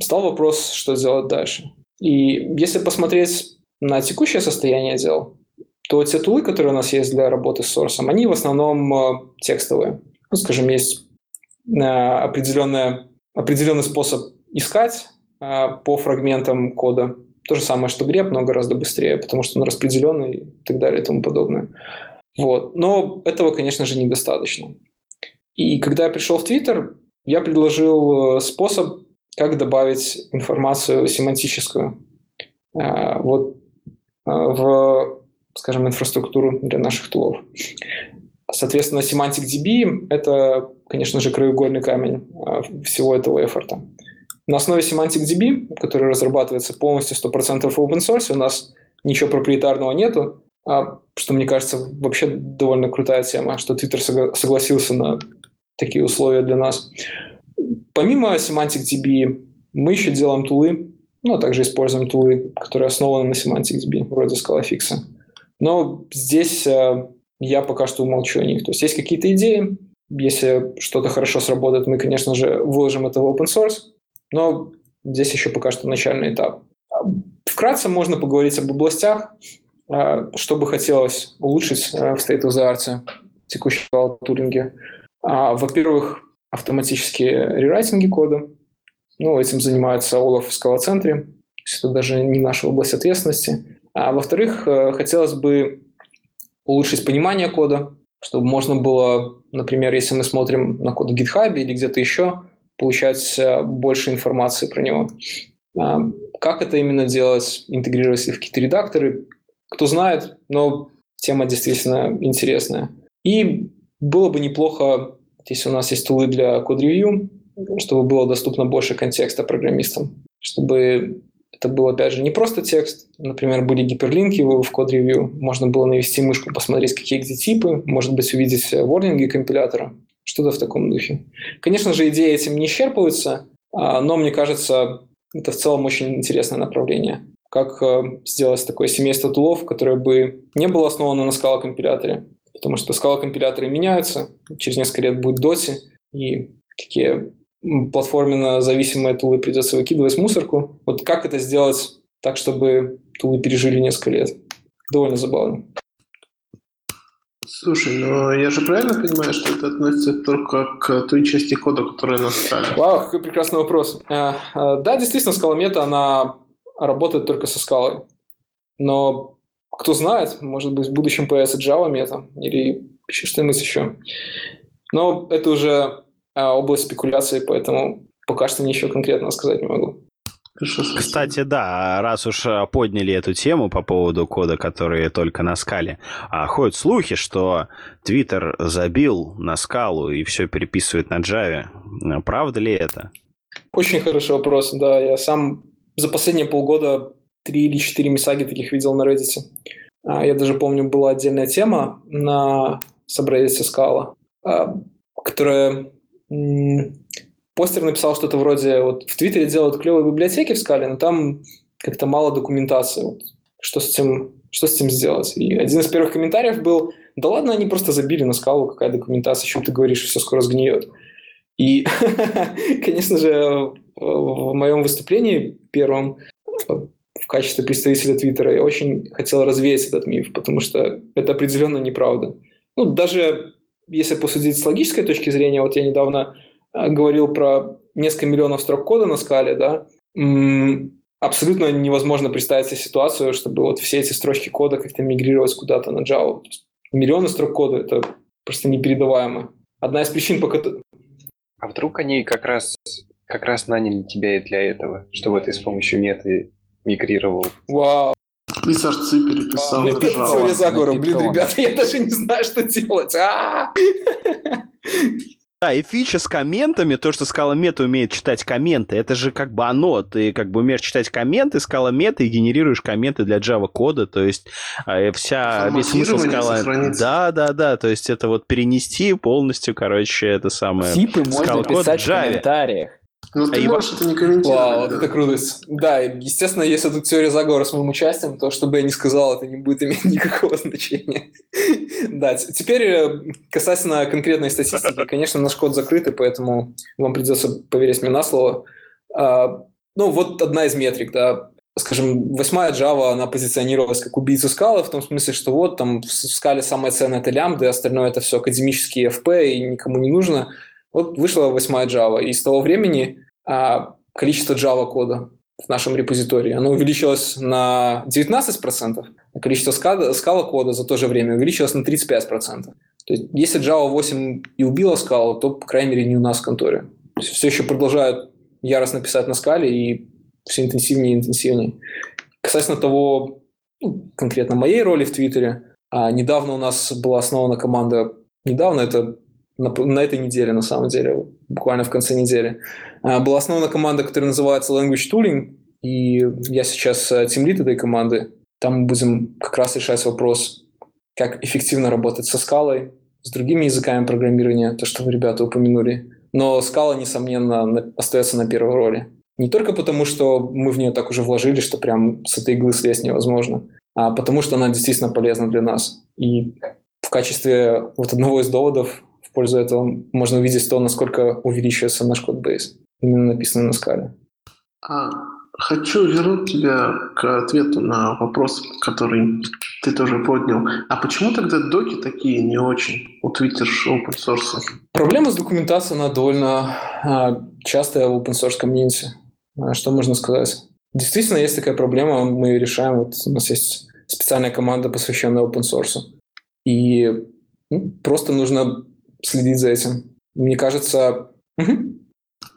стал вопрос, что сделать дальше. И если посмотреть на текущее состояние дел, то те тулы, которые у нас есть для работы с Source, они в основном текстовые. Ну, скажем, есть определенная, определенный способ искать э, по фрагментам кода. То же самое, что grep, но гораздо быстрее, потому что он распределенный и так далее и тому подобное. Вот. Но этого, конечно же, недостаточно. И когда я пришел в Twitter, я предложил способ, как добавить информацию семантическую. Вот в скажем, инфраструктуру для наших тулов. Соответственно, Semantic DB – это, конечно же, краеугольный камень а, всего этого эфорта. На основе Semantic DB, который разрабатывается полностью 100% в open source, у нас ничего проприетарного нету, а, что, мне кажется, вообще довольно крутая тема, что Twitter согласился на такие условия для нас. Помимо Semantic DB, мы еще делаем тулы, ну, а также используем тулы, которые основаны на Semantic DB, вроде ScalaFix. Но здесь э, я пока что умолчу о них. То есть есть какие-то идеи, если что-то хорошо сработает, мы, конечно же, выложим это в open source, но здесь еще пока что начальный этап. Вкратце можно поговорить об областях, э, что бы хотелось улучшить э, в State of the Art текущего тулинге. А, во-первых, автоматические рерайтинги кода. Ну, этим занимается Олаф в скалоцентре. Это даже не наша область ответственности. А во-вторых, э, хотелось бы улучшить понимание кода, чтобы можно было, например, если мы смотрим на код в GitHub или где-то еще, получать э, больше информации про него. А, как это именно делать, интегрировать в какие-то редакторы, кто знает, но тема действительно интересная. И было бы неплохо, если у нас есть тулы для код-ревью, чтобы было доступно больше контекста программистам, чтобы это был, опять же, не просто текст. Например, были гиперлинки в код-ревью. Можно было навести мышку, посмотреть, какие где. Может быть, увидеть ворнинги компилятора. Что-то в таком духе. Конечно же, идеи этим не исчерпываются, а, но мне кажется, это в целом очень интересное направление. Как э, сделать такое семейство тулов, которое бы не было основано на скала-компиляторе, потому что скала-компиляторы меняются, через несколько лет будет Doti, и такие платформенно зависимые тулы придется выкидывать в мусорку. Вот как это сделать так, чтобы тулы пережили несколько лет? Довольно забавно.
Слушай, ну я же правильно понимаю, что это относится только к той части кода, которая на скале?
Вау, какой прекрасный вопрос. А, а, да, действительно, скала мета, она работает только со скалой. Но кто знает, может быть, в будущем появится Java мета или что-нибудь еще. Но это уже а, область спекуляции, поэтому пока что ничего конкретного сказать не могу.
Кстати, да, раз уж а, подняли эту тему по поводу кода, который только на скале, а ходят слухи, что Твиттер забил на скалу и все переписывает на Java. Правда ли это?
Очень хороший вопрос, да. Я сам за последние полгода три или четыре мисаги таких видел на Reddit. А, я даже помню, была отдельная тема на subreddit скала, которая Постер написал что-то вроде, вот в Твиттере делают клевые библиотеки в скале, но там как-то мало документации. Вот, что, с этим, что с этим сделать? И один из первых комментариев был, да ладно, они просто забили на скалу, какая документация, о чем ты говоришь, все скоро сгниет. И, конечно же, в моем выступлении первом в качестве представителя Твиттера я очень хотел развеять этот миф, потому что это определенно неправда. Ну, даже если посудить с логической точки зрения, вот я недавно э, говорил про несколько миллионов строк кода на скале, да, абсолютно невозможно представить себе ситуацию, чтобы вот все эти строчки кода как-то мигрировать куда-то на Java. миллионы строк кода, это просто непередаваемо. Одна из причин, по которой...
А вдруг они как раз, как раз наняли тебя и для этого, чтобы ты с помощью меты мигрировал?
Вау,
И сорцы переписал. жалко.
теория заговора. Блин, ребята, я даже не знаю, что делать. А!
Да, и фича с комментами, то, что Scala Meta умеет читать комменты, это же как бы оно. Ты как бы умеешь читать комменты Scala Meta и генерируешь комменты для Java кода, то есть э, вся, весь смысл
сохранится.
Да, да, да, то есть это вот перенести полностью, короче, это самое...
Типы можно писать
в
комментариях.
Но
А
ты
и
можешь это не комментировать.
Вау, вот
да.
это круто. Да, естественно, если тут теория заговора с моим участием, то, что бы я ни сказал, это не будет иметь никакого значения. Да, теперь э, касательно конкретной статистики. Конечно, наш код закрытый, поэтому вам придется поверить мне на слово. А, Ну, вот одна из метрик, да. Скажем, восьмая Java, она позиционировалась как убийца скалы, в том смысле, что вот там в скале самое ценное это лямбда, остальное это все академические FP и никому не нужно. Вот вышла восьмая Java, и с того времени а, количество Java кода в нашем репозитории, оно увеличилось на 19%, а количество скала, скала кода за то же время увеличилось на 35%. То есть, если Java 8 и убила скалу, то, по крайней мере, не у нас в конторе. Все еще продолжают яростно писать на скале и все интенсивнее и интенсивнее. Касательно того, ну, конкретно моей роли в Твиттере, а, недавно у нас была основана команда, недавно это на, на этой неделе, на самом деле, буквально в конце недели, а, была основана команда, которая называется Language Tooling, и я сейчас тимлит этой команды. Там мы будем как раз решать вопрос, как эффективно работать со скалой, с другими языками программирования, то, что вы, ребята, упомянули. Но скала, несомненно, остается на первой роли. Не только потому, что мы в нее так уже вложили, что прям с этой иглы слезть невозможно, а потому что она действительно полезна для нас. И в качестве вот одного из доводов в пользу этого можно увидеть то, насколько увеличивается наш кодбейс, именно написанный на скале.
А, хочу вернуть тебя к ответу на вопрос, который ты тоже поднял. А почему тогда доки такие не очень у Twitter open source?
Проблема с документацией, она довольно а, частая в open source комьюнити. А, Что можно сказать? Действительно, есть такая проблема, мы ее решаем. Вот у нас есть специальная команда, посвященная open source. И ну, просто нужно следить за этим. Мне кажется...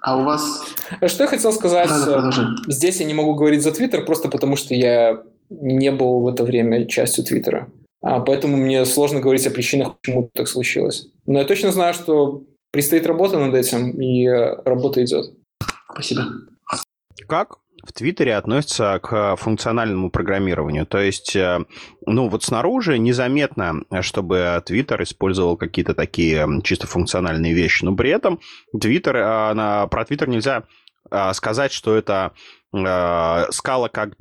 А у вас...
Что я хотел сказать?
Да.
Здесь я не могу говорить за Твиттер, просто потому что я не был в это время частью Твиттера. А, поэтому мне сложно говорить о причинах, почему так случилось. Но я точно знаю, что предстоит работа над этим, и э, работа идет.
Спасибо.
Как в Твиттере относятся к функциональному программированию? То есть, э, ну вот снаружи незаметно, чтобы Твиттер использовал какие-то такие чисто функциональные вещи, но при этом Твиттер, э, про Твиттер нельзя э, сказать, что это э, скала как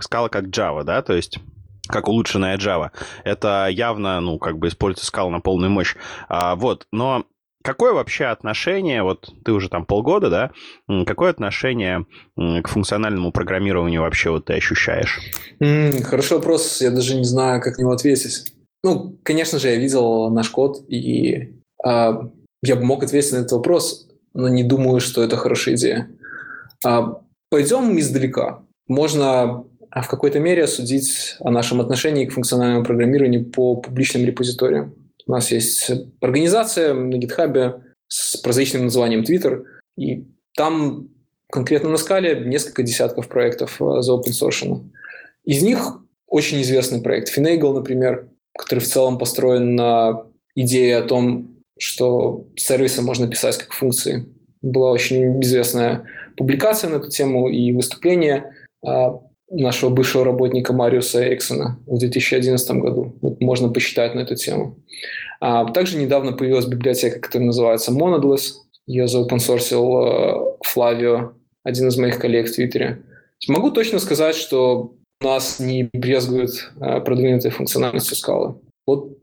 скала как Java, да, то есть как улучшенная Java. Это явно, ну, как бы используется скала на полную мощь. А, вот, но какое вообще отношение, вот ты уже там полгода, да, какое отношение к функциональному программированию вообще вот ты ощущаешь?
М, хороший вопрос, я даже не знаю, как на него ответить. Ну, конечно же, я видел наш код, и а, я бы мог ответить на этот вопрос, но не думаю, что это хорошая идея. А, пойдем издалека. Можно а, в какой-то мере судить о нашем отношении к функциональному программированию по публичным репозиториям. У нас есть организация на GitHub с прозрачным названием Twitter, и там конкретно на скале несколько десятков проектов э, за open source. Из них очень известный проект Finagle, например, который в целом построен на идее о том, что сервисы можно писать как функции. Была очень известная публикация на эту тему и выступление а, нашего бывшего работника Мариуса Эриксона в 2011 году. Вот можно посчитать на эту тему. А, также недавно появилась библиотека, которая называется Monadless. Ее заопенсорсил э, Флавио, один из моих коллег в Твиттере. Могу точно сказать, что нас не брезгуют э, продвинутой функциональностью скалы. Вот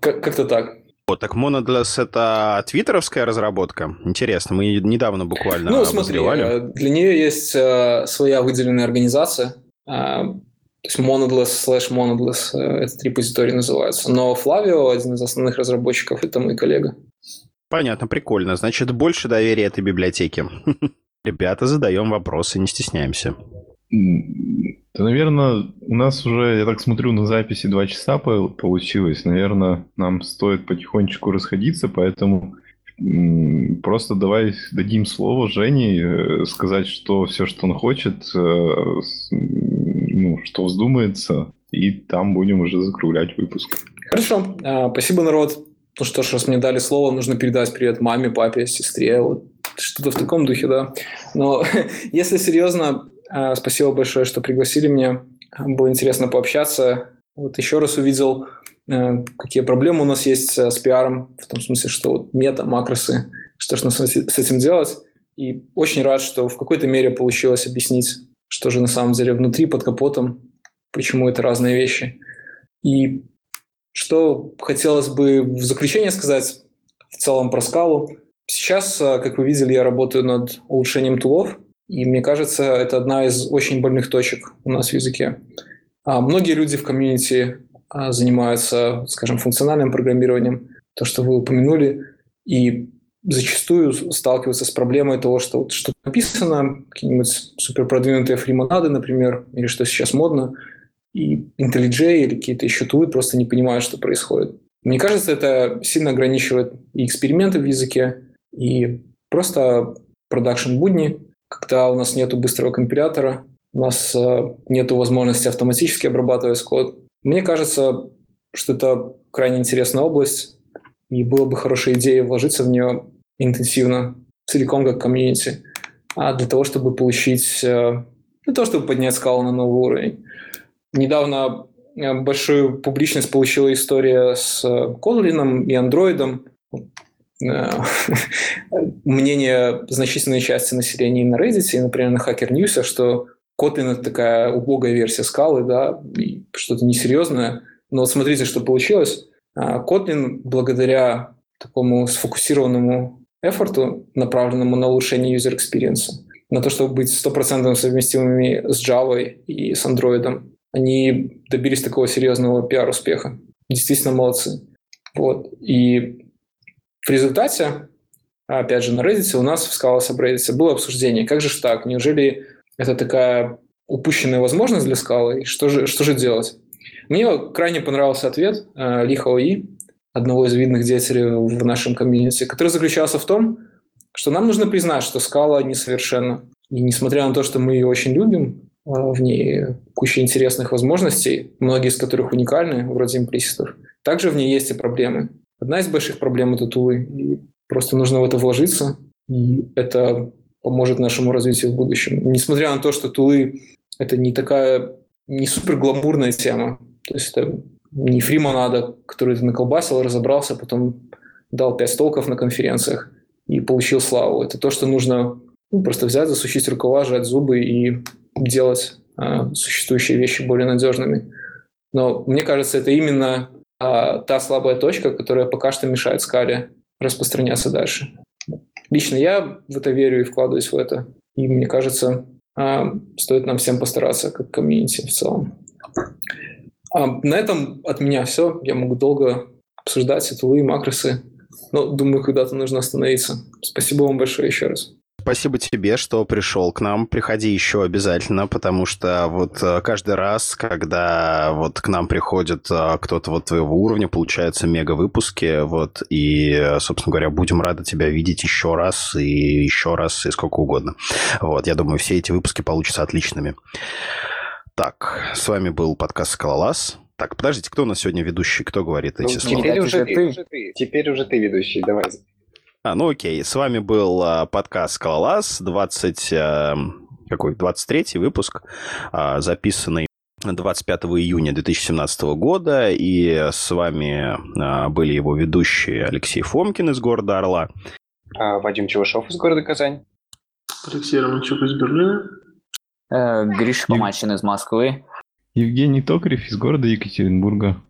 как- как-то так.
Вот, так Monadless это твиттеровская разработка? Интересно, мы недавно буквально
Ну, смотри,
обозревали.
э, для нее есть своя выделенная организация. Э, То есть Monadless slash Monadless, э, этот репозиторий называется. Но Флавио, один из основных разработчиков, это мой коллега.
Понятно, прикольно. Значит, больше доверия этой библиотеке. Ребята, задаем вопросы, не стесняемся.
Да, наверное, у нас уже, я так смотрю, на записи два часа получилось. Наверное, нам стоит потихонечку расходиться, поэтому просто давай дадим слово Жене э, сказать, что все, что он хочет, э, ну, что вздумается, и там будем уже закруглять выпуск.
Хорошо, а, спасибо, народ. Ну что ж, раз мне дали слово, нужно передать привет маме, папе, сестре, вот что-то в таком духе, да. Но если серьезно, а, спасибо большое, что пригласили меня. Было интересно пообщаться. Вот еще раз увидел, а, какие проблемы у нас есть с пиаром, в том смысле, что вот мета, макросы, что же с этим делать. И очень рад, что в какой-то мере получилось объяснить, что же на самом деле внутри, под капотом, почему это разные вещи. И что хотелось бы в заключение сказать в целом про скалу. Сейчас, а, как вы видели, я работаю над улучшением тулов, и мне кажется, это одна из очень больных точек у нас в языке. А многие люди в комьюнити а, занимаются, скажем, функциональным программированием, то, что вы упомянули, и зачастую сталкиваются с проблемой того, что вот что написано, какие-нибудь суперпродвинутые фримонады, например, или что сейчас модно, и IntelliJ или какие-то еще тулы просто не понимают, что происходит. Мне кажется, это сильно ограничивает и эксперименты в языке, и просто продакшн будни, когда у нас нет быстрого компилятора, у нас э, нет возможности автоматически обрабатывать код. Мне кажется, что это крайне интересная область, и было бы хорошей идеей вложиться в нее интенсивно, целиком как комьюнити, а для того, чтобы получить, э, для того, чтобы поднять скалу на новый уровень. Недавно э, большую публичность получила история с Kotlin и Андроидом. Э, мнение значительной части населения на Reddit и, например, на Hacker News, что Kotlin – это такая убогая версия скалы, да, что-то несерьезное. Но вот смотрите, что получилось. Kotlin, благодаря такому сфокусированному эфорту, направленному на улучшение user experience, на то, чтобы быть стопроцентно совместимыми с Java и с Android, они добились такого серьезного пиар-успеха. Действительно молодцы. Вот. И в результате, опять же, на Reddit у нас в Scala Subreddit было обсуждение, как же ж так, неужели это такая упущенная возможность для скалы, что же, что же делать? Мне крайне понравился ответ э, Ли Хаои, одного из видных деятелей в нашем комьюнити, который заключался в том, что нам нужно признать, что скала несовершенна. И несмотря на то, что мы ее очень любим, э, в ней куча интересных возможностей, многие из которых уникальны, вроде имплиситов, также в ней есть и проблемы. Одна из больших проблем – это тулы. И просто нужно в это вложиться, и это поможет нашему развитию в будущем. Несмотря на то, что тулы – это не такая, не супер гламурная тема. То есть это не фримонада, который ты наколбасил, разобрался, потом дал пять толков на конференциях и получил славу. Это то, что нужно ну, просто взять, засучить рукава, сжать зубы и делать а, существующие вещи более надежными. Но мне кажется, это именно а, та слабая точка, которая пока что мешает скале распространяться дальше. Лично я в это верю и вкладываюсь в это. И мне кажется, а, стоит нам всем постараться, как комьюнити в целом. А, на этом от меня все. Я могу долго обсуждать и макросы, но думаю, когда-то нужно остановиться. Спасибо вам большое еще раз.
Спасибо тебе, что пришел к нам. Приходи еще обязательно, потому что вот э, каждый раз, когда вот к нам приходит э, кто-то вот твоего уровня, получаются мега-выпуски, вот, и, собственно говоря, будем рады тебя видеть еще раз и еще раз и сколько угодно. Вот, я думаю, все эти выпуски получатся отличными. Так, с вами был подкаст «Скалолаз». Так, подождите, кто у нас сегодня ведущий? Кто говорит эти ну, слова?
Теперь уже, ты. Теперь уже ты ведущий, давай.
А, ну окей, с вами был а, подкаст «Скалолаз», 20, а, какой, 23 выпуск, а, записанный 25 июня 2017 года, и с вами а, были его ведущие Алексей Фомкин из города Орла.
А, Вадим Чевышов из города Казань.
Алексей Романчук из Берлина.
Э, Гриша Помачин из Москвы.
Евгений Токарев из города Екатеринбурга.